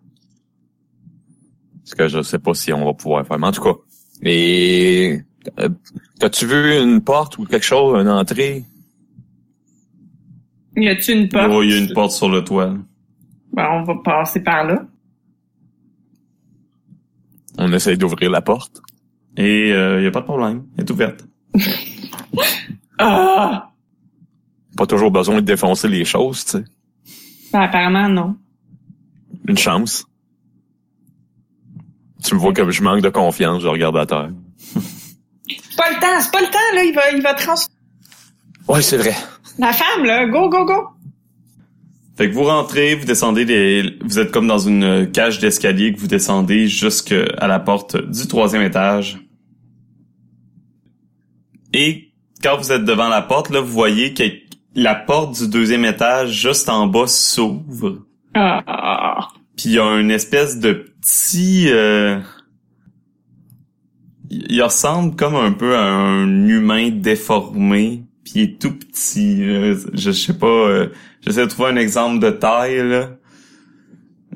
Parce que je sais pas si on va pouvoir faire. Mais en tout cas. Et euh, t'as-tu vu une porte ou quelque chose, une entrée? Y a-tu une porte? Oh, il y a une porte sur le toit. Ben, on va passer par là. On essaye d'ouvrir la porte. Et euh, il y a pas de problème. Elle est ouverte. Ah! Pas toujours besoin de défoncer les choses, tu sais. Ben, apparemment, non. Une chance. Tu me vois comme je manque de confiance, je regarde à terre. C'est pas le temps, c'est pas le temps, là. Il va, il va trans... Ouais, c'est vrai. La femme, là. Go, go, go. Fait que vous rentrez, vous descendez les, vous êtes comme dans une cage d'escalier que vous descendez jusqu'à la porte du troisième étage. Et quand vous êtes devant la porte, là, vous voyez que la porte du deuxième étage juste en bas s'ouvre. Ah. Puis il y a une espèce de petit... euh, Il ressemble comme un peu à un humain déformé. Puis il est tout petit. je sais pas... euh, J'essaie de trouver un exemple de taille, là.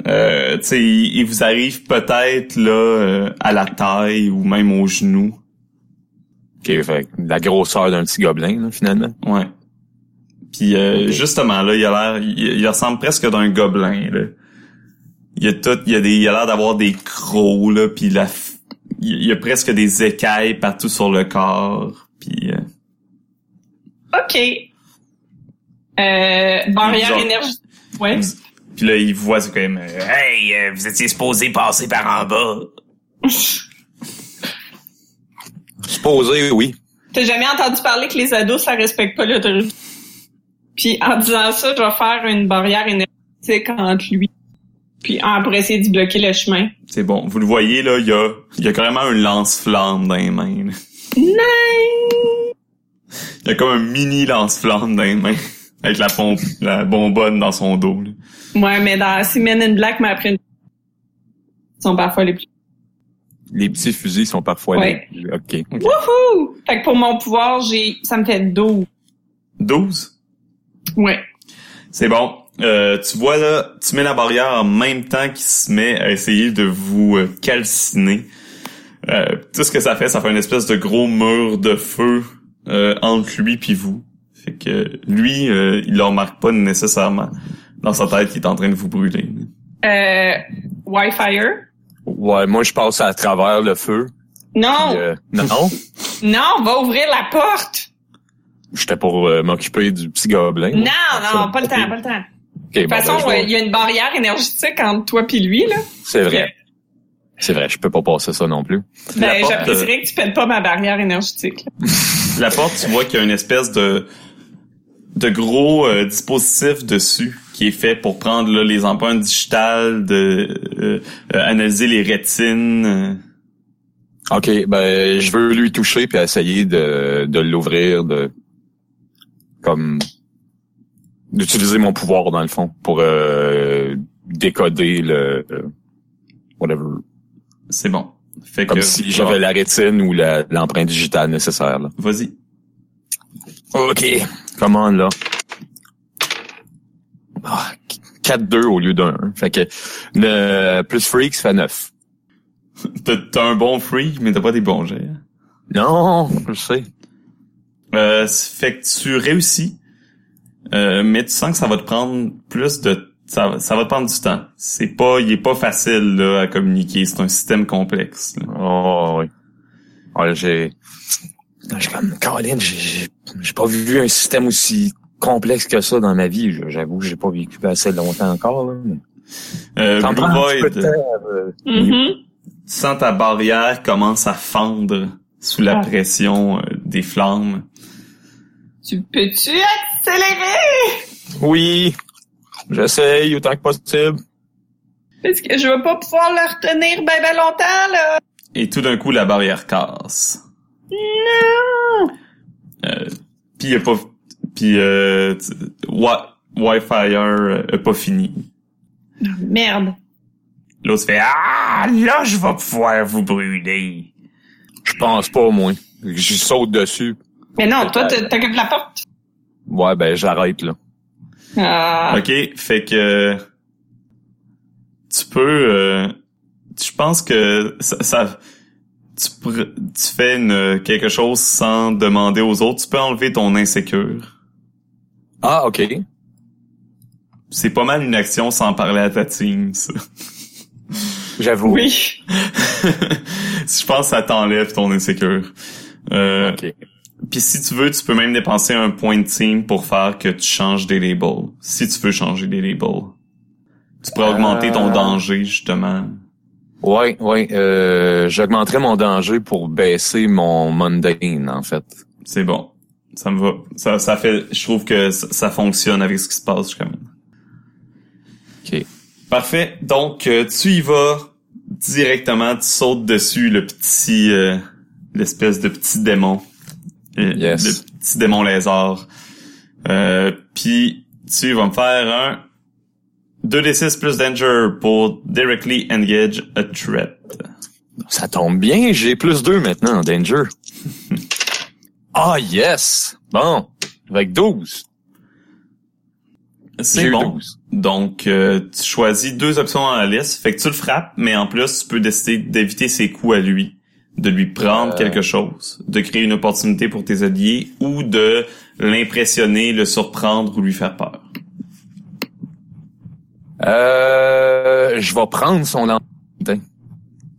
Euh, tu sais, il, il vous arrive peut-être, là, euh, à la taille ou même aux genoux. OK, fait la grosseur d'un petit gobelin, là, finalement. Ouais. Puis euh, justement là, il a l'air, il, il ressemble presque d'un gobelin là. Il y a tout, il y a des, il a l'air d'avoir des crocs là, puis la, il y a presque des écailles partout sur le corps. Puis euh, OK. Euh, barrière énergie. Ouais. puis là, il voit c'est quand même. euh, hey, euh, vous étiez supposé passer par en bas. Supposé, oui. T'as jamais entendu parler que les ados, ça respecte pas l'autorité. Puis en disant ça, je vais faire une barrière énergétique entre lui. Puis pour essayer de bloquer le chemin. C'est bon. Vous le voyez là, il y a, il y a carrément un lance-flamme dans les mains. là. Il y a comme un mini lance-flamme dans les mains avec la pompe, la bonbonne dans son dos. là. Ouais, mais dans si Men in Black m'a appris une... Ils sont parfois les plus... Les petits fusils sont parfois Ouais. les... OK. Wouhou! Fait que pour mon pouvoir, j'ai... Ça me fait 12. 12. Ouais. C'est bon. Euh, tu vois là, tu mets la barrière en même temps qu'il se met à essayer de vous euh, calciner. Euh, tout ce que ça fait, ça fait une espèce de gros mur de feu euh, entre lui puis vous. Fait que lui, euh, il le remarque pas nécessairement dans sa tête qu'il est en train de vous brûler. Euh... Wi-Fire? Ouais, moi, je passe à travers le feu. Non! Puis, euh, non, Non, on va ouvrir la porte! j'étais pour euh, m'occuper du petit gobelin. Non, non, pas le temps, pas le temps. De De toute façon, ouais, il y a une barrière énergétique entre toi puis lui, là. C'est vrai. C'est vrai, je peux pas passer ça non plus. Ben, j'apprécierais que tu pètes pas ma barrière énergétique. là. La porte, tu vois qu'il y a une espèce de de gros euh, dispositif dessus qui est fait pour prendre là, les empreintes digitales, de euh, euh, analyser les rétines. euh. OK, ben je veux lui toucher puis essayer de, de l'ouvrir, de comme d'utiliser mon pouvoir dans le fond pour euh, décoder le euh, whatever. C'est bon. Fait Comme que si j'avais la rétine ou l'empreinte digitale nécessaire. Là. Vas-y. OK. Comment là? Ah, 4-2 au lieu d'un. 1. Fait que le plus freak, ça fait 9. T'as t'as un bon free, mais t'as pas des bons jets. Non, je sais. Euh, fait que tu réussis, euh, mais tu sens que ça va te prendre plus de ça, va- ça va prendre du temps. C'est pas, il est pas facile là, à communiquer. C'est un système complexe. là. Oh, oui. Ouais, j'ai... J'ai comme, Caroline, j'ai, j'ai- j'ai pas vu un système aussi complexe que ça dans ma vie. Je- J'avoue que j'ai pas vécu assez longtemps encore, là. Euh, Blue Void, temps, euh, Mhm. tu sens ta barrière commence à fendre sous la Ah. pression euh, des flammes. Tu peux-tu accélérer? Oui, j'essaye autant que possible. Parce que je vais pas pouvoir le retenir ben ben longtemps, là. Et tout d'un coup, la barrière casse. Non! Euh, puis y a pas, puis euh, Wi-Fi euh, a pas fini. Merde. L'autre fait ah là je vais pouvoir vous brûler. Je pense pas, au moins. Je saute dessus. Mais non, toi, t'as- la porte. Ouais, ben, j'arrête, là. Ah. OK, fait que tu peux euh, je pense que ça, ça- tu, tu fais une, quelque chose sans demander aux autres, tu peux enlever ton insécure. Ah, OK. C'est pas mal une action sans parler à ta team, ça. J'avoue. Oui. je pense que ça t'enlève ton insécure. Euh, OK. Puis si tu veux, tu peux même dépenser un point de team pour faire que tu changes des labels. Si tu veux changer des labels. Tu pourrais augmenter ton Euh. danger, justement. Ouais, ouais. Euh, J'augmenterais mon danger pour baisser mon mundane, en fait. C'est bon. Ça me va. Ça, ça fait, je trouve que ça, ça fonctionne avec ce qui se passe jusqu'à maintenant. OK. Parfait. Donc, euh, tu y vas directement, tu sautes dessus le petit, euh, l'espèce de petit démon. Yes. Le petit démon lézard. Euh, Puis, tu vas me faire un 2d6 plus danger pour directly engage a threat. Ça tombe bien, j'ai plus deux maintenant en danger. ah, yes! Bon, avec 12. J'ai C'est bon. 12. Donc, euh, tu choisis deux options dans la liste. Fait que tu le frappes, mais en plus, tu peux décider d'éviter ses coups à lui. De lui prendre Euh. quelque chose, de créer une opportunité pour tes alliés ou de l'impressionner, le surprendre ou lui faire peur? Euh, je vais prendre son lendemain.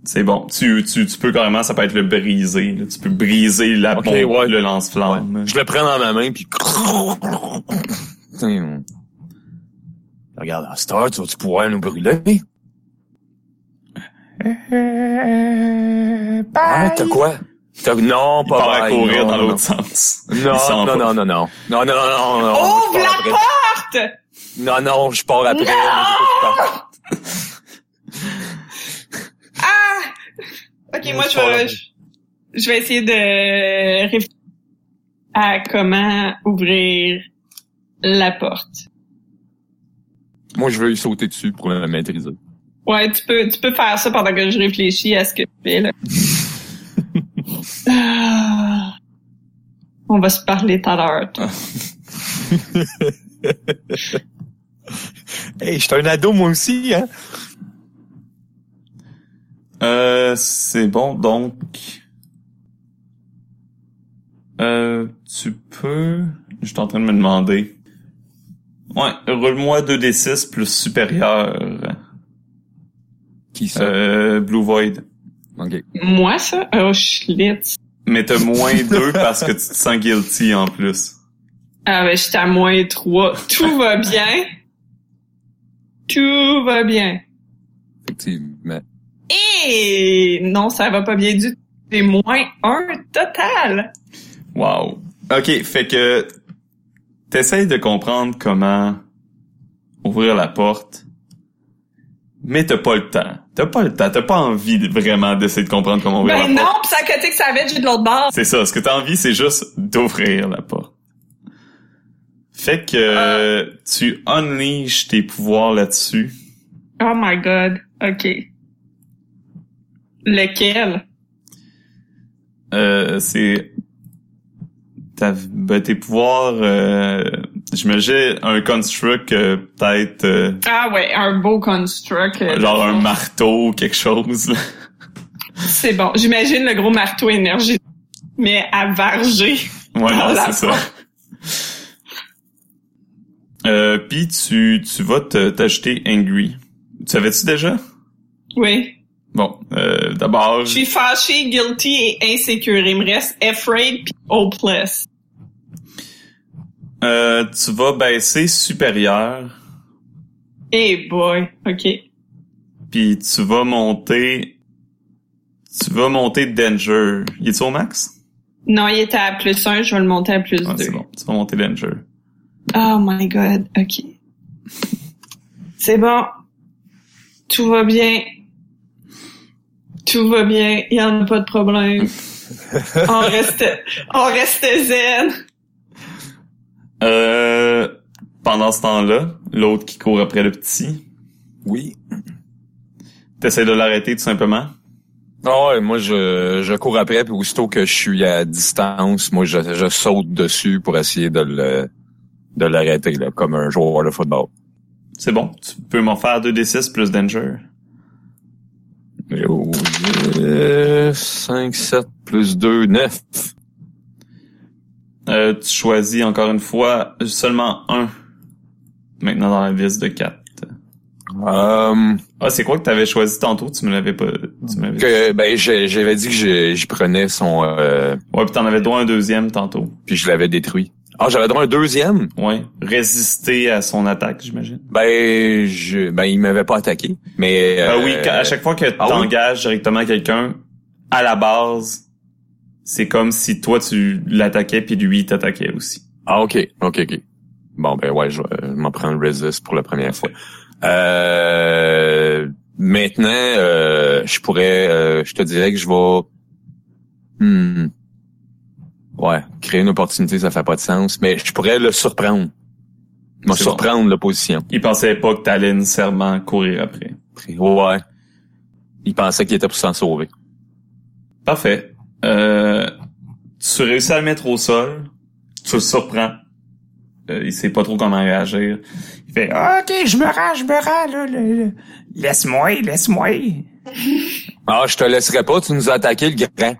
C'est bon. Tu, tu, tu peux carrément, ça peut être le briser. là. Tu peux briser la Ok, bombe, ouais. le lance-flamme. Je le prends dans ma main, puis... Regarde, heure, tu vas-tu pouvoir nous brûler? Ah, t'as quoi? T'as... Non, Il pas part à bye, courir non, dans non, l'autre sens. Non, Il non, va. non, non, non. Non, non, non, non. Ouvre je pars la après. porte! Non, non, je pars après. Ah! Ok, Non, moi, je vais, je, je vais essayer de réfléchir à comment ouvrir la porte. Moi, je veux y sauter dessus pour la maîtriser. Ouais, tu peux, tu peux faire ça pendant que je réfléchis à ce que je fais, là. Ah. On va se parler tout à l'heure. toi. Hey, je suis un ado, moi aussi, hein? Euh, c'est bon, donc... Euh, tu peux... Je suis en train de me demander. Ouais, roule-moi 2d6 plus supérieur. Qui ça? Euh, Blue Void. OK. Moi, ça? Oh, schlitz. Mais t'as moins 2 parce que tu te sens guilty en plus. Ah, ben, j'étais à moins trois. Tout va bien. Tout va bien. Effectivement. Et non, ça va pas bien du tout. C'est moins un total. Wow. Ok, fait que t'essayes de comprendre comment ouvrir la porte, mais t'as pas le temps. T'as pas le temps. T'as pas envie de- vraiment d'essayer de comprendre comment ouvrir Ben la porte. non, pis ça a côté que ça avait, j'ai de l'autre bord. C'est ça. Ce que t'as envie, c'est juste d'ouvrir la porte. Fait que euh, tu unleashes tes pouvoirs là-dessus. Oh my god. OK. Lequel? Euh, c'est ta, ben, tes pouvoirs. Euh, J'imagine un construct euh, peut-être euh, Ah ouais, un beau construct. euh, genre un marteau ou quelque chose. C'est bon. J'imagine le gros marteau énergie, mais à varger. Ouais, c'est ça. Euh, puis tu, tu vas te- t'acheter Angry. Tu savais-tu déjà? Oui. Bon, euh, d'abord, Je suis fâchée, guilty et insécure. Il me reste afraid pis hopeless. Euh, tu vas baisser supérieur, Hey boy. OK. puis tu vas monter, tu vas monter Danger. Il est au max? Non, il était à plus un, je vais le monter à plus Ah, deux. c'est bon, tu vas monter Danger. Oh my god. OK. C'est bon. Tout va bien. Tout va bien. Il y en a pas de problème. on reste, on reste zen. Euh, pendant ce temps-là, l'autre qui court après le petit, Oui. t'essaies de l'arrêter tout simplement? Ah ouais, moi je, je cours après, puis aussitôt que je suis à distance, moi je, je saute dessus pour essayer de le de l'arrêter, là, comme un joueur de football. C'est bon. Tu peux m'en faire 2d6 plus danger. Euh, 5, 7 plus 2, 9. Euh, tu choisis encore une fois seulement un. Maintenant dans la liste de 4. Euh, Ah, c'est quoi que t'avais choisi tantôt? Tu me l'avais pas... Tu m'avais... que, ben, j'avais dit que j'y prenais son... Euh, Ouais, puis t'en avais droit à un deuxième tantôt. puis je l'avais détruit. Ah, j'avais droit à un deuxième? Ouais. Résister à son attaque, j'imagine. Ben, je, ben, il m'avait pas attaqué. Mais, Ah euh, oui, quand- à chaque fois que ah oui? t'engages directement quelqu'un, à la base, c'est comme si toi tu l'attaquais puis lui il t'attaquait aussi. Ah, ok, ok, ok. Bon, ben, ouais, je vais euh, m'en prendre resist pour la première fois. Euh, maintenant, euh, je pourrais, euh, je te dirais que je vais, hmm, ouais, créer une opportunité, ça fait pas de sens, mais je pourrais le surprendre. Me surprendre l'opposition. Il pensait pas que t'allais nécessairement courir après. Ouais. Il pensait qu'il était pour s'en sauver. Parfait. Euh, tu réussis à le mettre au sol. Tu le surprends. Euh, il sait pas trop comment réagir. Il fait Ah, OK, je me rends, je me rends, là. là, là. Laisse-moi, laisse-moi. Ah, je te laisserai pas, tu nous as attaqué le grand.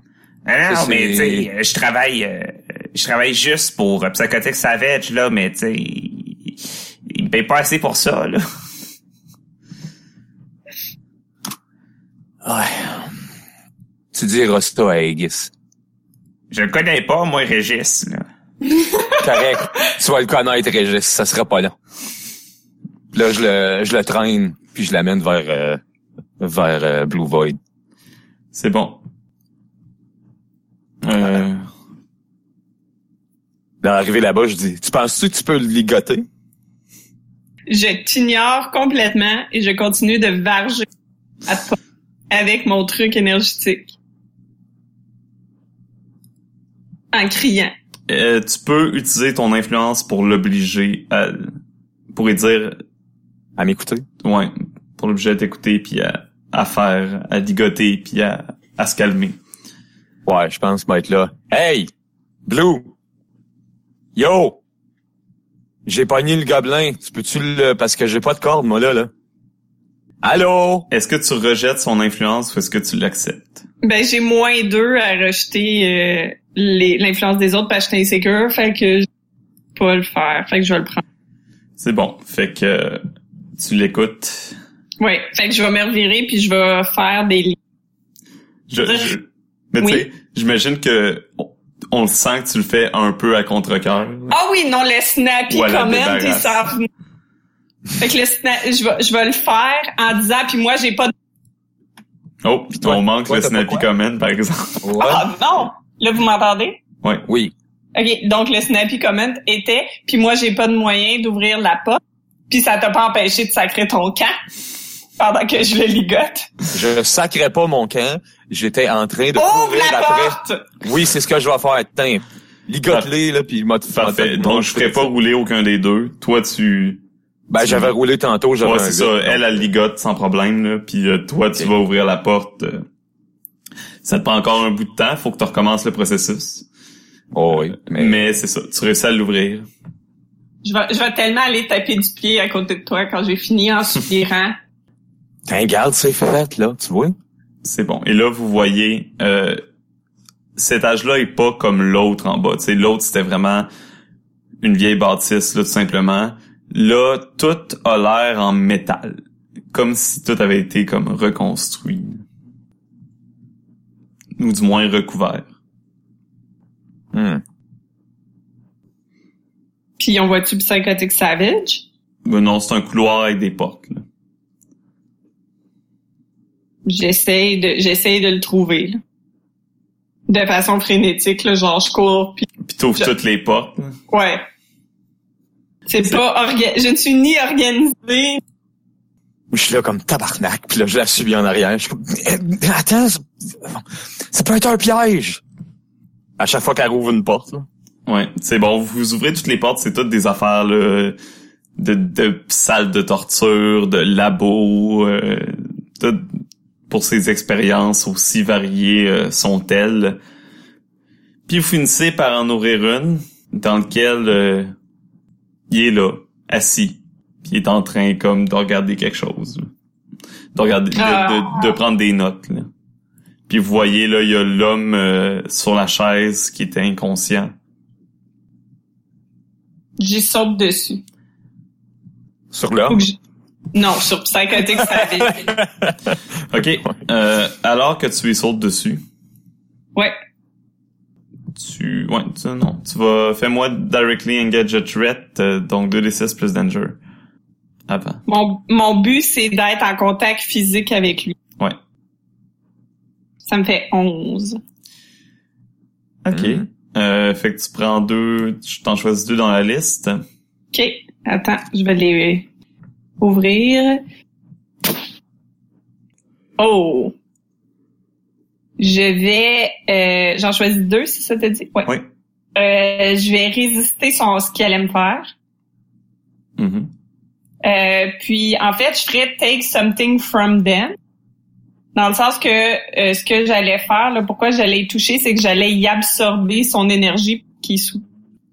Ah non, Ça, mais tu sais, je travaille, euh, je travaille juste pour euh, Psychotic Savage là, mais tu sais, il, il me paye pas assez pour ça là. Ouais. Tu diras ça à Aegis. Je le connais pas, moi, Régis. Là. Correct. tu vas le connaître, Régis, ça sera pas long. Là, je le, je le traîne, puis je l'amène vers, euh, vers euh, Blue Void. C'est bon. Euh, Dans l'arrivée là-bas, je dis, tu penses-tu que tu peux le ligoter? Je t'ignore complètement et je continue de varger à avec mon truc énergétique. En criant. euh, tu peux utiliser ton influence pour l'obliger à... pour lui dire... À m'écouter? Ouais, pour l'obliger à t'écouter puis à, à faire, à ligoter puis à, à se calmer. Ouais, je pense m'être là. Hey! Blue! Yo! J'ai pogné le gobelin. Tu peux-tu le... Parce que j'ai pas de corde, moi, là, là. Allô? Est-ce que tu rejettes son influence ou est-ce que tu l'acceptes? Ben, j'ai moins deux à rejeter euh, l'influence des autres parce que j'étais insécure, fait que je vais pas le faire, fait que je vais le prendre. C'est bon. Fait que euh, tu l'écoutes. Ouais, fait que je vais me revirer puis je vais faire des liens. Je, je- mais tu sais, j'imagine que on, le sent que tu le fais un peu à contre-cœur. Ah oui, non, le snappy Ou à la comment ils débarrasse. savent. Fait que le snap, je vais, je vais le faire en disant puis moi j'ai pas de... Oh, on manque toi, le snappy comment, par exemple. Ouais. Ah non! Là, vous m'entendez? Ouais. Oui. OK, donc le snappy comment était, puis moi j'ai pas de moyen d'ouvrir la porte, puis ça t'a pas empêché de sacrer ton camp pendant que je le ligote. Je sacrais pas mon camp. J'étais en train de Ouvre courir la après. porte! Oui, c'est ce que je vais faire. Tiens, ligote-les, là, puis m'a Parfait. Donc, je ferai pas rouler aucun des deux. Toi, tu... Ben, j'avais roulé tantôt, j'avais Ouais, c'est ça. Elle, elle ligote sans problème, là. Puis euh, toi, tu vas ouvrir la porte. euh. Ça te prend encore un bout de temps. Faut que tu recommences le processus. Oh, oui. Mais, Mais c'est ça. Tu réussis à l'ouvrir. Je vais, je vais tellement aller taper du pied à côté de toi quand j'ai fini en soupirant. Tiens, garde, c'est fait, là, tu vois? C'est bon. Et là, vous voyez, euh, cet âge-là est pas comme l'autre en bas. Tu sais, l'autre, c'était vraiment une vieille bâtisse, là, tout simplement. Là, tout a l'air en métal. Comme si tout avait été comme reconstruit. Ou du moins recouvert. Hmm. Puis on voit-tu Psychotic Savage? Mais non, c'est un couloir avec des portes. Là. J'essaye de, j'essaye de le trouver, là. De façon frénétique, là, genre je cours, puis Puis t'ouvres Je- toutes les portes. là. ouais. C'est pas orga... je ne suis ni organisée. Je suis là comme tabarnak, puis là, je la suis en arrière. Je suis comme, Eh, attends, ça, ça peut être un piège. À chaque fois qu'elle ouvre une porte, là. Ouais, c'est bon. Vous ouvrez toutes les portes, c'est toutes des affaires là, de, de salles de torture, de labos, euh, pour ces expériences aussi variées euh, sont-elles. Puis vous finissez par en ouvrir une dans laquelle euh, il est là, assis, puis il est en train comme de regarder quelque chose. là. De regarder, de, Ah. de, de prendre des notes. Là. Puis vous voyez là, il y a l'homme euh, sur la chaise qui était inconscient. J'y saute dessus. Sur l'homme? Non, sur Psychotic Savage. Ok. Euh, alors que tu y sautes dessus, Ouais. Tu, ouais, tu, non, tu vas, fais-moi directly engage a threat, euh, donc 2d6 plus danger. Avant. Mon, mon but, c'est d'être en contact physique avec lui. Ouais. Ça me fait 11. Ok. Mhm. Euh, fait que tu prends deux, tu t'en choisis deux dans la liste. OK. Attends, je vais les ouvrir. Oh. Je vais... Euh, J'en choisis deux, c'est ça t'as dit? Ouais. Oui. Euh, je vais résister son, ce qu'elle aime faire. Mhm. Euh, puis, en fait, je ferais take something from them. Dans le sens que euh, ce que j'allais faire, là, pourquoi j'allais y toucher, c'est que j'allais y absorber son énergie pour qu'il so-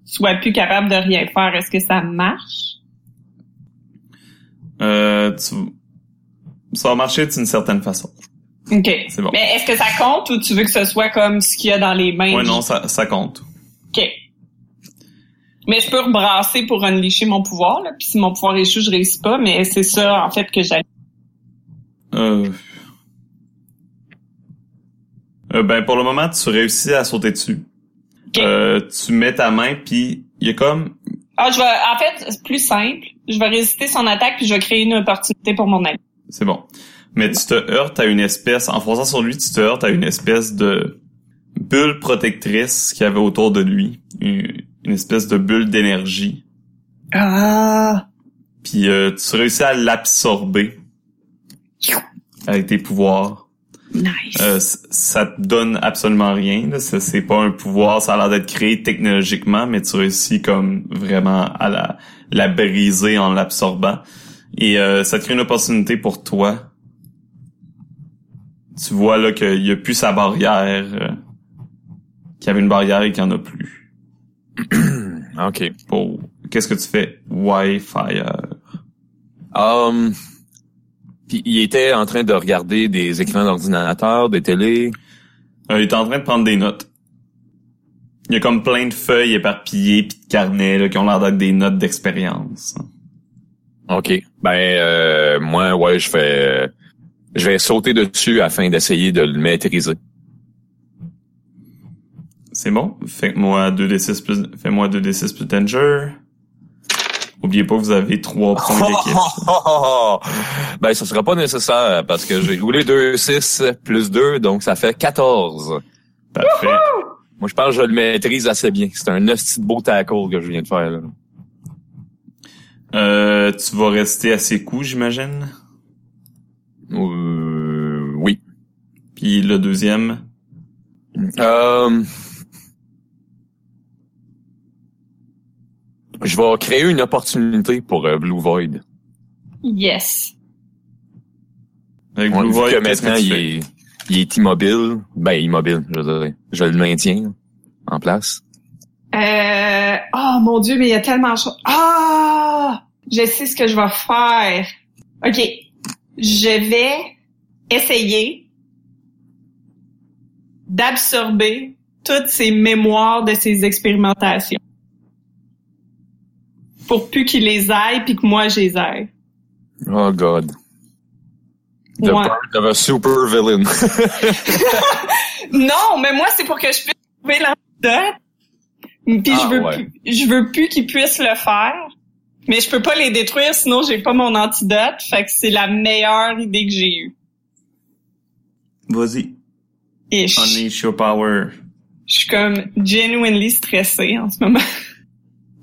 soit plus capable de rien faire. Est-ce que ça marche? Euh, tu, ça va marcher d'une certaine façon. OK. C'est bon. Mais est-ce que ça compte ou tu veux que ce soit comme ce qu'il y a dans les mains? Ouais, non, ça, ça compte. OK. Mais je peux rebrasser pour unleasher mon pouvoir, là. Puis si mon pouvoir échoue, je réussis pas. Mais c'est ça, en fait, que j'allais... Euh, euh, ben, pour le moment, tu réussis à sauter dessus. Euh, tu mets ta main, puis il y a comme... Ah, je vais... En fait, c'est plus simple. Je vais résister son attaque puis je vais créer une opportunité pour mon ami. C'est bon. Mais tu te heurtes à une espèce... En fonçant sur lui, tu te heurtes à une espèce de bulle protectrice qu'il y avait autour de lui. Une, une espèce de bulle d'énergie. Ah! Puis euh, tu réussis à l'absorber avec tes pouvoirs. Nice. Euh, ça te donne absolument rien. C'est pas un pouvoir, ça a l'air d'être créé technologiquement, mais tu réussis comme vraiment à la, la briser en l'absorbant. Et euh, ça te crée une opportunité pour toi. Tu vois là qu'il y a plus sa barrière, euh, qu'il y avait une barrière et qu'il y en a plus. OK. Oh, qu'est-ce que tu fais? Wi-Fi. Um, puis il était en train de regarder des écrans d'ordinateur, des télés. Euh, il est en train de prendre des notes. Il y a comme plein de feuilles éparpillées puis de carnets là, qui ont l'air d'être des notes d'expérience. OK. Ben euh, moi, ouais, je vais je vais sauter dessus afin d'essayer de le maîtriser. C'est bon? Fais-moi 2d6 plus, fais-moi 2d6 plus danger. Oubliez pas que vous avez trois points d'équipe. ben, ça sera pas nécessaire parce que j'ai roulé 2, 6 plus 2, donc ça fait 14. Parfait. Moi, je pense que je le maîtrise assez bien. C'est un hostie de beau tackle que je viens de faire, là. Euh, tu vas rester à ses coups, j'imagine? Euh, oui. Puis le deuxième. Euh, je vais créer une opportunité pour euh, Blue Void. Yes. Avec Blue Void, que maintenant, tu il fais? est, il est immobile. Ben, immobile, je dirais. Je le maintiens en place. Euh, oh mon dieu, mais il y a tellement de choses. Ah! Je sais ce que je vais faire. OK. Je vais essayer d'absorber toutes ces mémoires de ces expérimentations. Pour plus qu'il les aille puis que moi je les aille. Oh God. The Ouais. birth of a super villain. Non, mais moi c'est pour que je puisse trouver l'antidote. Puis Ah, je veux ouais. plus, je veux plus qu'ils puissent le faire. Mais je peux pas les détruire sinon j'ai pas mon antidote. Fait que c'est la meilleure idée que j'ai eue. Vas-y. Et je, Unleash your power. je suis comme genuinely stressée en ce moment.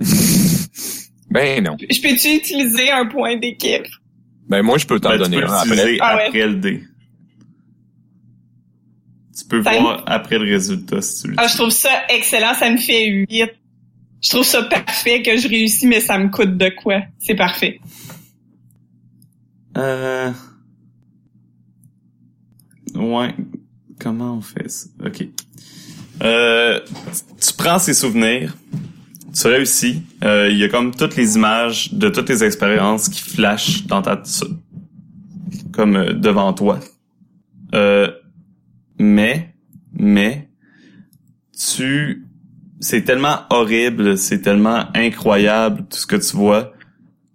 ben non. Je peux-tu utiliser un point d'équipe? Ben moi, je peux t'en Ben, donner un après. Ah ouais. après le dé. Tu peux Ça voir après le résultat si tu Ah, je trouve ça excellent, ça me fait 8. Je trouve ça parfait que je réussis, mais ça me coûte de quoi? C'est parfait. Euh... Ouais. Comment on fait ça? OK. Euh, tu prends ses souvenirs, tu réussis. Euh, Il y a comme toutes les images de toutes les expériences qui flashent dans ta comme euh, devant toi. Euh, mais, mais, tu, c'est tellement horrible, c'est tellement incroyable tout ce que tu vois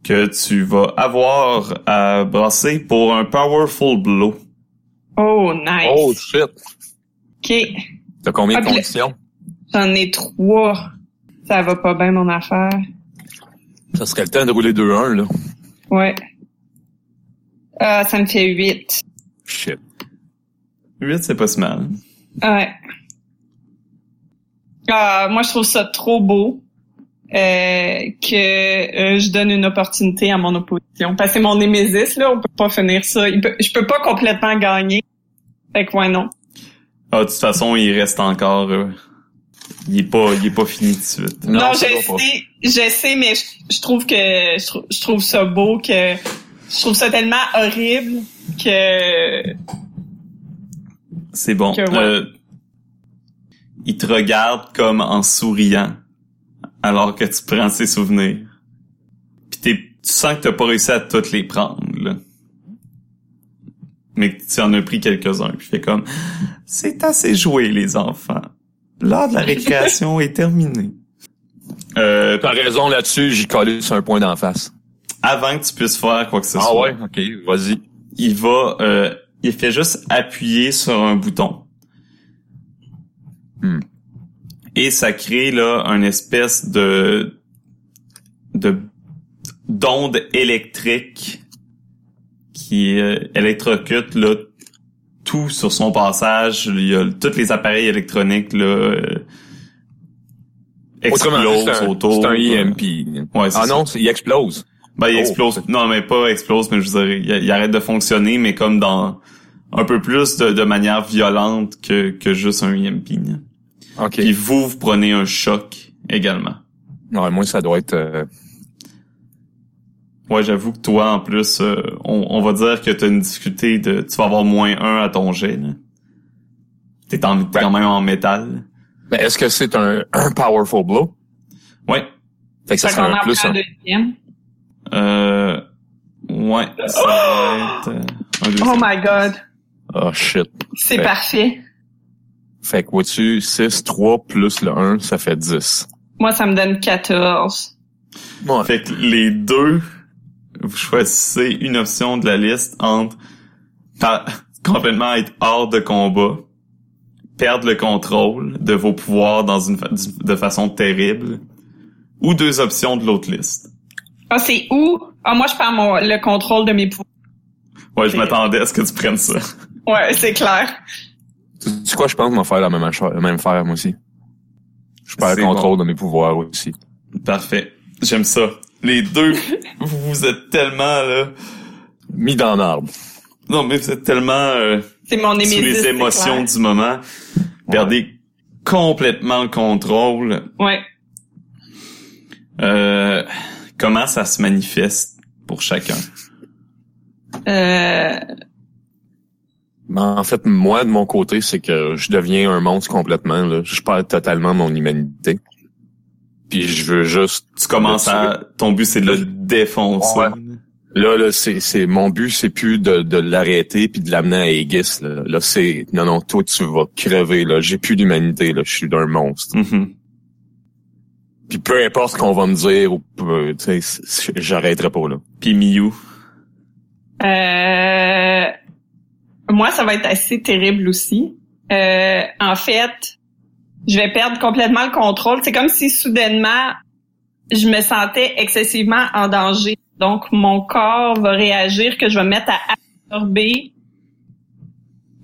que tu vas avoir à brasser pour un powerful blow. Oh, nice. Oh shit. OK. T'as combien de Ah, le- conditions? J'en ai trois. Ça va pas bien, mon affaire. Ça serait le temps de rouler 2-1, là. Ouais. Ah, ça me fait huit. Shit. 8, c'est pas si mal. Ouais. Ah, moi, je trouve ça trop beau euh, que euh, je donne une opportunité à mon opposition. Parce que c'est mon némésis, là, on peut pas finir ça. Il peut- je peux pas complètement gagner. Fait que ouais, non. Ah, de toute façon, il reste encore. euh, il est pas, il est pas fini tout de suite. Non, ça je pas. sais, je sais, mais je, je trouve que je, trou- je trouve ça beau que je trouve ça tellement horrible que C'est bon. Que ouais. Euh, il te regarde comme en souriant alors que tu prends ses souvenirs. Puis t'es- tu sens que t'as pas réussi à toutes les prendre, là. Mais que tu en as pris quelques-uns. Puis fait comme, c'est assez joué, les enfants. L'heure de la récréation est terminée. Euh, T'as raison là-dessus, j'y collé sur un point d'en face. avant que tu puisses faire quoi que ce Ah soit. ouais? Ok, vas-y. il va, euh, il fait juste appuyer sur un bouton. Hmm. Et ça crée là un espèce de de d'onde électrique qui euh, électrocute là tout sur son passage. Il y a tous les appareils électroniques là euh, explosent un, autour. c'est un euh, EMP. Ouais, c'est ah non, il explose. Ben, il Oh. explose. Non, mais pas explose, mais je veux dire, il, il arrête de fonctionner, mais comme dans un peu plus de, de manière violente que, que juste un EMP. là. Ok. Puis vous, vous prenez un choc également. Ouais, moi, ça doit être... euh, Ouais, j'avoue que toi, en plus, euh, on, on va dire que t'as une difficulté de... Tu vas avoir moins un à ton jet, là. T'es en- t'es quand même en métal. Mais est-ce que c'est un, un powerful blow? Ouais. Fait que ça Fait serait un plus. un- deuxième. Euh... Ouais, ça va être... euh, un deuxième. Oh my god. Oh shit. C'est parfait. Fait que vois-tu, 6, 3 plus le 1, ça fait 10. Moi, ça me donne 14. Ouais. Fait que les deux, vous choisissez une option de la liste entre par- complètement être hors de combat, perdre le contrôle de vos pouvoirs dans une fa- de façon terrible, ou deux options de l'autre liste. Ah, c'est où? Ah, moi, je perds mon, le contrôle de mes pouvoirs. Ouais, je m'attendais à ce que tu prennes ça. Ouais, c'est clair. Tu sais quoi, je pense m'en faire la même, chose- la même faire, moi aussi. Je perds le contrôle de mes pouvoirs aussi. Parfait. J'aime ça. Les deux, vous êtes tellement là. Mis dans l'arbre. Non, mais vous êtes tellement euh, C'est mon sous les émotions du moment. Perdez complètement le contrôle. Ouais. Euh, comment ça se manifeste pour chacun? Euh, en fait, moi, de mon côté, c'est que je deviens un monstre complètement. Là. Je perds totalement mon humanité. Puis je veux juste... Tu commences à... Ton but, c'est de le défoncer. Ouais. Là, là, c'est, c'est mon but, c'est plus de, de l'arrêter puis de l'amener à Aegis. Là, là c'est non, non, toi, tu vas crever. Là, j'ai plus d'humanité. Là, je suis d'un monstre. Mhm. Puis peu importe ce qu'on va me dire, ou peu, tu sais, c- j'arrêterai pas là. Puis Miyu? euh, moi, ça va être assez terrible aussi. Euh, en fait, je vais perdre complètement le contrôle. C'est comme si soudainement, je me sentais excessivement en danger. Donc, mon corps va réagir que je vais me mettre à absorber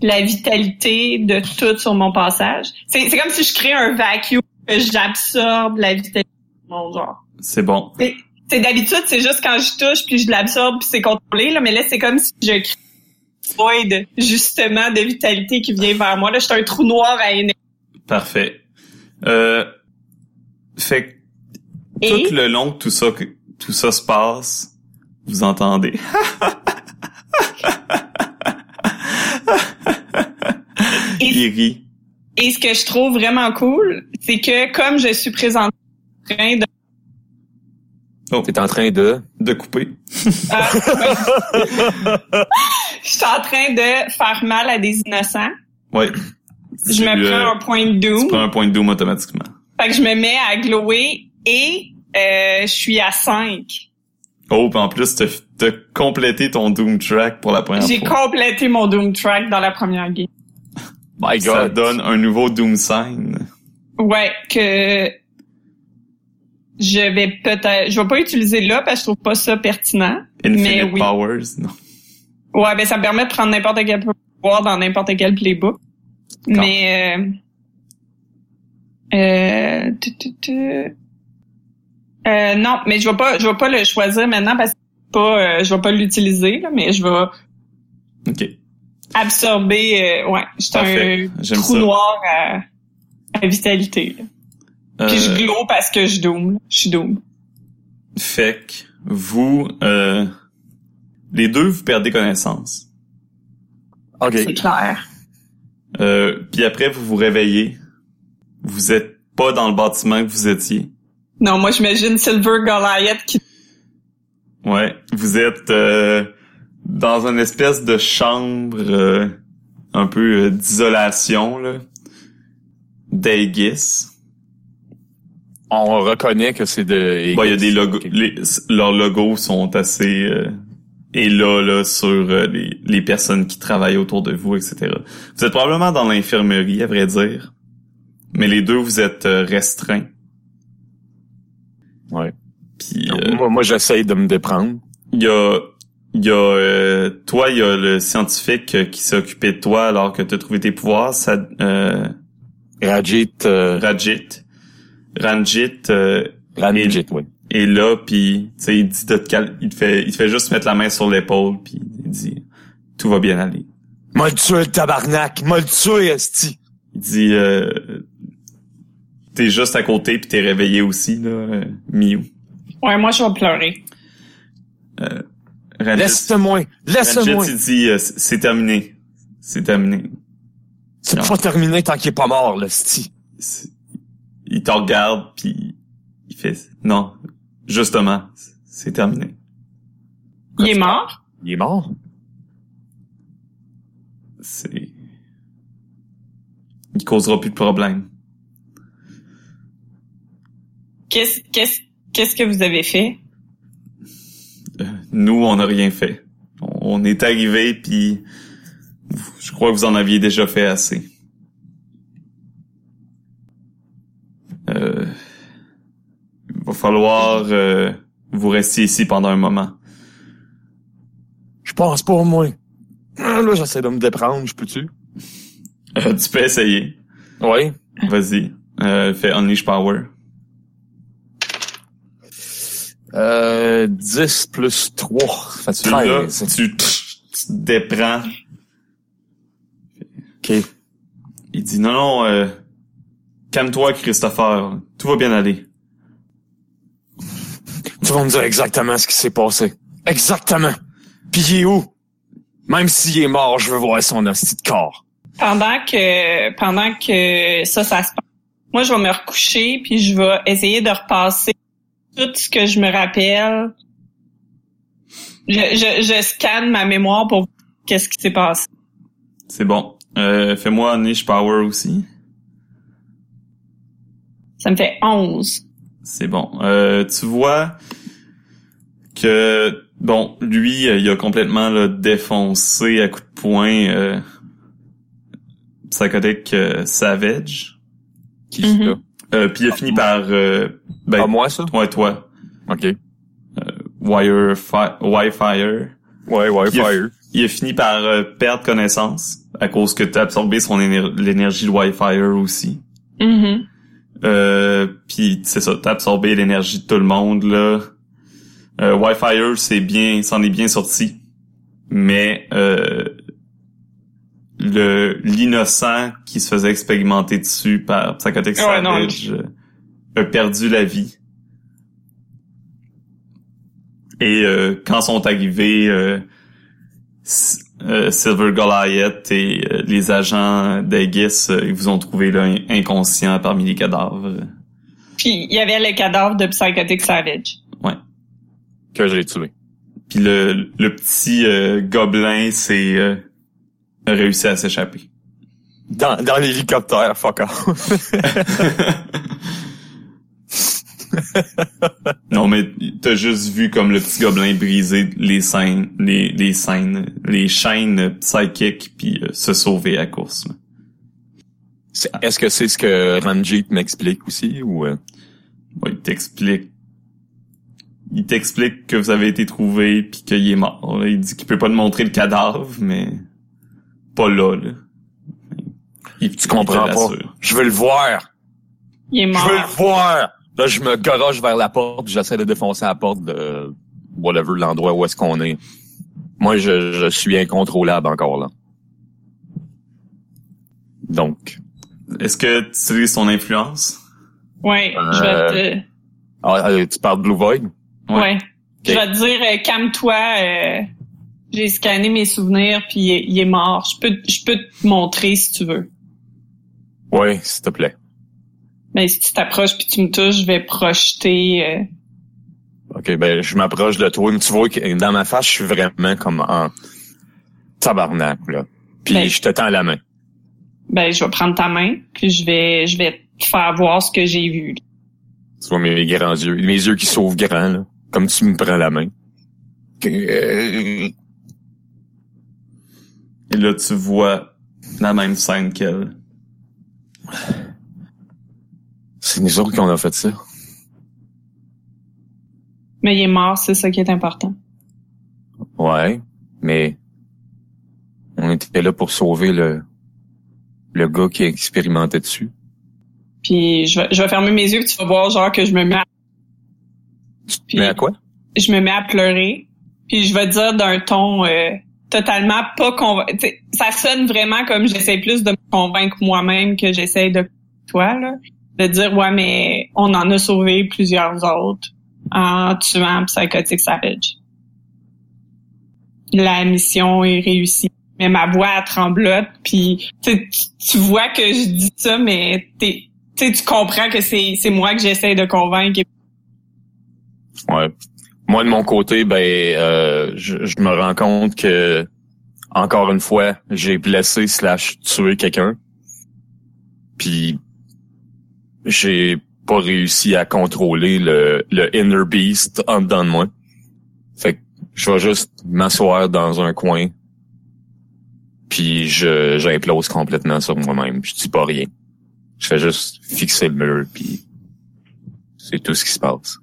la vitalité de tout sur mon passage. C'est comme si je crée un vacuum, que j'absorbe la vitalité de mon genre. C'est bon. C'est d'habitude, c'est juste quand je touche puis je l'absorbe puis c'est contrôlé, là, mais là, c'est comme si je crée void, justement, de vitalité qui vient vers moi. Là, je suis un trou noir à énergie. Parfait. Euh, fait que Et? tout le long que tout ça, que tout ça se passe, vous entendez. Et- Il rit. Et ce que je trouve vraiment cool, c'est que comme je suis présente train de... T'es en train de... De couper. Ah, ouais. Je suis en train de faire mal à des innocents. Ouais. Je Tu, me euh, prends un point de Tu doom. prends un point de doom automatiquement. Fait que je me mets à glower et euh, je suis à 5. Oh, puis en plus, t'as t'as complété ton Doom Track pour la première J'ai fois. complété mon Doom Track dans la première game. My Ça God. donne un nouveau Doom Sign. Ouais, que je vais peut-être... Je vais pas utiliser là parce que je trouve pas ça pertinent. Infinite Mais oui. Powers. Non. Ouais, ben ça me permet de prendre n'importe quel pouvoir dans n'importe quel playbook. Mais... Euh, euh, tu, tu, tu. Euh, non, mais je vais pas, je vais pas le choisir maintenant parce que pas, euh, je vais pas l'utiliser, là, mais je vais OK. absorber. euh, ouais, c'est un trou ça. noir à, à vitalité. là. Puis je Euh, glow parce que je doom. Je suis doom. fait que vous, euh, les deux, vous perdez connaissance. OK. C'est clair. Euh, puis après, vous vous réveillez. Vous êtes pas dans le bâtiment que vous étiez. Non, moi j'imagine Silver Goliath qui. Ouais. Vous êtes euh, dans une espèce de chambre euh, un peu euh, d'isolation, là. D'Aegis. On reconnaît que c'est de... Bon, il y a des logos. Les- leurs logos sont assez et là là sur euh, les, les personnes qui travaillent autour de vous, etc. Vous êtes probablement dans l'infirmerie, à vrai dire, mais les deux vous êtes euh, restreints. Ouais. Puis euh, Moi, moi j'essaye de me déprendre. il y a il y a euh, toi, il y a le scientifique euh, qui s'est occupé de toi alors que tu as trouvé tes pouvoirs, ça, euh, Rajit... Euh, Rajit. Ranjit euh, Ranjit, oui. Est là puis tu sais il dit de te cal- il te fait il te fait juste mettre la main sur l'épaule puis il dit tout va bien aller. M'a le tué, le tabarnak! M'a le tué, esti! Il dit euh, t'es juste à côté puis t'es réveillé aussi là euh, Miu. Ouais, moi je vais pleurer. Ranjit, Laisse-moi! Laisse-moi! il dit euh, c'est c'est terminé. C'est terminé. C'est pas terminé tant qu'il est pas mort, le sti. Il te regarde puis il fait non, justement, c'est terminé. Il est mort? Il est mort? C'est il causera plus de problème. Qu'est-ce, qu'est-ce, qu'est-ce que vous avez fait? Euh, nous, on n'a rien fait. On est arrivé puis je crois que vous en aviez déjà fait assez. Euh, il va falloir euh, vous rester ici pendant un moment. Je pense pas, moi. Ah, Là, j'essaie de me déprendre, je peux-tu? Euh, tu peux essayer. Oui. Vas-y. Euh, fais Unleash Power. Euh, 10 plus 3. Fait Tu, là, 13. tu, tu te déprends. OK. Il dit non, non, euh, calme-toi, Christopher. Tout va bien aller. Tu vas me dire exactement ce qui s'est passé. Exactement. Puis il est où? Même s'il est mort, je veux voir son hostie de corps. Pendant que, pendant que ça, ça se passe, moi, je vais me recoucher puis je vais essayer de repasser tout ce que je me rappelle. Je, je, je scanne ma mémoire pour voir qu'est-ce qui s'est passé. C'est bon. Euh, fais-moi Unleash Power aussi. Ça me fait 11. C'est bon. Euh, tu vois que bon, lui, euh, il a complètement là, défoncé à coups de poing euh, Psychotic euh, Savage. Qui c'est Mhm. là? Euh, puis il a fini par euh, ben, Ah, moi, ça? ouais, toi, OK. Wire Fi- Wildfire. Ouais, ouais, Il a- fire. Il a fini par euh, perdre connaissance à cause que tu as absorbé son éner- l'énergie de Wildfire aussi. Mhm. Euh, puis c'est ça, t'as absorbé l'énergie de tout le monde là. Euh, Wi-Fi c'est bien, s'en est bien sorti, mais euh, le l'innocent qui se faisait expérimenter dessus par Psychotic non, Savage euh, a perdu la vie. Et euh, quand sont arrivés euh, euh, Silver Goliath et les agents d'Aegis, ils vous ont trouvé là in- inconscient parmi les cadavres. Puis il y avait le cadavre de Psychotic Savage. Que j'ai tué. Puis le, le petit euh, gobelin s'est euh, réussi à s'échapper. Dans, dans l'hélicoptère, fuck off. Non, mais t'as juste vu comme le petit gobelin briser les scènes, les, les scènes, les chaînes psychiques puis euh, se sauver à course. Est-ce que c'est ce que Ranjit m'explique aussi ou euh? Ouais, il t'explique. Il t'explique que vous avez été trouvé puis qu'il est mort. là. Il dit qu'il peut pas te montrer le cadavre, mais pas là. là. Il, tu comprends pas? Je veux le voir. Il est Je veux mort. le voir. Là, je me garoche vers la porte, j'essaie de défoncer la porte de whatever l'endroit où est-ce qu'on est. Moi, je, je suis incontrôlable encore là. Donc, Est-ce que tu utilises ton influence? Ouais, je vais te... ah, euh, tu parles de Blue Void? Ouais. Je vais te dire, euh, calme-toi. euh, j'ai scanné mes souvenirs, puis il est, il est mort. Je peux, je peux te montrer si tu veux. Oui, s'il te plaît. Mais si tu t'approches puis tu me touches, je vais projeter. euh, OK, ben je m'approche de toi, mais tu vois que dans ma face, je suis vraiment comme en tabarnak, là. Puis Ben- je te tends la main. ben, je vais prendre ta main, puis je vais, je vais te faire voir ce que j'ai vu. Tu vois mes grands yeux. Mes yeux qui s'ouvrent grands, là. Comme tu me prends la main. Et là, tu vois la même scène qu'elle. C'est nous autres qui on a fait ça. Mais il est mort, c'est ça qui est important. Ouais, mais on était là pour sauver le le gars qui expérimentait dessus. Puis je vais, je vais fermer mes yeux, tu vas voir genre que je me mets, à, Puis- Mais à quoi? je me mets à pleurer. Puis je vais dire d'un ton euh, totalement pas convaincu. Ça sonne vraiment comme j'essaie plus de me convaincre moi-même que j'essaie de toi là, de dire ouais mais on en a sauvé plusieurs autres en tuant Psychotic Savage. La mission est réussie. Mais ma voix elle tremblote, puis tu, vois que je dis ça, mais t'es, tu comprends que c'est c'est moi que j'essaie de convaincre. et- Ouais. Moi de mon côté, ben euh, je, je me rends compte que encore une fois, j'ai blessé slash tué quelqu'un. Puis j'ai pas réussi à contrôler le, le inner beast en dedans de moi. Fait que je vais juste m'asseoir dans un coin. Puis je j'implose complètement sur moi-même. Je dis pas rien. Je fais juste fixer le mur puis c'est tout ce qui se passe.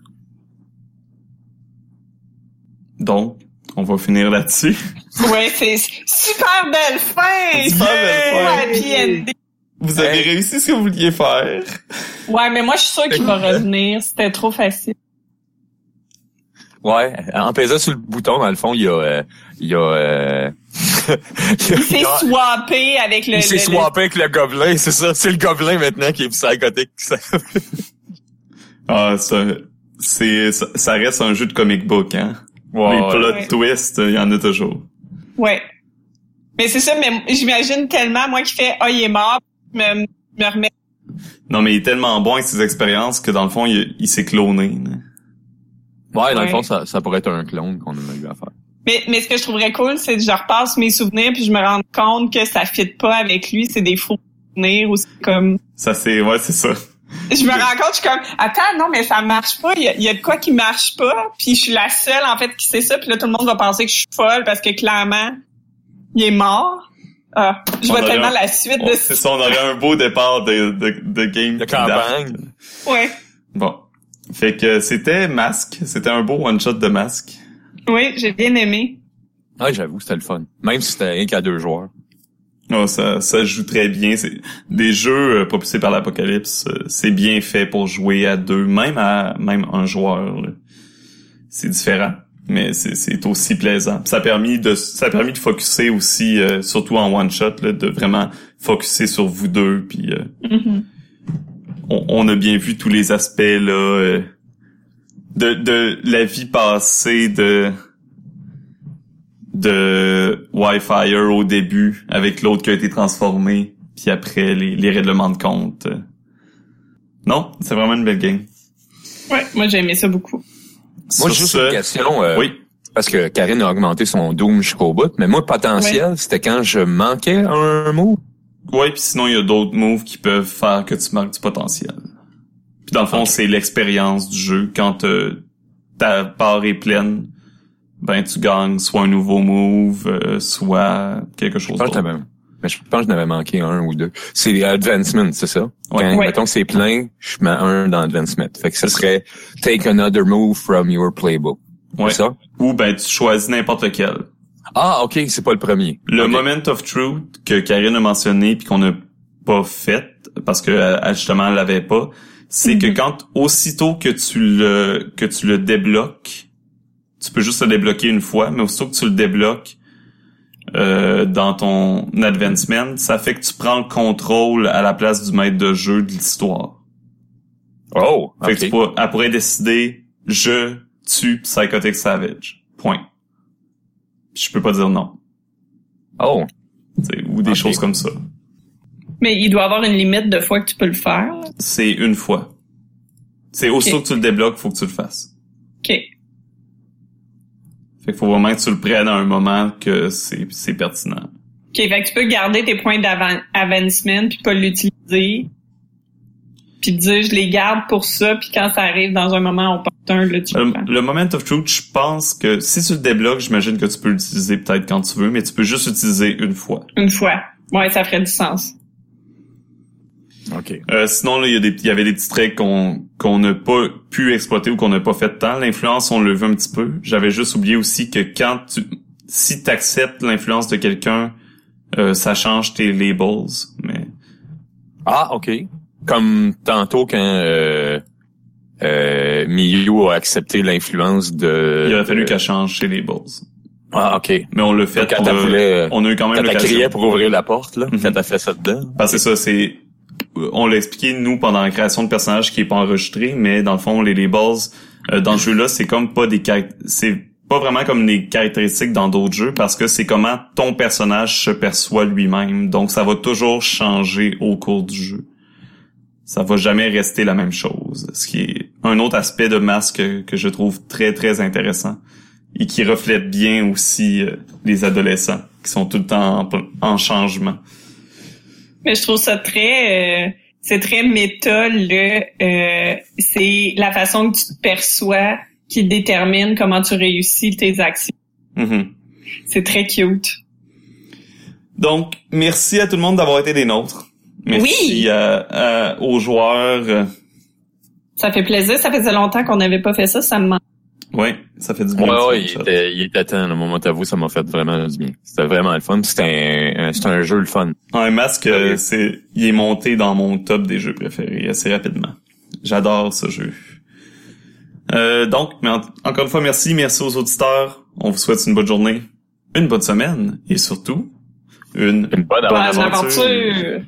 Donc, on va finir là-dessus. Ouais, c'est super belle fin! Super belle fin. Vous avez réussi ce que vous vouliez faire. Ouais, mais moi, je suis sûre qu'il va revenir. C'était trop facile. Ouais, en pesant sur le bouton, dans le fond, il y a, euh, il y a, euh, Il s'est swappé avec le... il s'est le- swappé avec le gobelin, c'est ça. C'est le gobelin maintenant qui est psychotique. Ah, ça, c'est, ça, ça reste un jeu de comic book, hein. Ouais, Les ouais. plot Ouais. twists, il y en a toujours. Ouais. Mais c'est ça, mais j'imagine tellement, moi qui fais « Ah, il est mort », me, me remets... Non, mais il est tellement bon avec ses expériences que dans le fond, il, il s'est cloné. là. Ouais, dans le fond, ça, ça pourrait être un clone qu'on a eu à faire. Mais, mais ce que je trouverais cool, c'est que je repasse mes souvenirs puis je me rends compte que ça fit pas avec lui. C'est des faux souvenirs ou c'est comme... Ça, c'est, ouais, c'est ça. Je me rends compte, je suis comme, attends, non, mais ça marche pas. Il y a, il y a de quoi qui marche pas. Puis je suis la seule, en fait, qui sait ça. Puis là, tout le monde va penser que je suis folle parce que clairement, il est mort. Ah, je On vois tellement un- la suite On- de C'est ça, on aurait un beau départ de, de, de game. De campagne. Ouais. Bon. Fait que c'était Masque. C'était un beau one-shot de Masque. Oui, j'ai bien aimé. Ouais, j'avoue, c'était le fun. Même si c'était rien qu'à deux joueurs. Oh, ça, ça joue très bien. C'est des jeux euh, propulsés par l'apocalypse. euh, c'est bien fait pour jouer à deux, même à même un joueur. C'est différent, mais c'est, c'est aussi plaisant. Ça a permis de ça a permis de focuser aussi, euh, surtout en one shot, là, de vraiment focuser sur vous deux. Puis euh, Mhm. on, on a bien vu tous les aspects là euh, de de la vie passée de de Wi-Fi au début avec l'autre qui a été transformé puis après les, les règlements de compte. Non, c'est vraiment une belle game. Ouais, moi j'ai aimé ça beaucoup. Moi, Sur juste ce- une question. euh, Oui. Parce que Karine a augmenté son Doom jusqu'au bout, mais moi, potentiel, c'était quand je manquais un mot. Ouais, puis sinon il y a d'autres moves qui peuvent faire que tu marques du potentiel. Puis dans le fond, c'est l'expérience du jeu. Quand euh, ta part est pleine, ben tu gagnes soit un nouveau move, euh, soit quelque chose Je pense que d'autre. mais je pense que je n'avais manqué un ou deux. C'est advancement, c'est ça? Ouais. Quand, Ouais. mettons que c'est plein, je mets un dans advancement. Fait que ce serait take another move from your playbook. Ouais. C'est ça? Ou ben tu choisis n'importe lequel. Ah, ok, c'est pas le premier. Le moment of truth que Karine a mentionné puis qu'on n'a pas fait parce que elle, elle, justement elle l'avait pas, c'est que Mhm. quand aussitôt que tu le que tu le débloques, tu peux juste le débloquer une fois, mais aussitôt que tu le débloques euh, dans ton advancement, ça fait que tu prends le contrôle à la place du maître de jeu de l'histoire. Oh, Fait que tu pourrais- elle pourrait décider je tue Psychotic Savage. Point. Puis je peux pas dire non. Oh, T'sais, ou des choses comme ça. Mais il doit y avoir une limite de fois que tu peux le faire. C'est une fois. C'est aussitôt Ok. que tu le débloques, faut que tu le fasses. Fait qu'il faut vraiment que tu le prennes à un moment que c'est pertinent. OK, fait que tu peux garder tes points d'avancement puis pas l'utiliser. Puis te dire je les garde pour ça puis quand ça arrive dans un moment opportun là tu le le moment of truth, je pense que si tu le débloques, j'imagine que tu peux l'utiliser peut-être quand tu veux, mais tu peux juste l'utiliser une fois. Une fois. Ouais, ça ferait du sens. Ok. Euh, sinon, là, il y, a y avait des petits traits qu'on qu'on n'a pas pu exploiter ou qu'on n'a pas fait tant. L'influence, on le veut un petit peu. J'avais juste oublié aussi que quand tu... Si tu acceptes l'influence de quelqu'un, euh, ça change tes labels. Mais Ah, ok. Comme tantôt quand euh, euh, Miyu a accepté l'influence de... il aurait fallu de- qu'elle change ses labels. Ah, ok. Mais on l'a fait. Quand pour t'as le- voulu- on a eu quand même Quand l'occasion. crié pour ouvrir la porte, là, Mhm. quand t'as fait ça dedans. Parce que ça, c'est on l'a expliqué nous pendant la création de personnages qui est pas enregistré, mais dans le fond les labels euh, dans ce jeu-là, c'est comme pas des c'est pas vraiment comme des caractéristiques dans d'autres jeux parce que c'est comment ton personnage se perçoit lui-même. Donc ça va toujours changer au cours du jeu. Ça va jamais rester la même chose, ce qui est un autre aspect de masque que, je trouve très très intéressant et qui reflète bien aussi euh, les adolescents qui sont tout le temps en changement. Mais je trouve ça très euh, c'est très méta là. Euh, c'est la façon que tu te perçois qui détermine comment tu réussis tes actions. Mhm. C'est très cute. Donc, merci à tout le monde d'avoir été des nôtres. Merci Oui. à- à- aux joueurs. Euh, Ça fait plaisir. Ça faisait longtemps qu'on n'avait pas fait ça. Ça me manque. Ouais, ça fait du bien. Ouais, ouais, il était, il était temps. Le moment à vous, ça m'a fait vraiment du bien. C'était vraiment le fun. C'était un, un- c'était un jeu le fun. Un masque, euh, Ouais. c'est, il est monté dans mon top des jeux préférés assez rapidement. J'adore ce jeu. Euh, donc, mais en- encore une fois, merci, merci aux auditeurs. On vous souhaite une bonne journée, une bonne semaine et surtout une Une bonne Bonne aventure.